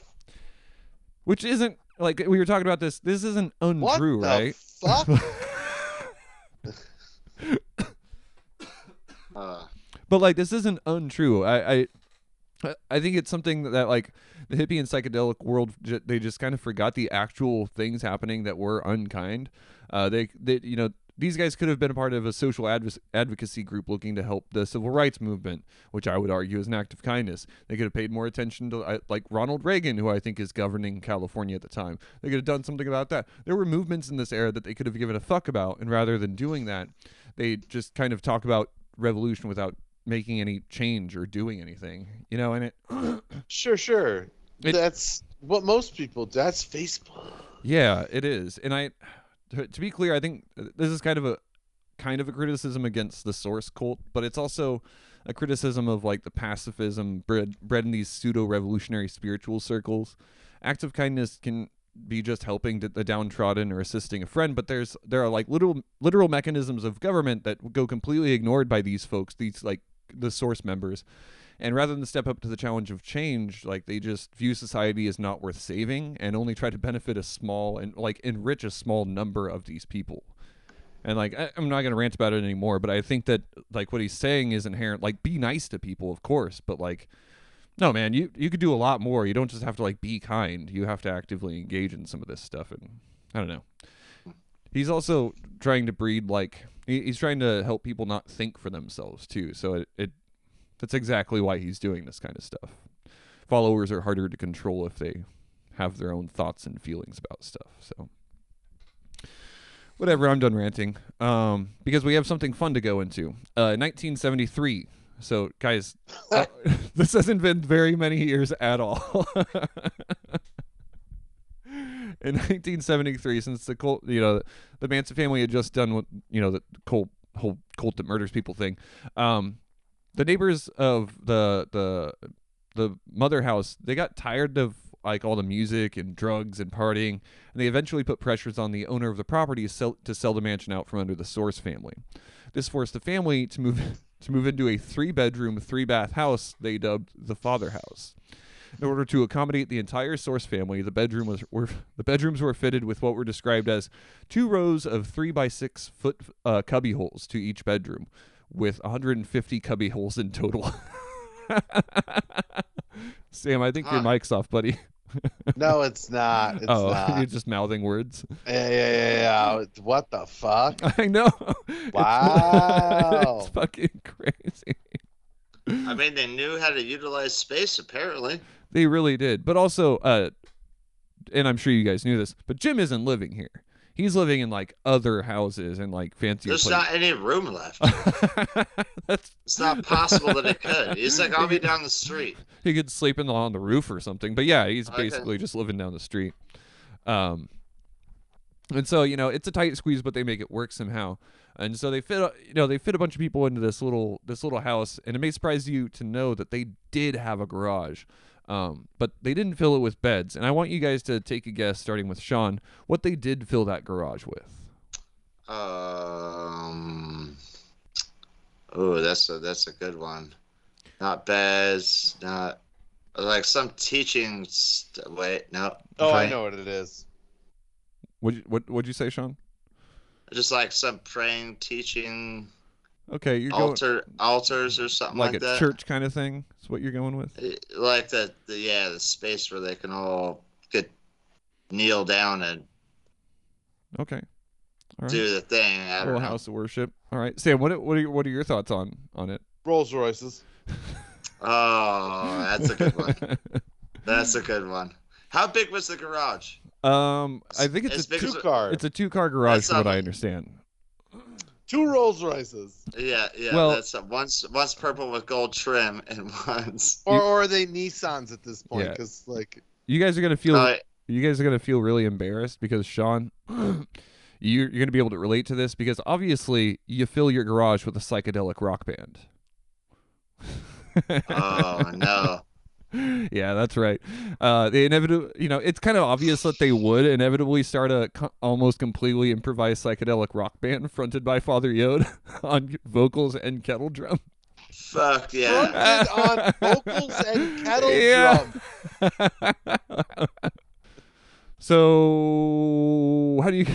Which isn't like we were talking about this. This isn't What untrue, the right? fuck? Uh, But like this isn't untrue. I I I think it's something that like the hippie and psychedelic world j- they just kind of forgot the actual things happening that were unkind. Uh, they they you know these guys could have been a part of a social adv- advocacy group looking to help the civil rights movement, which I would argue is an act of kindness. They could have paid more attention to uh, like Ronald Reagan, who I think is governing California at the time. They could have done something about that. There were movements in this era that they could have given a fuck about, and rather than doing that, they just kind of talk about revolution without making any change or doing anything. You know, and it sure, sure. It- that's what most people. That's Facebook. Yeah, it is. And I to, to be clear, I think uh, this is kind of a kind of a criticism against the source cult, but it's also a criticism of like the pacifism bred bred in these pseudo revolutionary spiritual circles. Acts of kindness can be just helping the downtrodden or assisting a friend, but there's there are like literal literal mechanisms of government that go completely ignored by these folks, these like the source members. And rather than step up to the challenge of change, like they just view society as not worth saving and only try to benefit a small and like enrich a small number of these people. And like I, I'm not gonna rant about it anymore, but I think that like what he's saying is inherent. Like be nice to people, of course, but like no man, you you could do a lot more. You don't just have to like be kind. You have to actively engage in some of this stuff. And I don't know. He's also trying to breed like he, he's trying to help people not think for themselves too. So it, it that's exactly why he's doing this kind of stuff. Followers are harder to control if they have their own thoughts and feelings about stuff. So whatever, I'm done ranting. Um, because we have something fun to go into. Uh, 1973. So guys, uh, this hasn't been very many years at all. In 1973, since the cult, you know, the Manson family had just done what you know the cult, whole cult that murders people thing. Um, the neighbors of the the the mother house they got tired of like all the music and drugs and partying and they eventually put pressures on the owner of the property to sell, to sell the mansion out from under the source family. This forced the family to move to move into a three bedroom three bath house they dubbed the father house. In order to accommodate the entire source family the bedroom was were the bedrooms were fitted with what were described as two rows of three by six foot uh, cubby holes to each bedroom with 150 cubby holes in total. Sam, I think your mic's off, buddy. No, it's not. It's oh, not. you're just mouthing words. Yeah, yeah, yeah, yeah. What the fuck? I know. It's- Wow. it's fucking crazy. I mean, they knew how to utilize space, apparently. They really did. But also, uh, and I'm sure you guys knew this, but Jim isn't living here. He's living in like other houses and like fancier There's places. not any room left. That's It's not possible that it could. He's like, I'll be down the street. he could sleep in the, on the roof or something. But yeah, he's Okay. basically just living down the street. Um, and so you know it's a tight squeeze, but they make it work somehow. And so they fit, you know, they fit a bunch of people into this little this little house, and it may surprise you to know that they did have a garage, um, but they didn't fill it with beds. And I want you guys to take a guess, starting with Shawn, what they did fill that garage with. Um. Oh, that's a that's a good one. Not beds, not like some teaching. St- wait, no. Oh, I know what it is. What what what'd you say, Shawn? Just like some praying, teaching Okay, you're going altar altars or something like like, a that. church kind of thing. Is what you're going with? Eh, Like the, the yeah, the space where they can all get kneel down and Okay, all right. do the thing. I A little know. house of worship. All right, Sam. What what are your, what are your thoughts on on it? Rolls Royces. Oh, that's a good one. That's a good one. How big was the garage? Um, I think it's As a two, as Two a- car. it's a two car garage, from what I understand. Two Rolls Royces. Yeah, yeah. Well- that's a, one's one's purple with gold trim, and one's. Or, or are they Nissans at this point? Yeah. Because like, You guys are gonna feel Uh, you guys are gonna feel really embarrassed because Shawn, You're, you're gonna be able to relate to this because obviously you fill your garage with a psychedelic rock band. oh no! Yeah, that's right. Uh, they inevitably, you know, it's kind of obvious that they would inevitably start a co- almost completely improvised psychedelic rock band fronted by Father Yod on vocals and kettle drum. Fuck yeah. Fronted on vocals and kettle Yeah. drum. so, how do you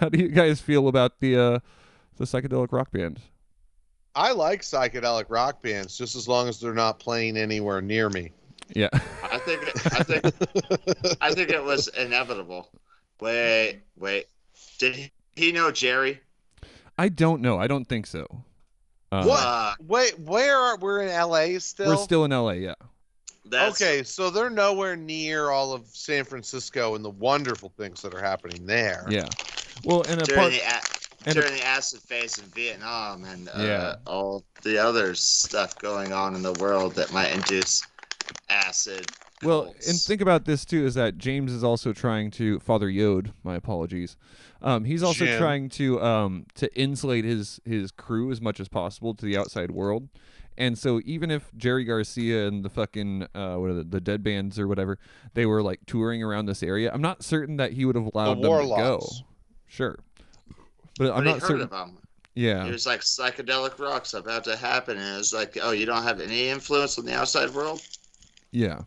how do you guys feel about the uh, the psychedelic rock band? I like psychedelic rock bands just as long as they're not playing anywhere near me. Yeah, I think I think I think it was inevitable. Wait, wait. Did he know Jerry? I don't know. I don't think so. Uh, What? Uh, Wait, where are we're in LA still? We're still in LA. Yeah. that's Okay, so they're nowhere near all of San Francisco and the wonderful things that are happening there. Yeah. Well, and during part. the a- and a- during the acid phase in Vietnam and uh, Yeah. all the other stuff going on in the world that might induce acid. Well, cults. and think about this too: is that James is also trying to Father Yod. My apologies. Um, he's also Jim. trying to um, to insulate his his crew as much as possible to the outside world. And so even if Jerry Garcia and the fucking uh, what are the, the dead bands or whatever, they were like touring around this area, I'm not certain that he would have allowed them to go. Sure, but I'm But he not heard certain. of them. Yeah, It was like psychedelic rocks about to happen, and it's like, oh, you don't have any influence on the outside world. Yeah.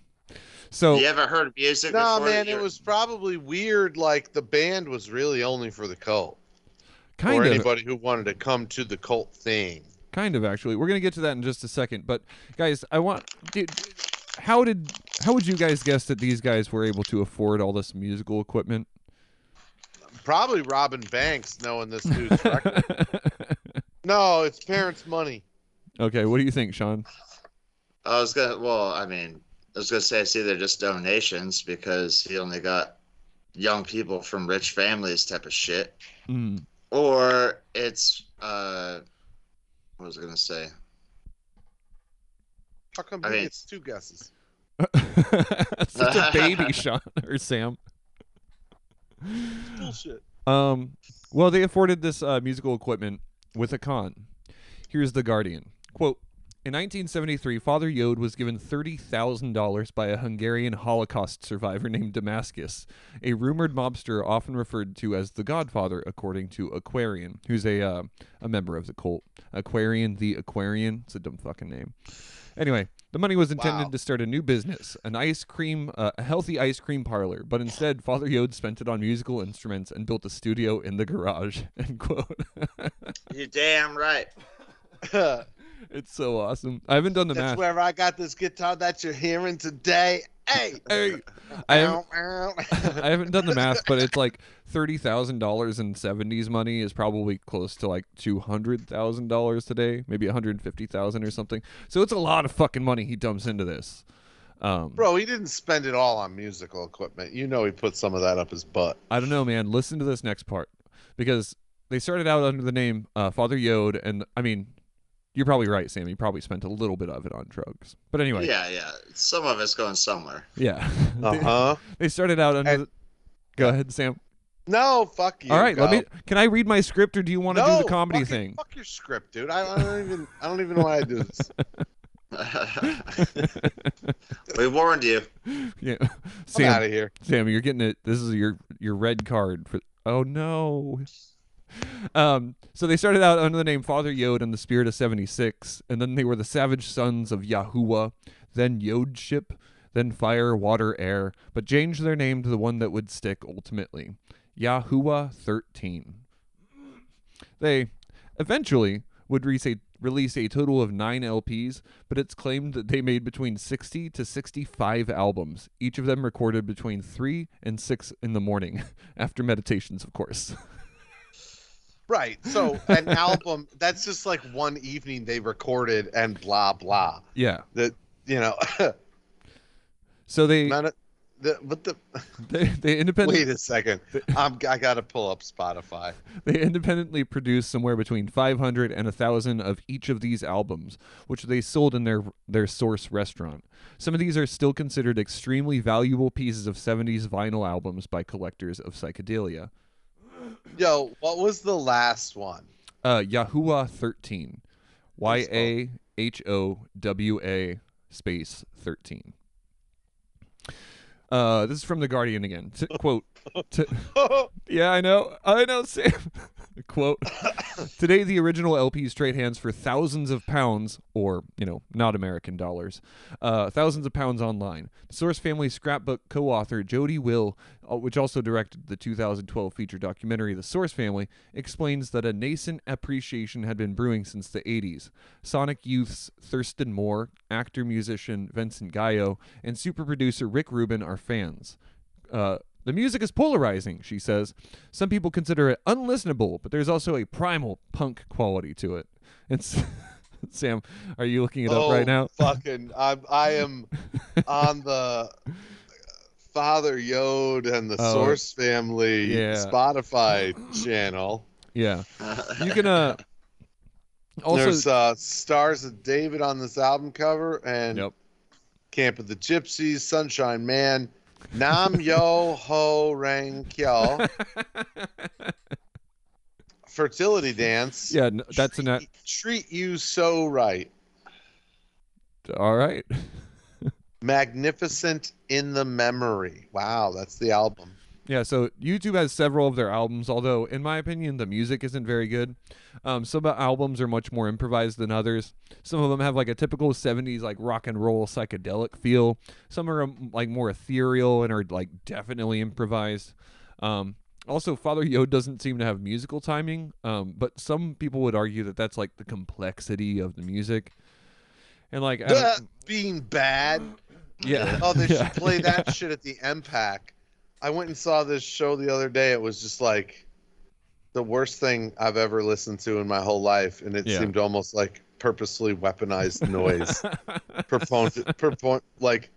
So You ever heard music? No, before man, it was probably weird. Like the band was really only for the cult kind or of anybody who wanted to come to the cult thing. Kind of actually. We're gonna get to that in just a second. But guys, I want. Did, how did how would you guys guess that these guys were able to afford all this musical equipment? Probably Robin Banks, knowing this dude's record. No, it's parents' money. okay, what do you think, Shawn? I was gonna. Well, I mean, I was gonna say it's either just donations because he only got young people from rich families type of shit, Mm. or it's uh, what was I gonna say? How come I mean- gets two guesses? Such a baby, Shawn or Sam. Bullshit. Um, well, they afforded this uh, musical equipment with a con. Here's the Guardian quote. In 1973, Father Yod was given $30,000 by a Hungarian Holocaust survivor named Damascus, a rumored mobster often referred to as the Godfather, according to Aquarian, who's a uh, a member of the cult. Aquarian, the Aquarian. It's a dumb fucking name. Anyway, the money was intended Wow. to start a new business, an ice cream, uh, a healthy ice cream parlor. But instead, Father Yod spent it on musical instruments and built a studio in the garage. End quote. You're damn right. it's so awesome. I haven't done the math. That's math. where I got this guitar that you're hearing today. Hey. Hey, I haven't. I haven't done the math, but it's like thirty thousand dollars in seventies money is probably close to like two hundred thousand dollars today, maybe one hundred fifty thousand or something. So it's a lot of fucking money he dumps into this. Um, Bro, he didn't spend it all on musical equipment. You know he put some of that up his butt. I don't know, man. Listen to this next part because they started out under the name uh, Father Yod, and I mean, you're probably right, Sam. You probably spent a little bit of it on drugs, but anyway, Yeah, yeah. Some of it's going somewhere. yeah. Uh huh. they started out under. And- the... Go ahead, Sam. No, fuck you. All right, let me. Can I read my script, or do you want to no, do the comedy fuck it- thing? Fuck your script, dude. I, I don't even. I don't even know why I do this. we warned you. Yeah, I'm Sam. out of here. Sam, you're getting it. This is your your red card for. Oh no. Um. So they started out under the name Father Yod and the Spirit of Seventy Six, and then they were the Savage Sons of Yahowha, then Yodship, then Fire, Water, Air, but changed their name to the one that would stick ultimately, Yahowha Thirteen. They eventually would release a, release a total of nine LPs, but it's claimed that they made between 60 to 65 albums, each of them recorded between 3 and 6 in the morning, after meditations, of course. Right. So an album that's just like one evening they recorded and blah blah. yeah. That you know. So they the, what the? they, they independent Wait a second. I'm. I gotta pull up Spotify. They independently produced somewhere between 500 and 1,000 of each of these albums, which they sold in their their source restaurant. Some of these are still considered extremely valuable pieces of 70s vinyl albums by collectors of psychedelia. Yo, what was the last one? Uh, Yahowha 13. Y A H O W A space 13. Uh, this is from The Guardian again. T- quote T- yeah, I know. I know, Sam. quote. Today, the original LPs trade hands for thousands of pounds, or you know, not American dollars, uh, thousands of pounds online. The Source Family scrapbook co-author Jodi Wille, uh, which also directed the 2012 feature documentary The Source Family, explains that a nascent appreciation had been brewing since the 80s. Sonic Youth's Thurston Moore, actor musician Vincent Gallo, and super producer Rick Rubin are fans. Uh, the music is polarizing, she says. Some people consider it unlistenable, but there's also a primal punk quality to it. And s- Sam, are you looking it up oh, right now? fucking, I'm, I am on the Father Yod and the Oh, Source Family yeah. Spotify channel. Yeah. You can uh also There's uh, stars of David on this album cover and Yep. Camp of the Gypsies, Sunshine Man, Nam Yo Ho Rang Kyo, Fertility Dance. Yeah, n- that's an treat, treat you so right. all right. Magnificent in the Memory. Wow, that's the album. Yeah, so YouTube has several of their albums, although in my opinion the music isn't very good. Um, some albums are much more improvised than others. Some of them have like a typical '70s like rock and roll psychedelic feel. Some are um, like more ethereal and are like definitely improvised. Um, also, Father Yod doesn't seem to have musical timing, um, but some people would argue that that's like the complexity of the music. And like, That being bad. yeah, Oh, they yeah, should play yeah. that shit at the MPAC. I went and saw this show the other day. It was just like the worst thing I've ever listened to in my whole life, and it Yeah. seemed almost like purposely weaponized noise. Propon like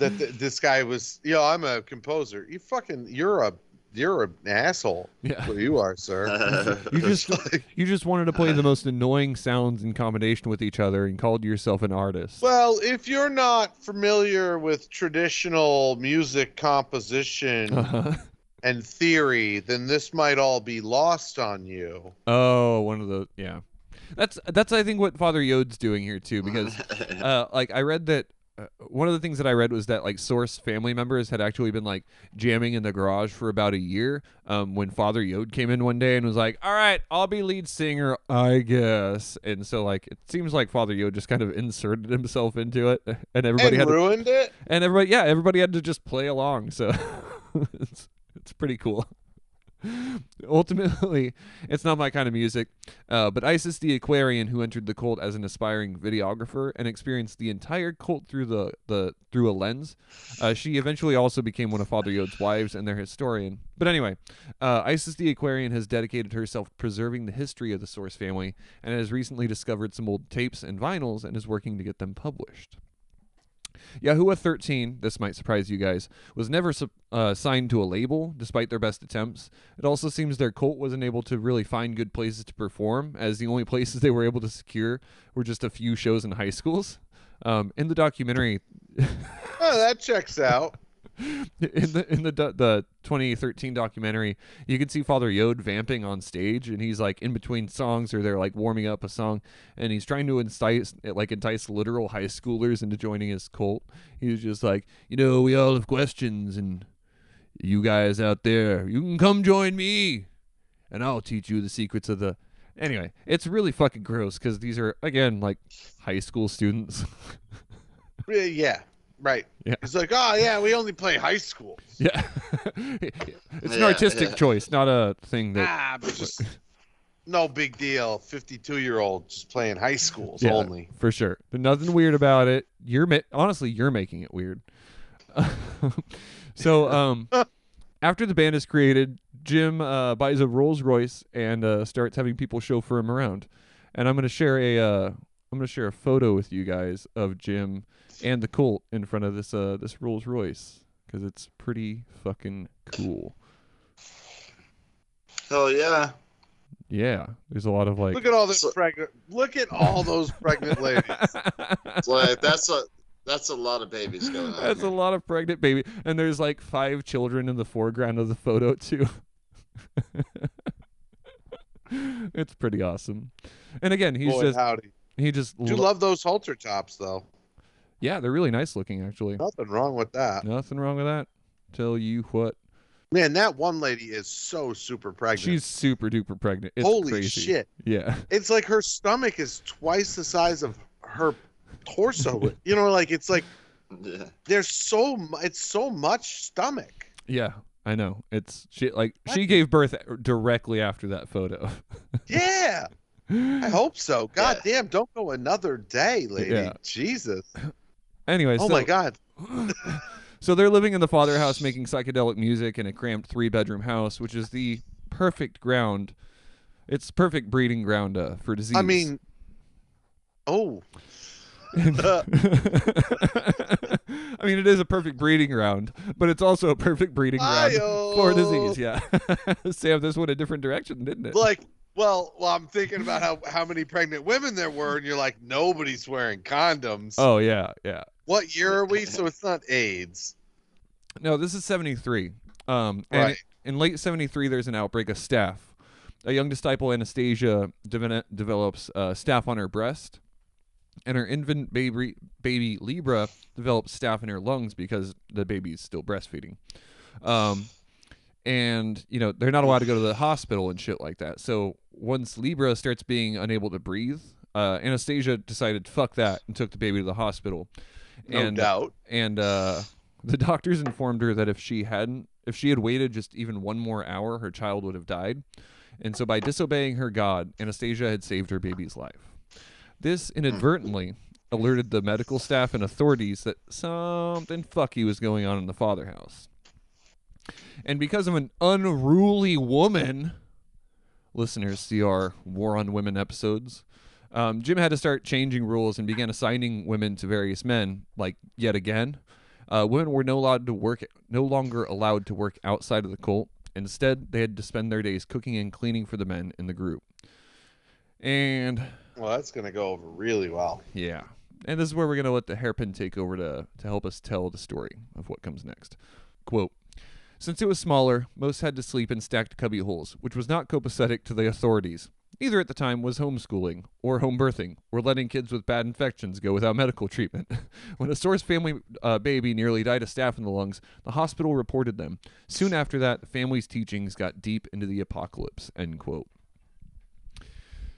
that. th- this guy was, yo, I'm a composer. You fucking, you're a, you're an asshole. yeah. That's you are, sir. You just Like, you just wanted to play the most annoying sounds in combination with each other and called yourself an artist. well, if you're not familiar with traditional music composition Uh-huh. and theory, then this might all be lost on you. Oh, one of the yeah. That's that's I think what Father Yod's doing here too because uh like I read that uh, one of the things that I read was that like Source family members had actually been like jamming in the garage for about a year um when Father Yod came in one day and was like, "All right, I'll be lead singer, I guess." And so like it seems like Father Yod just kind of inserted himself into it and everybody and had to ruined it? and everybody yeah everybody had to just play along so it's, it's pretty cool ultimately it's not my kind of music uh, but isis the aquarian who entered the cult as an aspiring videographer and experienced the entire cult through the, the through a lens uh, she eventually also became one of father yod's wives and their historian. But anyway uh, isis the aquarian has dedicated herself to preserving the history of the source family and has recently discovered some old tapes and vinyls and is working to get them published Yahowha 13, this might surprise you guys, was never uh, signed to a label despite their best attempts. It also seems their cult wasn't able to really find good places to perform, as the only places they were able to secure were just a few shows in high schools. Um, in the documentary, Oh, that checks out. in the in the the 2013 documentary, you can see Father Yod vamping on stage, and he's like in between songs, or they're like warming up a song, and he's trying to entice like entice literal high schoolers into joining his cult. He's just like, you know, we all have questions, and you guys out there, you can come join me, and I'll teach you the secrets of the. Anyway, it's really fucking gross because these are again like high school students. Yeah, Yeah, right. Yeah. It's like, oh yeah, we only play high school. yeah, it's an Yeah, artistic yeah. choice, not a thing that. Ah, but just no big deal. Fifty-two-year-old just playing high schools Yeah, only. for sure. but nothing weird about it. You're ma- honestly, you're making it weird. so, um, after the band is created, Jim uh, buys a Rolls Royce and uh, starts having people chauffeur him around. And I'm gonna share a uh, I'm gonna share a photo with you guys of Jim and the cult in front of this uh this Rolls Royce because it's pretty fucking cool. Hell yeah. Yeah, there's a lot of like. Look at all this So- pregnant. Look at all those pregnant ladies. It's like that's a that's a lot of babies going on. That's a lot of pregnant baby, and there's like five children in the foreground of the photo too. it's pretty awesome. And again, he's Boy, just howdy. he just Do lo- love those halter tops though? Yeah, they're really nice looking actually. Nothing wrong with that. Nothing wrong with that. Tell you what, Man, that one lady is so super pregnant. she's super duper pregnant. It's Holy crazy. shit. Yeah. It's like her stomach is twice the size of her torso. you know, like it's like there's so it's so much stomach. Yeah, I know. It's she like she gave birth directly after that photo. Yeah, I hope so. God damn, don't go another day, lady. Yeah. Jesus. Anyway, Oh so, my God. so they're living in the father house making psychedelic music in a cramped three bedroom house, which is the perfect ground. It's perfect breeding ground uh, for disease. I mean, oh, I mean, it is a perfect breeding ground, but it's also a perfect breeding ground for disease. Yeah, Sam, this went a different direction, didn't it? like, well, well, I'm thinking about how how many pregnant women there were, and you're like, nobody's wearing condoms. Oh yeah, yeah. What year are we? So it's not AIDS. No, this is 73. Um, and Right. in late 73, there's an outbreak of staph. A young disciple, Anastasia, devene- develops uh, staph on her breast, and her infant baby, baby Libra develops staph in her lungs because the baby's still breastfeeding. Um, and, you know, they're not allowed to go to the hospital and shit like that. So once Libra starts being unable to breathe, uh, Anastasia decided, fuck that, and took the baby to the hospital. No and doubt. and uh, the doctors informed her that if she hadn't if she had waited just even one more hour her child would have died. And so by disobeying her god anastasia had saved her baby's life. This inadvertently alerted the medical staff and authorities that something fucky was going on in the father house. And because of an unruly woman listeners see our war on women episodes um, Jim had to start changing rules and began assigning women to various men, like yet again. Uh, women were no allowed to work, no longer allowed to work outside of the cult. Instead, they had to spend their days cooking and cleaning for the men in the group. And Well, that's gonna go over really well. yeah, and this is where we're gonna let the hairpin take over to to help us tell the story of what comes next. Quote. Since it was smaller, most had to sleep in stacked cubby holes, which was not copacetic to the authorities. Either at the time was homeschooling, or home birthing, or letting kids with bad infections go without medical treatment. when a Source family uh, baby nearly died of staph in the lungs, the hospital reported them. Soon after that, the family's teachings got deep into the apocalypse. End quote.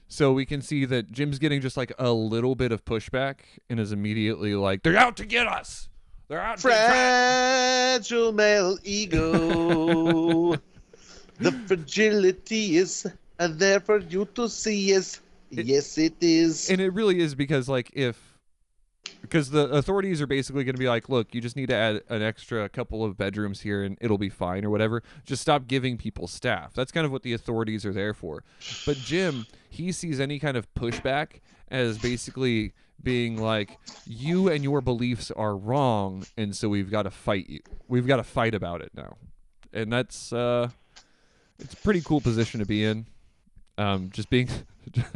So we can see that Jim's getting just like a little bit of pushback and is immediately like, "They're out to get us. They're out." To try-" Fragile male ego. the fragility is there for you to see. Yes, It- yes, it is. and it really is because like if because the authorities are basically going to be like look you just need to add an extra couple of bedrooms here and it'll be fine or whatever. Just stop giving people staph. That's kind of what the authorities are there for. But jim he sees any kind of pushback as basically being like you and your beliefs are wrong and so we've got to fight you. We've got to fight about it now. And that's uh it's a pretty cool position to be in um, just being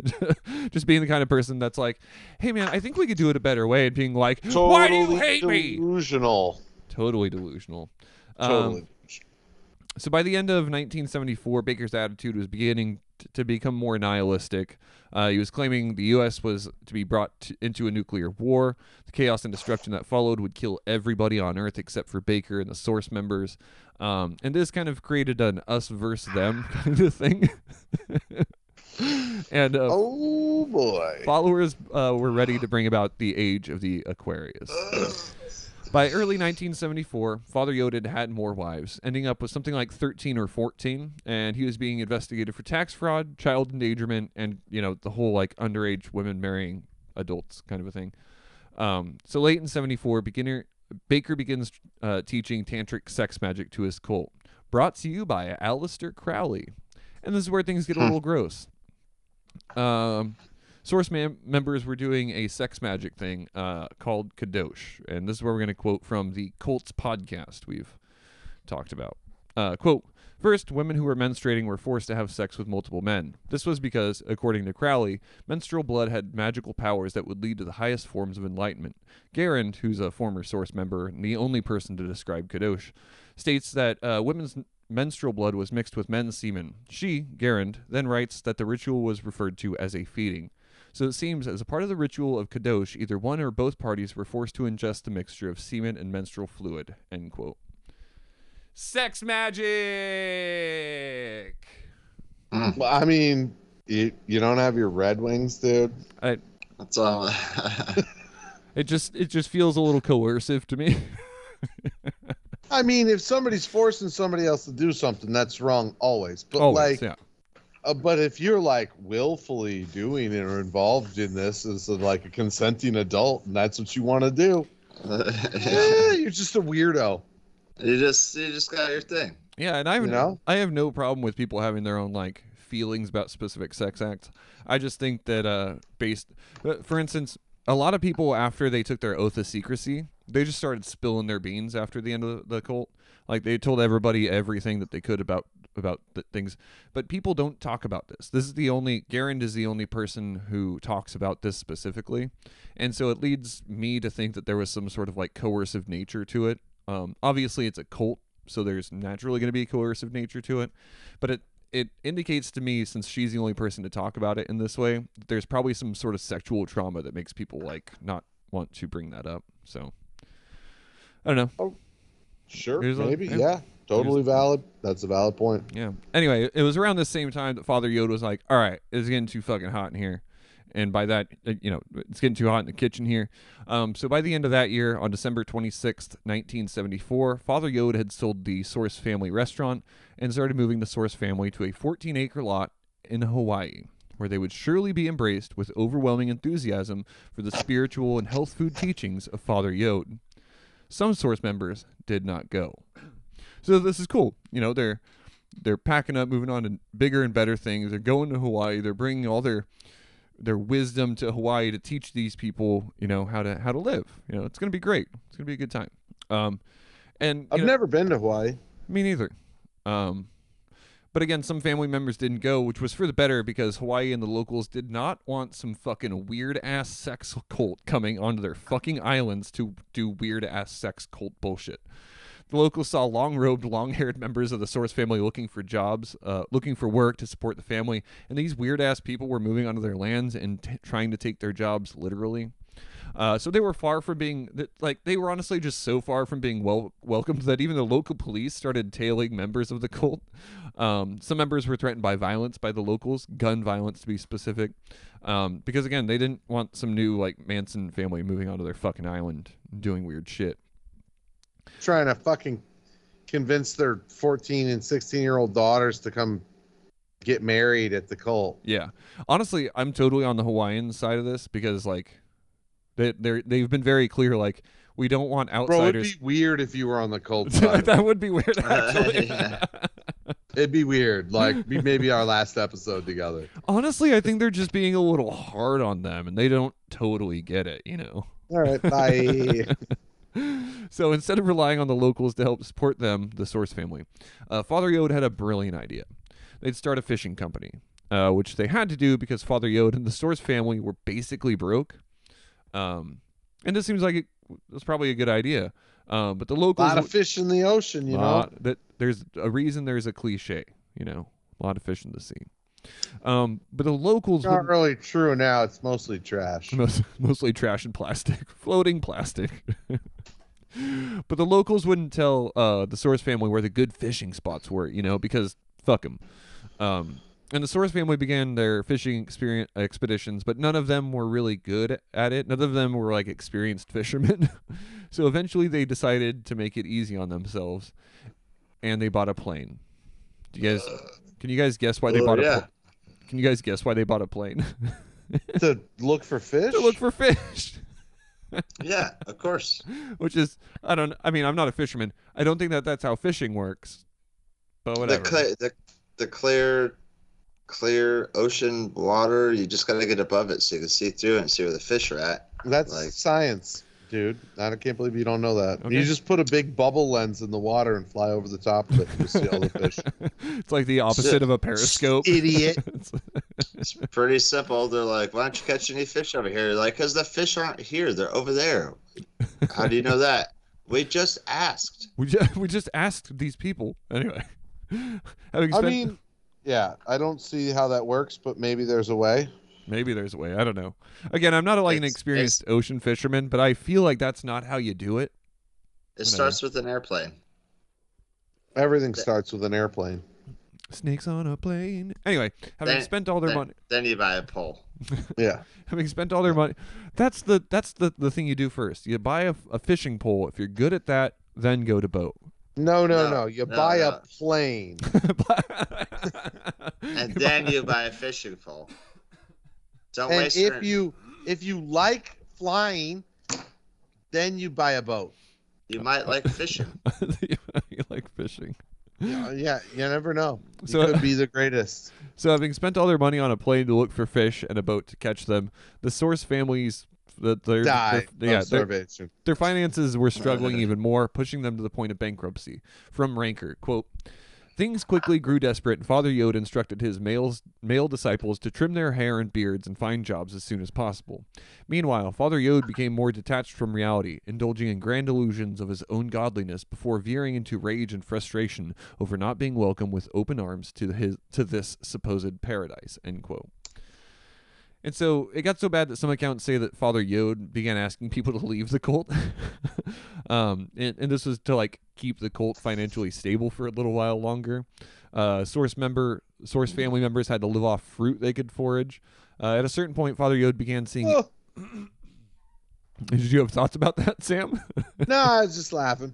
just being the kind of person that's like, hey man, I think we could do it a better way, and being like, why do you Totally hate me? Delusional. Totally delusional. Um, Totally. so by the end of 1974, Baker's attitude was beginning to become more nihilistic. Uh, he was claiming the U.S. was to be brought to, into a nuclear war. The chaos and destruction that followed would kill everybody on Earth except for Baker and the Source members. Um, and this kind of created an us versus them kind of thing. and uh, oh boy. followers uh, were ready to bring about the age of the Aquarius. By early 1974, Father Yod had more wives, ending up with something like 13 or 14, and he was being investigated for tax fraud, child endangerment, and you know the whole like underage women marrying adults kind of a thing. Um, so late in 74, beginner Baker begins uh, teaching tantric sex magic to his cult, brought to you by Aleister Crowley, and this is where things get a little gross. Um, Source mem- members were doing a sex magic thing uh, called Kadosh, and this is where we're going to quote from the Cults podcast we've talked about. Uh, quote First, women who were menstruating were forced to have sex with multiple men. This was because, according to Crowley, menstrual blood had magical powers that would lead to the highest forms of enlightenment. Garand, who's a former Source member and the only person to describe Kadosh, states that uh, women's menstrual blood was mixed with men's semen. She, Garand, then writes that the ritual was referred to as a feeding. So it seems as a part of the ritual of kadosh, either one or both parties were forced to ingest a mixture of semen and menstrual fluid. End quote. Sex magic. Mm. Well, I mean, you you don't have your Red Wings, dude. That's all. It just it just feels a little coercive to me. I mean, if somebody's forcing somebody else to do something, that's wrong always. But Always, like, yeah. Uh, but if you're like willfully doing it or involved in this as a, like a consenting adult, and that's what you want to do, eh, you're just a weirdo. you just you just got your thing. Yeah, and I have You know? I have no problem with people having their own like feelings about specific sex acts. I just think that uh based uh, for instance, a lot of people after they took their oath of secrecy, they just started spilling their beans after the end of the, the cult. Like they told everybody everything that they could about about the things. But people don't talk about this. This is the only Garand is the only person who talks about this specifically. And so it leads me to think that there was some sort of like coercive nature to it. Um, obviously it's a cult, so there's naturally going to be a coercive nature to it. But it it indicates to me, since she's the only person to talk about it in this way, that there's probably some sort of sexual trauma that makes people like not want to bring that up. So I don't know. Oh, Sure, Here's a- maybe, yeah. yeah, totally valid. That's a valid point. Yeah. Anyway, it was around the same time that Father Yod was like, "All right, it's getting too fucking hot in here," and by that, uh, you know, it's getting too hot in the kitchen here. Um, so by the end of that year, on December twenty sixth, nineteen seventy four, Father Yod had sold the Source Family Restaurant and started moving the Source family to a fourteen acre lot in Hawaii. Where they would surely be embraced with overwhelming enthusiasm for the spiritual and health food teachings of Father Yod. Some source members did not go. So this is cool. You know, they're they're packing up, moving on to bigger and better things. They're going to Hawaii. They're bringing all their their wisdom to Hawaii to teach these people, you know, how to how to live. You know, it's gonna be great. It's gonna be a good time. Um, and I've know, never been to Hawaii. me neither. Um, but again, some family members didn't go, which was for the better because Hawaii and the locals did not want some fucking weird ass sex cult coming onto their fucking islands to do weird ass sex cult bullshit. The locals saw long robed, long haired members of the Source family looking for jobs, uh, looking for work to support the family, and these weird ass people were moving onto their lands and t- trying to take their jobs literally. Uh, so they were far from being like they were honestly just so far from being well welcomed that even the local police started tailing members of the cult. Um, some members were threatened by violence by the locals, gun violence to be specific, um, because again they didn't want some new like Manson family moving onto their fucking island doing weird shit. Trying to fucking convince their 14 and 16 year old daughters to come get married at the cult. Yeah, honestly, I'm totally on the Hawaiian side of this because like they they they've been very clear like we don't want outsiders. Bro, it'd be weird if you were on the cult side. that would be weird actually. Yeah. It'd be weird. Like maybe our last episode together. Honestly, I think they're just being a little hard on them and they don't totally get it, you know. All right, bye. so instead of relying on the locals to help support them, the Source family, uh, Father Yod had a brilliant idea. They'd start a fishing company, uh, which they had to do because Father Yod and the Source family were basically broke. Um, and this seems like it was probably a good idea. Um, but the locals. a lot of fish in the ocean, you know. that there's a reason there's a cliche, you know, a lot of fish in the sea. Um, but the locals not really true now. It's mostly trash. most, mostly trash and plastic, floating plastic. but the locals wouldn't tell uh, the Source family where the good fishing spots were, you know, because fuck them. Um, and the Source family began their fishing experience expeditions, but none of them were really good at it. None of them were like experienced fishermen. so eventually, they decided to make it easy on themselves, and they bought a plane. Do you guys? Can you guys guess why they Oh, bought a? yeah. pl- Can you guys guess why they bought a plane? to look for fish. to look for fish. Yeah, of course. which is I don't I mean I'm not a fisherman. I don't think that that's how fishing works. But whatever. The clear, the, the clear, clear ocean water. You just gotta get above it so you can see through and see where the fish are at. That's like- science, dude. I can't believe you don't know that. Okay. You just put a big bubble lens in the water and fly over the top of it. You see all the fish. it's like the opposite of a periscope. Idiot. It's- It's pretty simple. They're like, "Why don't you catch any fish over here?" Like, "Cause the fish aren't here. They're over there." How do you know that? We just asked. we just, we just asked these people anyway. Having I mean, yeah, I don't see how that works, but maybe there's a way. Maybe there's a way. I don't know. Again, I'm not like an experienced ocean fisherman, but I feel like that's not how you do it. It Whatever. starts with an airplane. Everything starts with an airplane. Snakes on a plane. Anyway, having Then- spent all their Then, money, then you buy a pole. Yeah. having spent all their money, that's the that's the the thing you do first. You buy a, a fishing pole. If you're good at that, then go to boat. No, no, No, no. You no, buy no. a plane. And then you buy a fishing pole. Don't and waste your if you if you like flying, then you buy a boat. you might like fishing. you like fishing. Yeah, yeah, you never know. You So- could be the greatest. So, having spent all their money on a plane to look for fish and a boat to catch them, the Source families that their, Die. their yeah their, their finances were struggling even more, pushing them to the point of bankruptcy. From Ranker, quote. Things quickly grew desperate, and Father Yod instructed his males, male disciples to trim their hair and beards and find jobs as soon as possible. Meanwhile, Father Yod became more detached from reality, indulging in grand illusions of his own godliness before veering into rage and frustration over not being welcome with open arms to his to this supposed paradise. End quote. And so it got so bad that some accounts say that Father Yod began asking people to leave the cult. um, and, and this was to like keep the cult financially stable for a little while longer. Uh, source member, source family members had to live off fruit they could forage. Uh, at a certain point, Father Yod began seeing. Oh, Did you have thoughts about that, Sam? no, I was just laughing.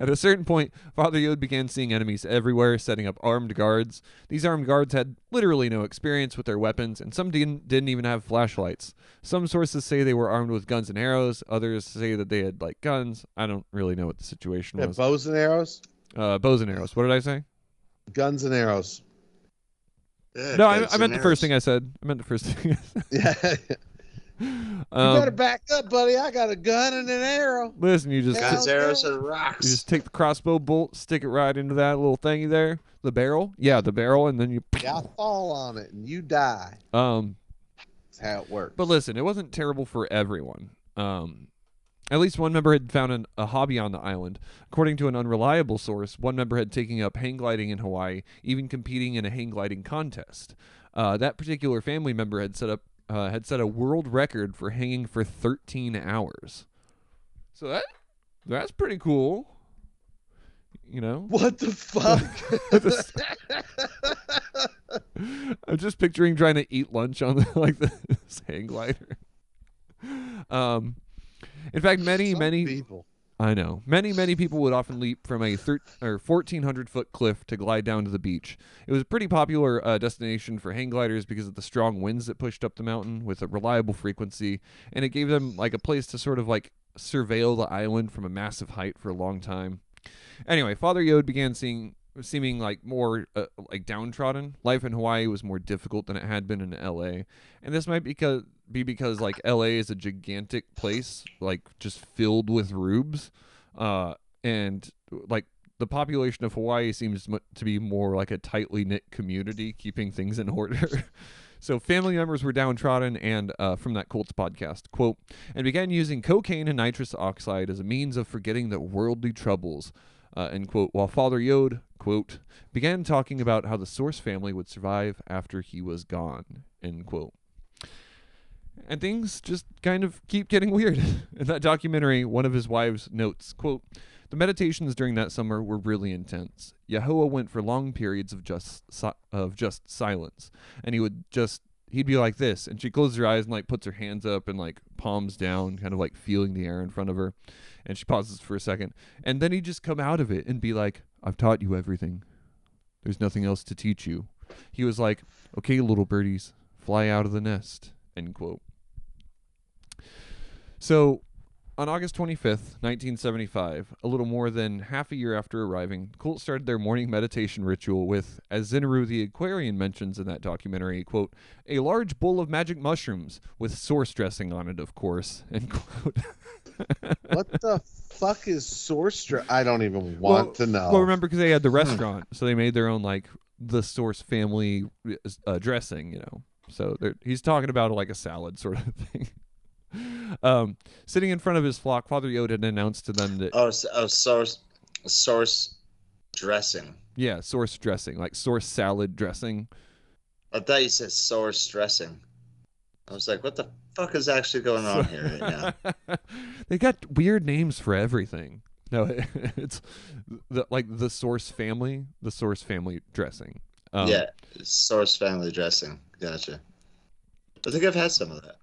At a certain point, Father Yod began seeing enemies everywhere, setting up armed guards. These armed guards had literally no experience with their weapons, and some didn't, didn't even have flashlights. Some sources say they were armed with guns and arrows. Others say that they had like guns. I don't really know what the situation Yeah, was. bows and arrows, Uh, bows and arrows. What did I say? guns and arrows. Yeah, no, I, I meant and the first thing I said. I meant the first thing. I said. Yeah. You Um, better back up, buddy. I got a gun and an arrow. listen, you just Yeah. Guns, arrows, Okay. and you just take the crossbow bolt, stick it right into that little thingy there, the barrel. Yeah, the barrel, and then you. Yeah, I fall on it and you die. Um, That's how it works. But listen, it wasn't terrible for everyone. Um, at least one member had found an, a hobby on the island. According to an unreliable source, one member had taken up hang gliding in Hawaii, even competing in a hang gliding contest. Uh, that particular family member had set up uh, had set a world record for hanging for 13 hours. So that that's pretty cool. You know, what the fuck? I'm just picturing trying to eat lunch on the, like this hang glider. Um, in fact, many Some many people. I know many many people would often leap from a thir- or 1400 foot cliff to glide down to the beach. It was a pretty popular uh, destination for hang gliders because of the strong winds that pushed up the mountain with a reliable frequency, and it gave them like a place to sort of like surveil the island from a massive height for a long time. Anyway, Father Yod began seeing seeming like more uh, like downtrodden. Life in Hawaii was more difficult than it had been in LA. And this might because be because like LA is a gigantic place, like just filled with rubes. Uh and like the population of Hawaii seems to be more like a tightly knit community, keeping things in order. so family members were downtrodden, and uh, from that Cults podcast, quote, and began using cocaine and nitrous oxide as a means of forgetting the worldly troubles uh, end quote, while Father Yod, quote, began talking about how the Source family would survive after he was gone, end quote. And things just kind of keep getting weird. In that documentary, one of his wives notes, quote, the meditations during that summer were really intense. Yahowha went for long periods of just si- of just silence, and he would just he'd be like this, and she closes her eyes and like puts her hands up and like palms down, kind of like feeling the air in front of her, and she pauses for a second, and then he'd just come out of it and be like, "I've taught you everything. There's nothing else to teach you." He was like, "Okay, little birdies, fly out of the nest." End quote. So, on August 25th, 1975, a little more than half a year after arriving, Colt started their morning meditation ritual with, as Zinaru the Aquarian mentions in that documentary, quote, a large bowl of magic mushrooms with source dressing on it, of course, end quote. What the fuck is source? Dr- I don't even want Well- to know. Well, remember because they had the restaurant, so they made their own like the Source family uh, dressing, you know. So he's talking about like a salad sort of thing. um, sitting in front of his flock, Father Yod had announced to them that Oh, s- oh, source, source dressing. yeah, Source dressing, like Source salad dressing. I thought you said source dressing. I was like, what the fuck is actually going on here right now? they got weird names for everything. No, it's the like the source family, the source family dressing. Um, yeah, source family dressing. Gotcha. I think I've had some of that.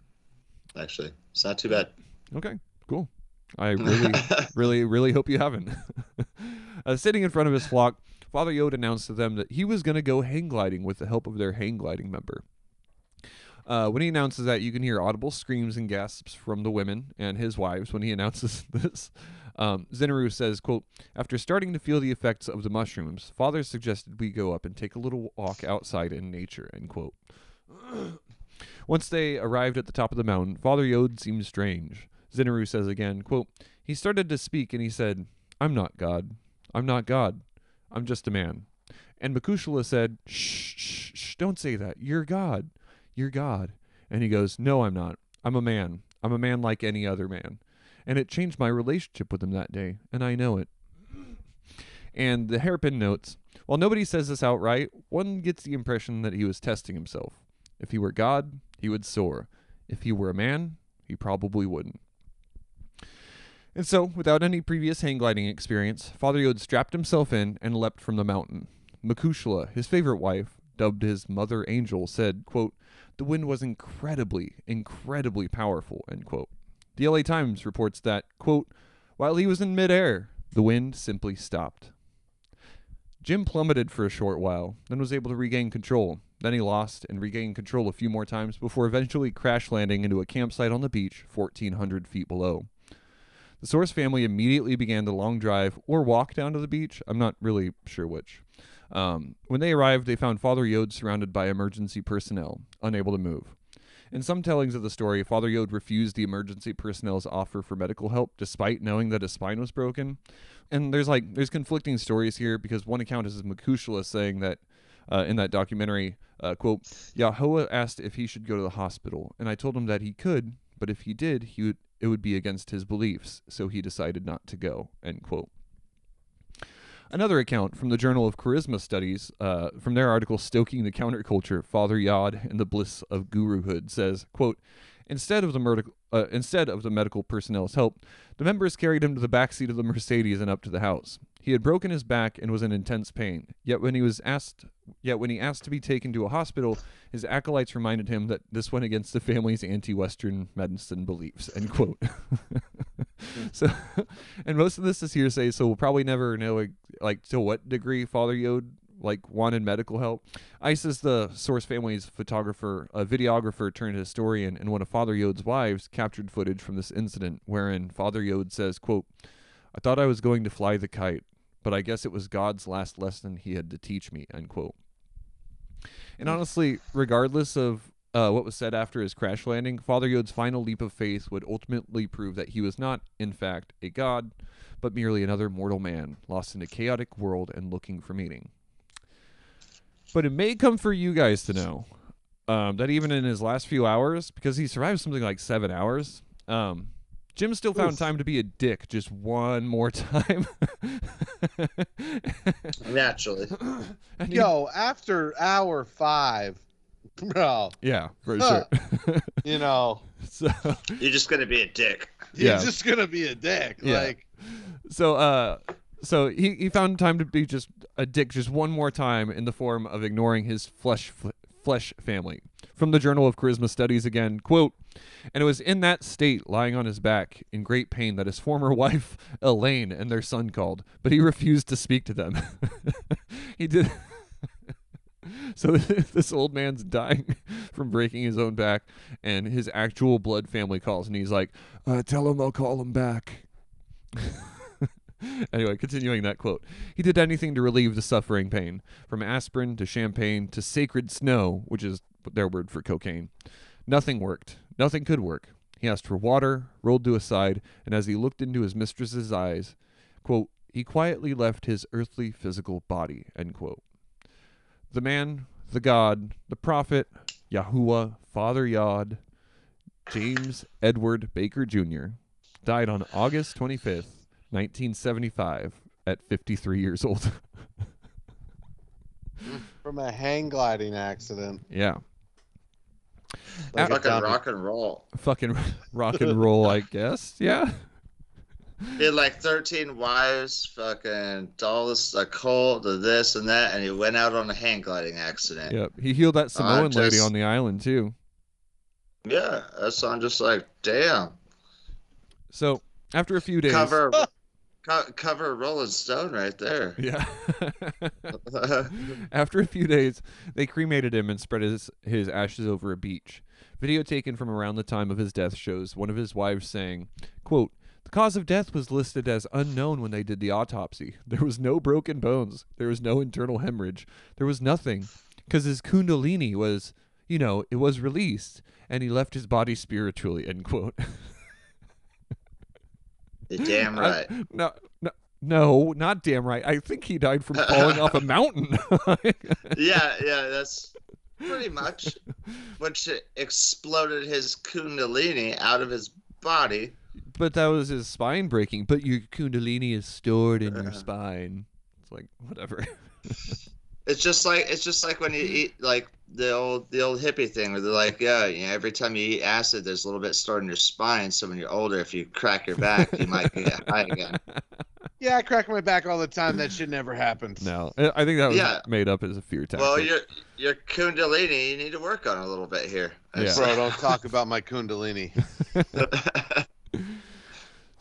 Actually, it's not too bad. Okay, cool. I really, really, really hope you haven't. uh, sitting in front of his flock, Father Yod announced to them that he was going to go hang gliding with the help of their hang gliding member. Uh, when he announces that, you can hear audible screams and gasps from the women and his wives when he announces this. Um, says, quote, After starting to feel the effects of the mushrooms, Father suggested we go up and take a little walk outside in nature, end quote. Once they arrived at the top of the mountain, Father Yod seemed strange. Zinneru says again, quote, He started to speak and he said, I'm not God. I'm not God. I'm just a man. And Makushla said, shh, shh, shh, don't say that. You're God. You're God. And he goes, No, I'm not. I'm a man. I'm a man like any other man. And it changed my relationship with him that day, and I know it. And the hairpin notes, while nobody says this outright, one gets the impression that he was testing himself. If he were God, he would soar. If he were a man, he probably wouldn't. And so, without any previous hang gliding experience, Father Yod strapped himself in and leapt from the mountain. Makushla, his favorite wife, dubbed his mother angel, said, quote, The wind was incredibly, incredibly powerful, end quote. The LA Times reports that, quote, while he was in midair, the wind simply stopped. Jim plummeted for a short while, then was able to regain control. Then he lost and regained control a few more times before eventually crash landing into a campsite on the beach 1,400 feet below. The Source family immediately began the long drive or walk down to the beach. I'm not really sure which. Um, when they arrived, they found Father Yod surrounded by emergency personnel, unable to move. In some tellings of the story, Father Yod refused the emergency personnel's offer for medical help despite knowing that his spine was broken. And there's like there's conflicting stories here because one account is Makushla saying that uh, in that documentary, uh, quote, Yahowha asked if he should go to the hospital, and I told him that he could, but if he did, he would it would be against his beliefs, so he decided not to go. End quote. Another account from the Journal of Charisma Studies, uh, from their article "Stoking the Counterculture: Father Yod and the Bliss of Guruhood," says, "quote Instead of the uh, instead of the medical personnel's help, the members carried him to the back seat of the Mercedes and up to the house. He had broken his back and was in intense pain. Yet when he was asked, yet when he asked to be taken to a hospital, his acolytes reminded him that this went against the family's anti-Western medicine beliefs. End quote. so, and most of this is hearsay, so we'll probably never know like to what degree Father Yod like wanted medical help. Isis, the source family's photographer, a videographer turned historian, and one of Father Yod's wives captured footage from this incident, wherein Father Yod says, "quote I thought I was going to fly the kite, but I guess it was God's last lesson he had to teach me." End quote. And honestly, regardless of uh, what was said after his crash landing, Father Yod's final leap of faith would ultimately prove that he was not, in fact, a god, but merely another mortal man lost in a chaotic world and looking for meaning. But it may come for you guys to know um, that even in his last few hours, because he survived something like seven hours, um, Jim still found Oof. time to be a dick just one more time. Naturally. Yo, after hour five, bro. Yeah, for sure. you know. So you're just gonna be a dick. You're yeah. just gonna be a dick. Yeah. Like so uh so he, he found time to be just a dick just one more time in the form of ignoring his flesh flesh family. From the Journal of Charisma Studies again, quote, and it was in that state, lying on his back, in great pain, that his former wife, Elaine, and their son called, but he refused to speak to them. he did. so this old man's dying from breaking his own back, and his actual blood family calls, and he's like, uh, "Tell him I'll call him back." anyway, continuing that quote. He did anything to relieve the suffering pain, from aspirin to champagne to sacred snow, which is their word for cocaine. Nothing worked. Nothing could work. He asked for water, rolled to a side, and as he looked into his mistress's eyes, quote, he quietly left his earthly physical body, end quote. The man, the God, the prophet, Yahowha, Father Yod, James Edward Baker Jr., died on August 25th, 1975 at 53 years old. from a hang gliding accident. Yeah. Like uh, Fucking dummy. rock and roll. Fucking rock and roll, I guess. Yeah. He had like 13 wives, fucking all this, a cult, the this and that, and he went out on a hang gliding accident. Yep. He healed that Samoan lady just- on the island too. Yeah, that's I'm just like, damn. So after a few days. Cover, co- cover Rolling Stone right there. Yeah. After a few days, they cremated him and spread his, his ashes over a beach. Video taken from around the time of his death shows one of his wives saying, quote, The cause of death was listed as unknown when they did the autopsy. There was no broken bones. There was no internal hemorrhage. There was nothing. Because his kundalini was, you know, it was released, and he left his body spiritually, end quote. You're damn I- right. no, no, no, not damn right. I think he died from falling off a mountain. yeah, yeah, that's pretty much which exploded his kundalini out of his body. But that was his spine breaking. But your kundalini is stored in your Uh. spine. It's like whatever. It's just like it's just like when you eat like the old the old hippie thing where they're like, yeah, you know, every time you eat acid, there's a little bit stored in your spine. So when you're older, if you crack your back, you might get high again. Yeah, I crack my back all the time. That should never happen. no, I I think that was Yeah. made up as a fear tactic. Well, your your kundalini, you need to work on a little bit here. Yeah. Bro, don't talk about my kundalini.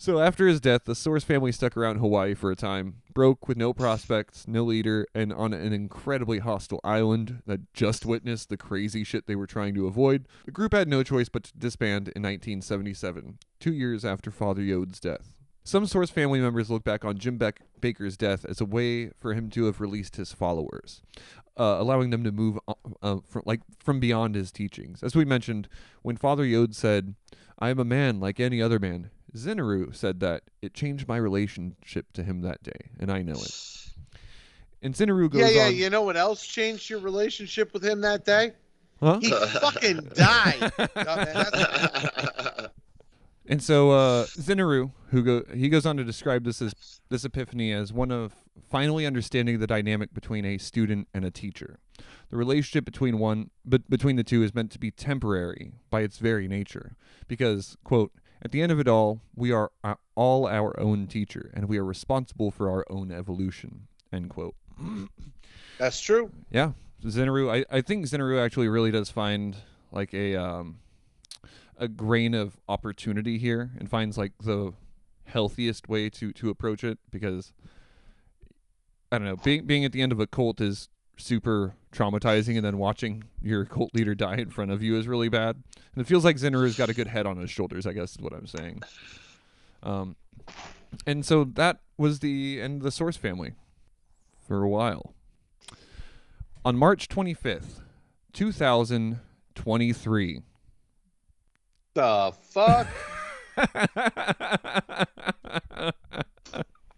So after his death, the Source family stuck around Hawaii for a time, broke with no prospects, no leader, and on an incredibly hostile island that just witnessed the crazy shit they were trying to avoid. The group had no choice but to disband in 1977, two years after Father Yod's death. Some Source family members look back on Jim Beck- Baker's death as a way for him to have released his followers, uh, allowing them to move uh, uh, from like from beyond his teachings. As we mentioned, when Father Yode said, "I am a man like any other man," Zennaru said that it changed my relationship to him that day, and I know it. And Zennaru goes Yeah, yeah. on, You know what else changed your relationship with him that day? huh? He fucking died. And so uh, Zennaru, who go, he goes on to describe this as this epiphany as one of finally understanding the dynamic between a student and a teacher. The relationship between one, but between the two, is meant to be temporary by its very nature, because quote. At the end of it all, we are uh, all our own teacher, and we are responsible for our own evolution. End quote. That's true. Yeah, Zennaru. I, I think Zennaru actually really does find like a um a grain of opportunity here and finds like the healthiest way to to approach it because I don't know being being at the end of a cult is super traumatizing and then watching your cult leader die in front of you is really bad and it feels like Zennaru's got a good head on his shoulders I guess is what I'm saying um and so that was the end of the source family for a while on March 25th, 2023. The fuck?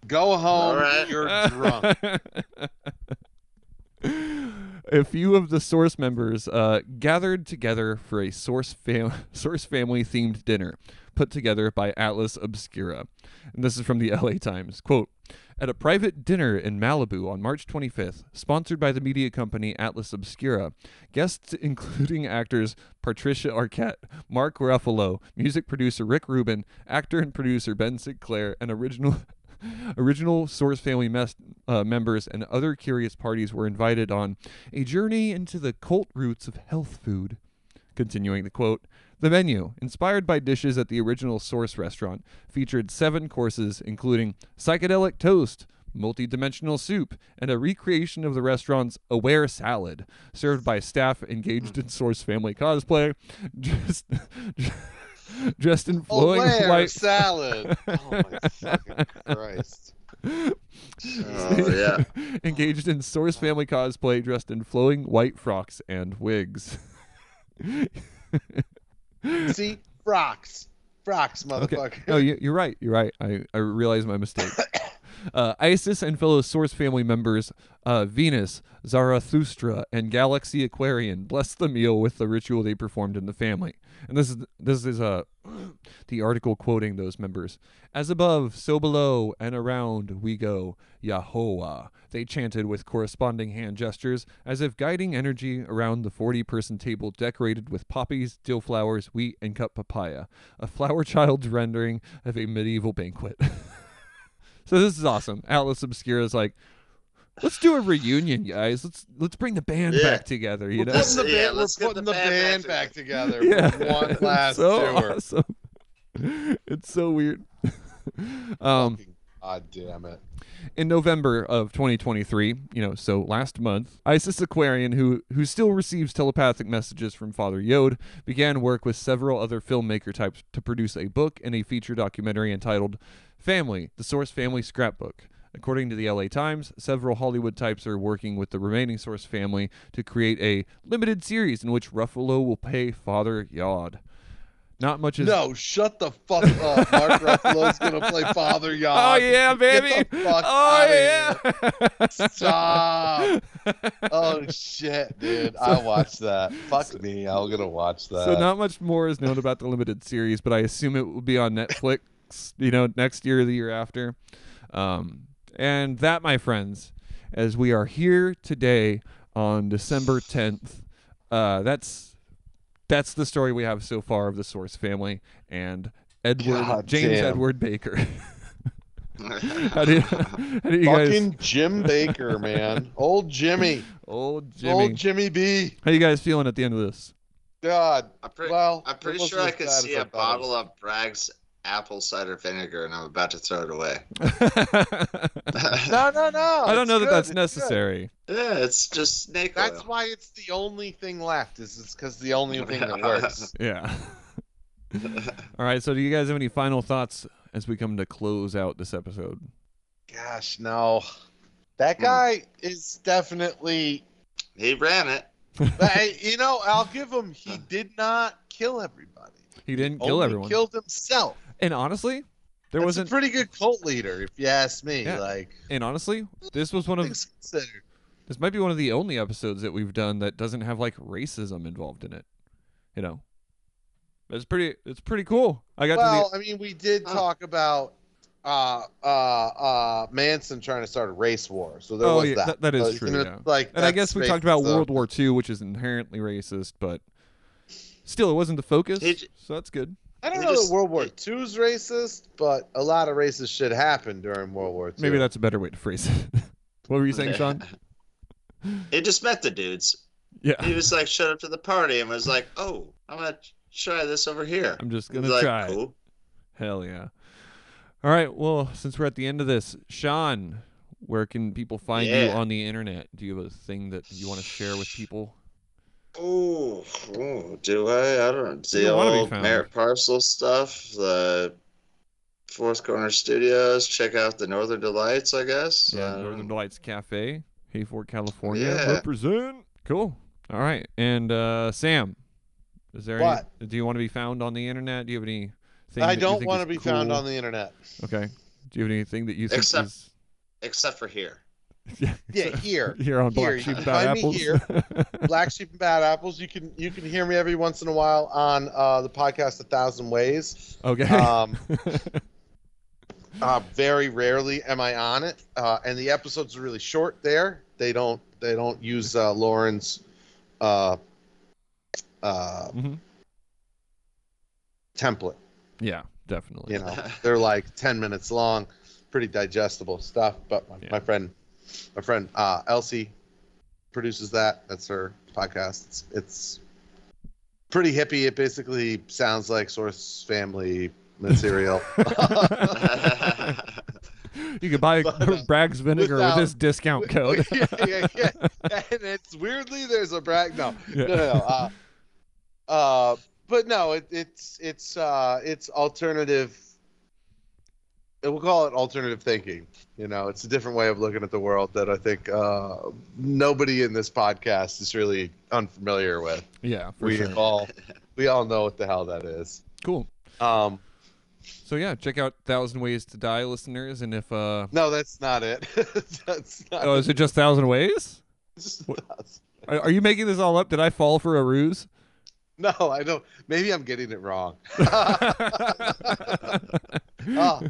Go home. All right. You're drunk. a few of the source members uh, gathered together for a source fam- source family themed dinner put together by Atlas Obscura. And this is from the LA Times. Quote At a private dinner in Malibu on March 25th, sponsored by the media company Atlas Obscura, guests including actors Patricia Arquette, Mark Ruffalo, music producer Rick Rubin, actor and producer Ben Sinclair, and original Original Source family mes- uh, members and other curious parties were invited on a journey into the cult roots of health food. Continuing the quote, the menu, inspired by dishes at the original Source restaurant, featured seven courses, including psychedelic toast, multi-dimensional soup, and a recreation of the restaurant's Aware salad, served by staff engaged in Source family cosplay, just dressed in flowing Aware white salad. Oh my fucking Christ. Oh yeah. engaged in Source family cosplay, dressed in flowing white frocks and wigs. See? Frocks. Frocks, Okay. motherfucker. No, you, you're right. You're right. I, I realize my mistake. Uh, Isis and fellow Source family members uh, Venus, Zarathustra, and Galaxy Aquarian blessed the meal with the ritual they performed in the family. And this is this is uh, the article quoting those members. As above, so below, and around we go, Yahowha. They chanted with corresponding hand gestures, as if guiding energy around the 40 person table decorated with poppies, dill flowers, wheat, and cut papaya. A flower child's rendering of a medieval banquet. so this is awesome. Atlas Obscura is like, let's do a reunion, guys. Let's let's bring the band Yeah. back together. You know, We're putting the Yeah, band, we're let's get putting the the band band back back together yeah, for one last it's so tour. awesome. It's so weird. um, God damn it. in November of 2023, you know, so last month, Isis Aquarian, who who still receives telepathic messages from Father Yod, began work with several other filmmaker types to produce a book and a feature documentary entitled "Family: The Source Family Scrapbook." According to the LA Times, several Hollywood types are working with the remaining Source family to create a limited series in which Ruffalo will pay Father Yod. Not much is No, shut the fuck up. Mark Ruffalo's gonna play Father Yod. Oh yeah, baby! Get the fuck oh yeah! Stop. Oh shit, dude. I watched that. Fuck me. I'm gonna watch that. So not much more is known about the limited series, but I assume it will be on Netflix. You know, next year or the year after. Um, and that, my friends, as we are here today on December 10th, uh, that's that's the story we have so far of the Source family and Edward God James damn. Edward Baker. how do you, how do you guys? Fucking Jim Baker, man. Old Jimmy. Old Jimmy. Old Jimmy B. how you guys feeling at the end of this? God. I'm pretty, Well, I'm pretty sure I as could see a bottle was. of Bragg's apple cider vinegar, and I'm about to throw it away. No, no, no. I don't it's know that good, that's it's good. necessary. yeah, it's just snake That's oil. why it's the only thing left. Is it's because the only thing that works. Yeah. All right. So, do you guys have any final thoughts as we come to close out this episode? Gosh, no. That Hmm. guy is definitely. he ran it. But I- you know, I'll give him. He did not kill everybody. He didn't kill Only everyone. Killed himself. And honestly, there That's wasn't. a pretty good cult leader, if you ask me. Yeah. Like, and honestly, this was one of. considered. This might be one of the only episodes that we've done that doesn't have like racism involved in it. You know. It's pretty. It's pretty cool. I got Well, to I mean, we did Huh. talk about uh, uh, uh, Manson trying to start a race war. So there Oh, was yeah, that. that- that is So, true, you know, yeah. Like. And I guess we talked about basically- World War II, which is inherently racist, but still, it wasn't the focus. He j- so that's good. I don't They know just- that World War it- II's racist, but a lot of racist shit happened during World War II. Maybe that's a better way to phrase it. what were you saying, Shawn? He just met the dudes. Yeah. He was like, showed up to the party and was like, "Oh, I'm gonna try this over here." I'm just gonna try. it. cool. Hell yeah. All right. Well, since we're at the end of this, Shawn, where can people find you on the internet? Do you have a thing that you want to share with people? Oh, oh, do I? I don't know. You The don't wanna old found. merit parcel stuff, the Fourth Corner Studios. Check out the Northern Delights, I guess. Yeah, Um, Northern Delights Cafe, Hayfork, California. Yeah. Represent. Cool. All right. And uh, Sam, is there What? any? Do you want to be found on the internet? Do you have any? Thing I don't want to be found on the internet. Okay. Do you have anything that you think Except- is? except for here. yeah. Yeah, here. Here on Black you Sheep can Bad Apples. here. Black Sheep and Bad Apples. You can you can hear me every once in a while on uh, the podcast A Thousand Ways. okay. Um, uh, very rarely am I on it, uh, and the episodes are really short. There, they don't they don't use uh, Loren's uh, uh, Mhm. template. Yeah, definitely. You know, they're like ten minutes long, pretty digestible stuff. But my, Yeah. my friend, my friend uh, Elsie produces that. That's her podcast. It's, it's pretty hippie. It basically sounds like Source Family material. You could buy But, uh, Bragg's vinegar without- with this discount code. yeah, yeah, yeah. And it's weirdly there's a Bragg. No, Yeah. no, no. no. Uh, uh, but no, it, it's it's uh, it's alternative. We'll call it alternative thinking. You know, it's a different way of looking at the world that I think uh, nobody in this podcast is really unfamiliar with. Yeah, for we sure. all we all know what the hell that is. Cool. Um, So yeah, check out Thousand Ways to Die, listeners. And if uh, No, that's not it. that's not. oh, is it just Thousand Ways? just not- Are, are you making this all up? Did I fall for a ruse? No, I don't. Maybe I'm getting it wrong. Oh,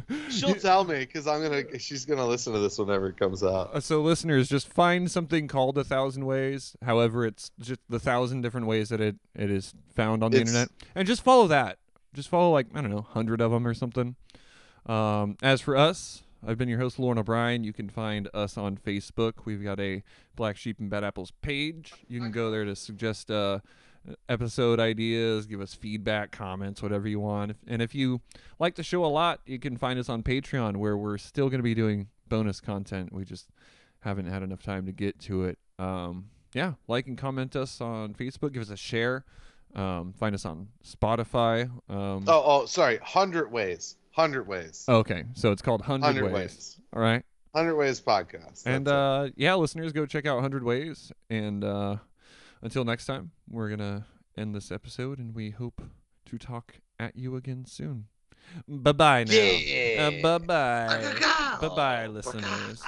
she'll tell me because I'm gonna. She's gonna listen to this whenever it comes out. Uh, so listeners, just find something called a thousand ways. However, it's just the thousand different ways that it, it is found on the It's- internet, and just follow that. Just follow like I don't know, hundred of them or something. Um, as for us, I've been your host, Loren O'Brien. You can find us on Facebook. We've got a Black Sheep and Bad Apples page. You can go there to suggest uh, episode ideas, give us feedback, comments, whatever you want. And if you like the show a lot, you can find us on Patreon, where we're still going to be doing bonus content. We just haven't had enough time to get to it. Um, yeah, like and comment us on Facebook. Give us a share. Um, find us on Spotify. Um, Oh, oh, sorry. Hundred ways. Hundred ways. Okay, so it's called hundred Ways. ways. All right, Hundred ways podcast. and That's it. uh, yeah, listeners, go check out Hundred Ways. And uh, until next time, we're gonna end this episode, and we hope to talk at you again soon. Bye bye now. Yeah. Uh, bye bye. Bye bye, listeners.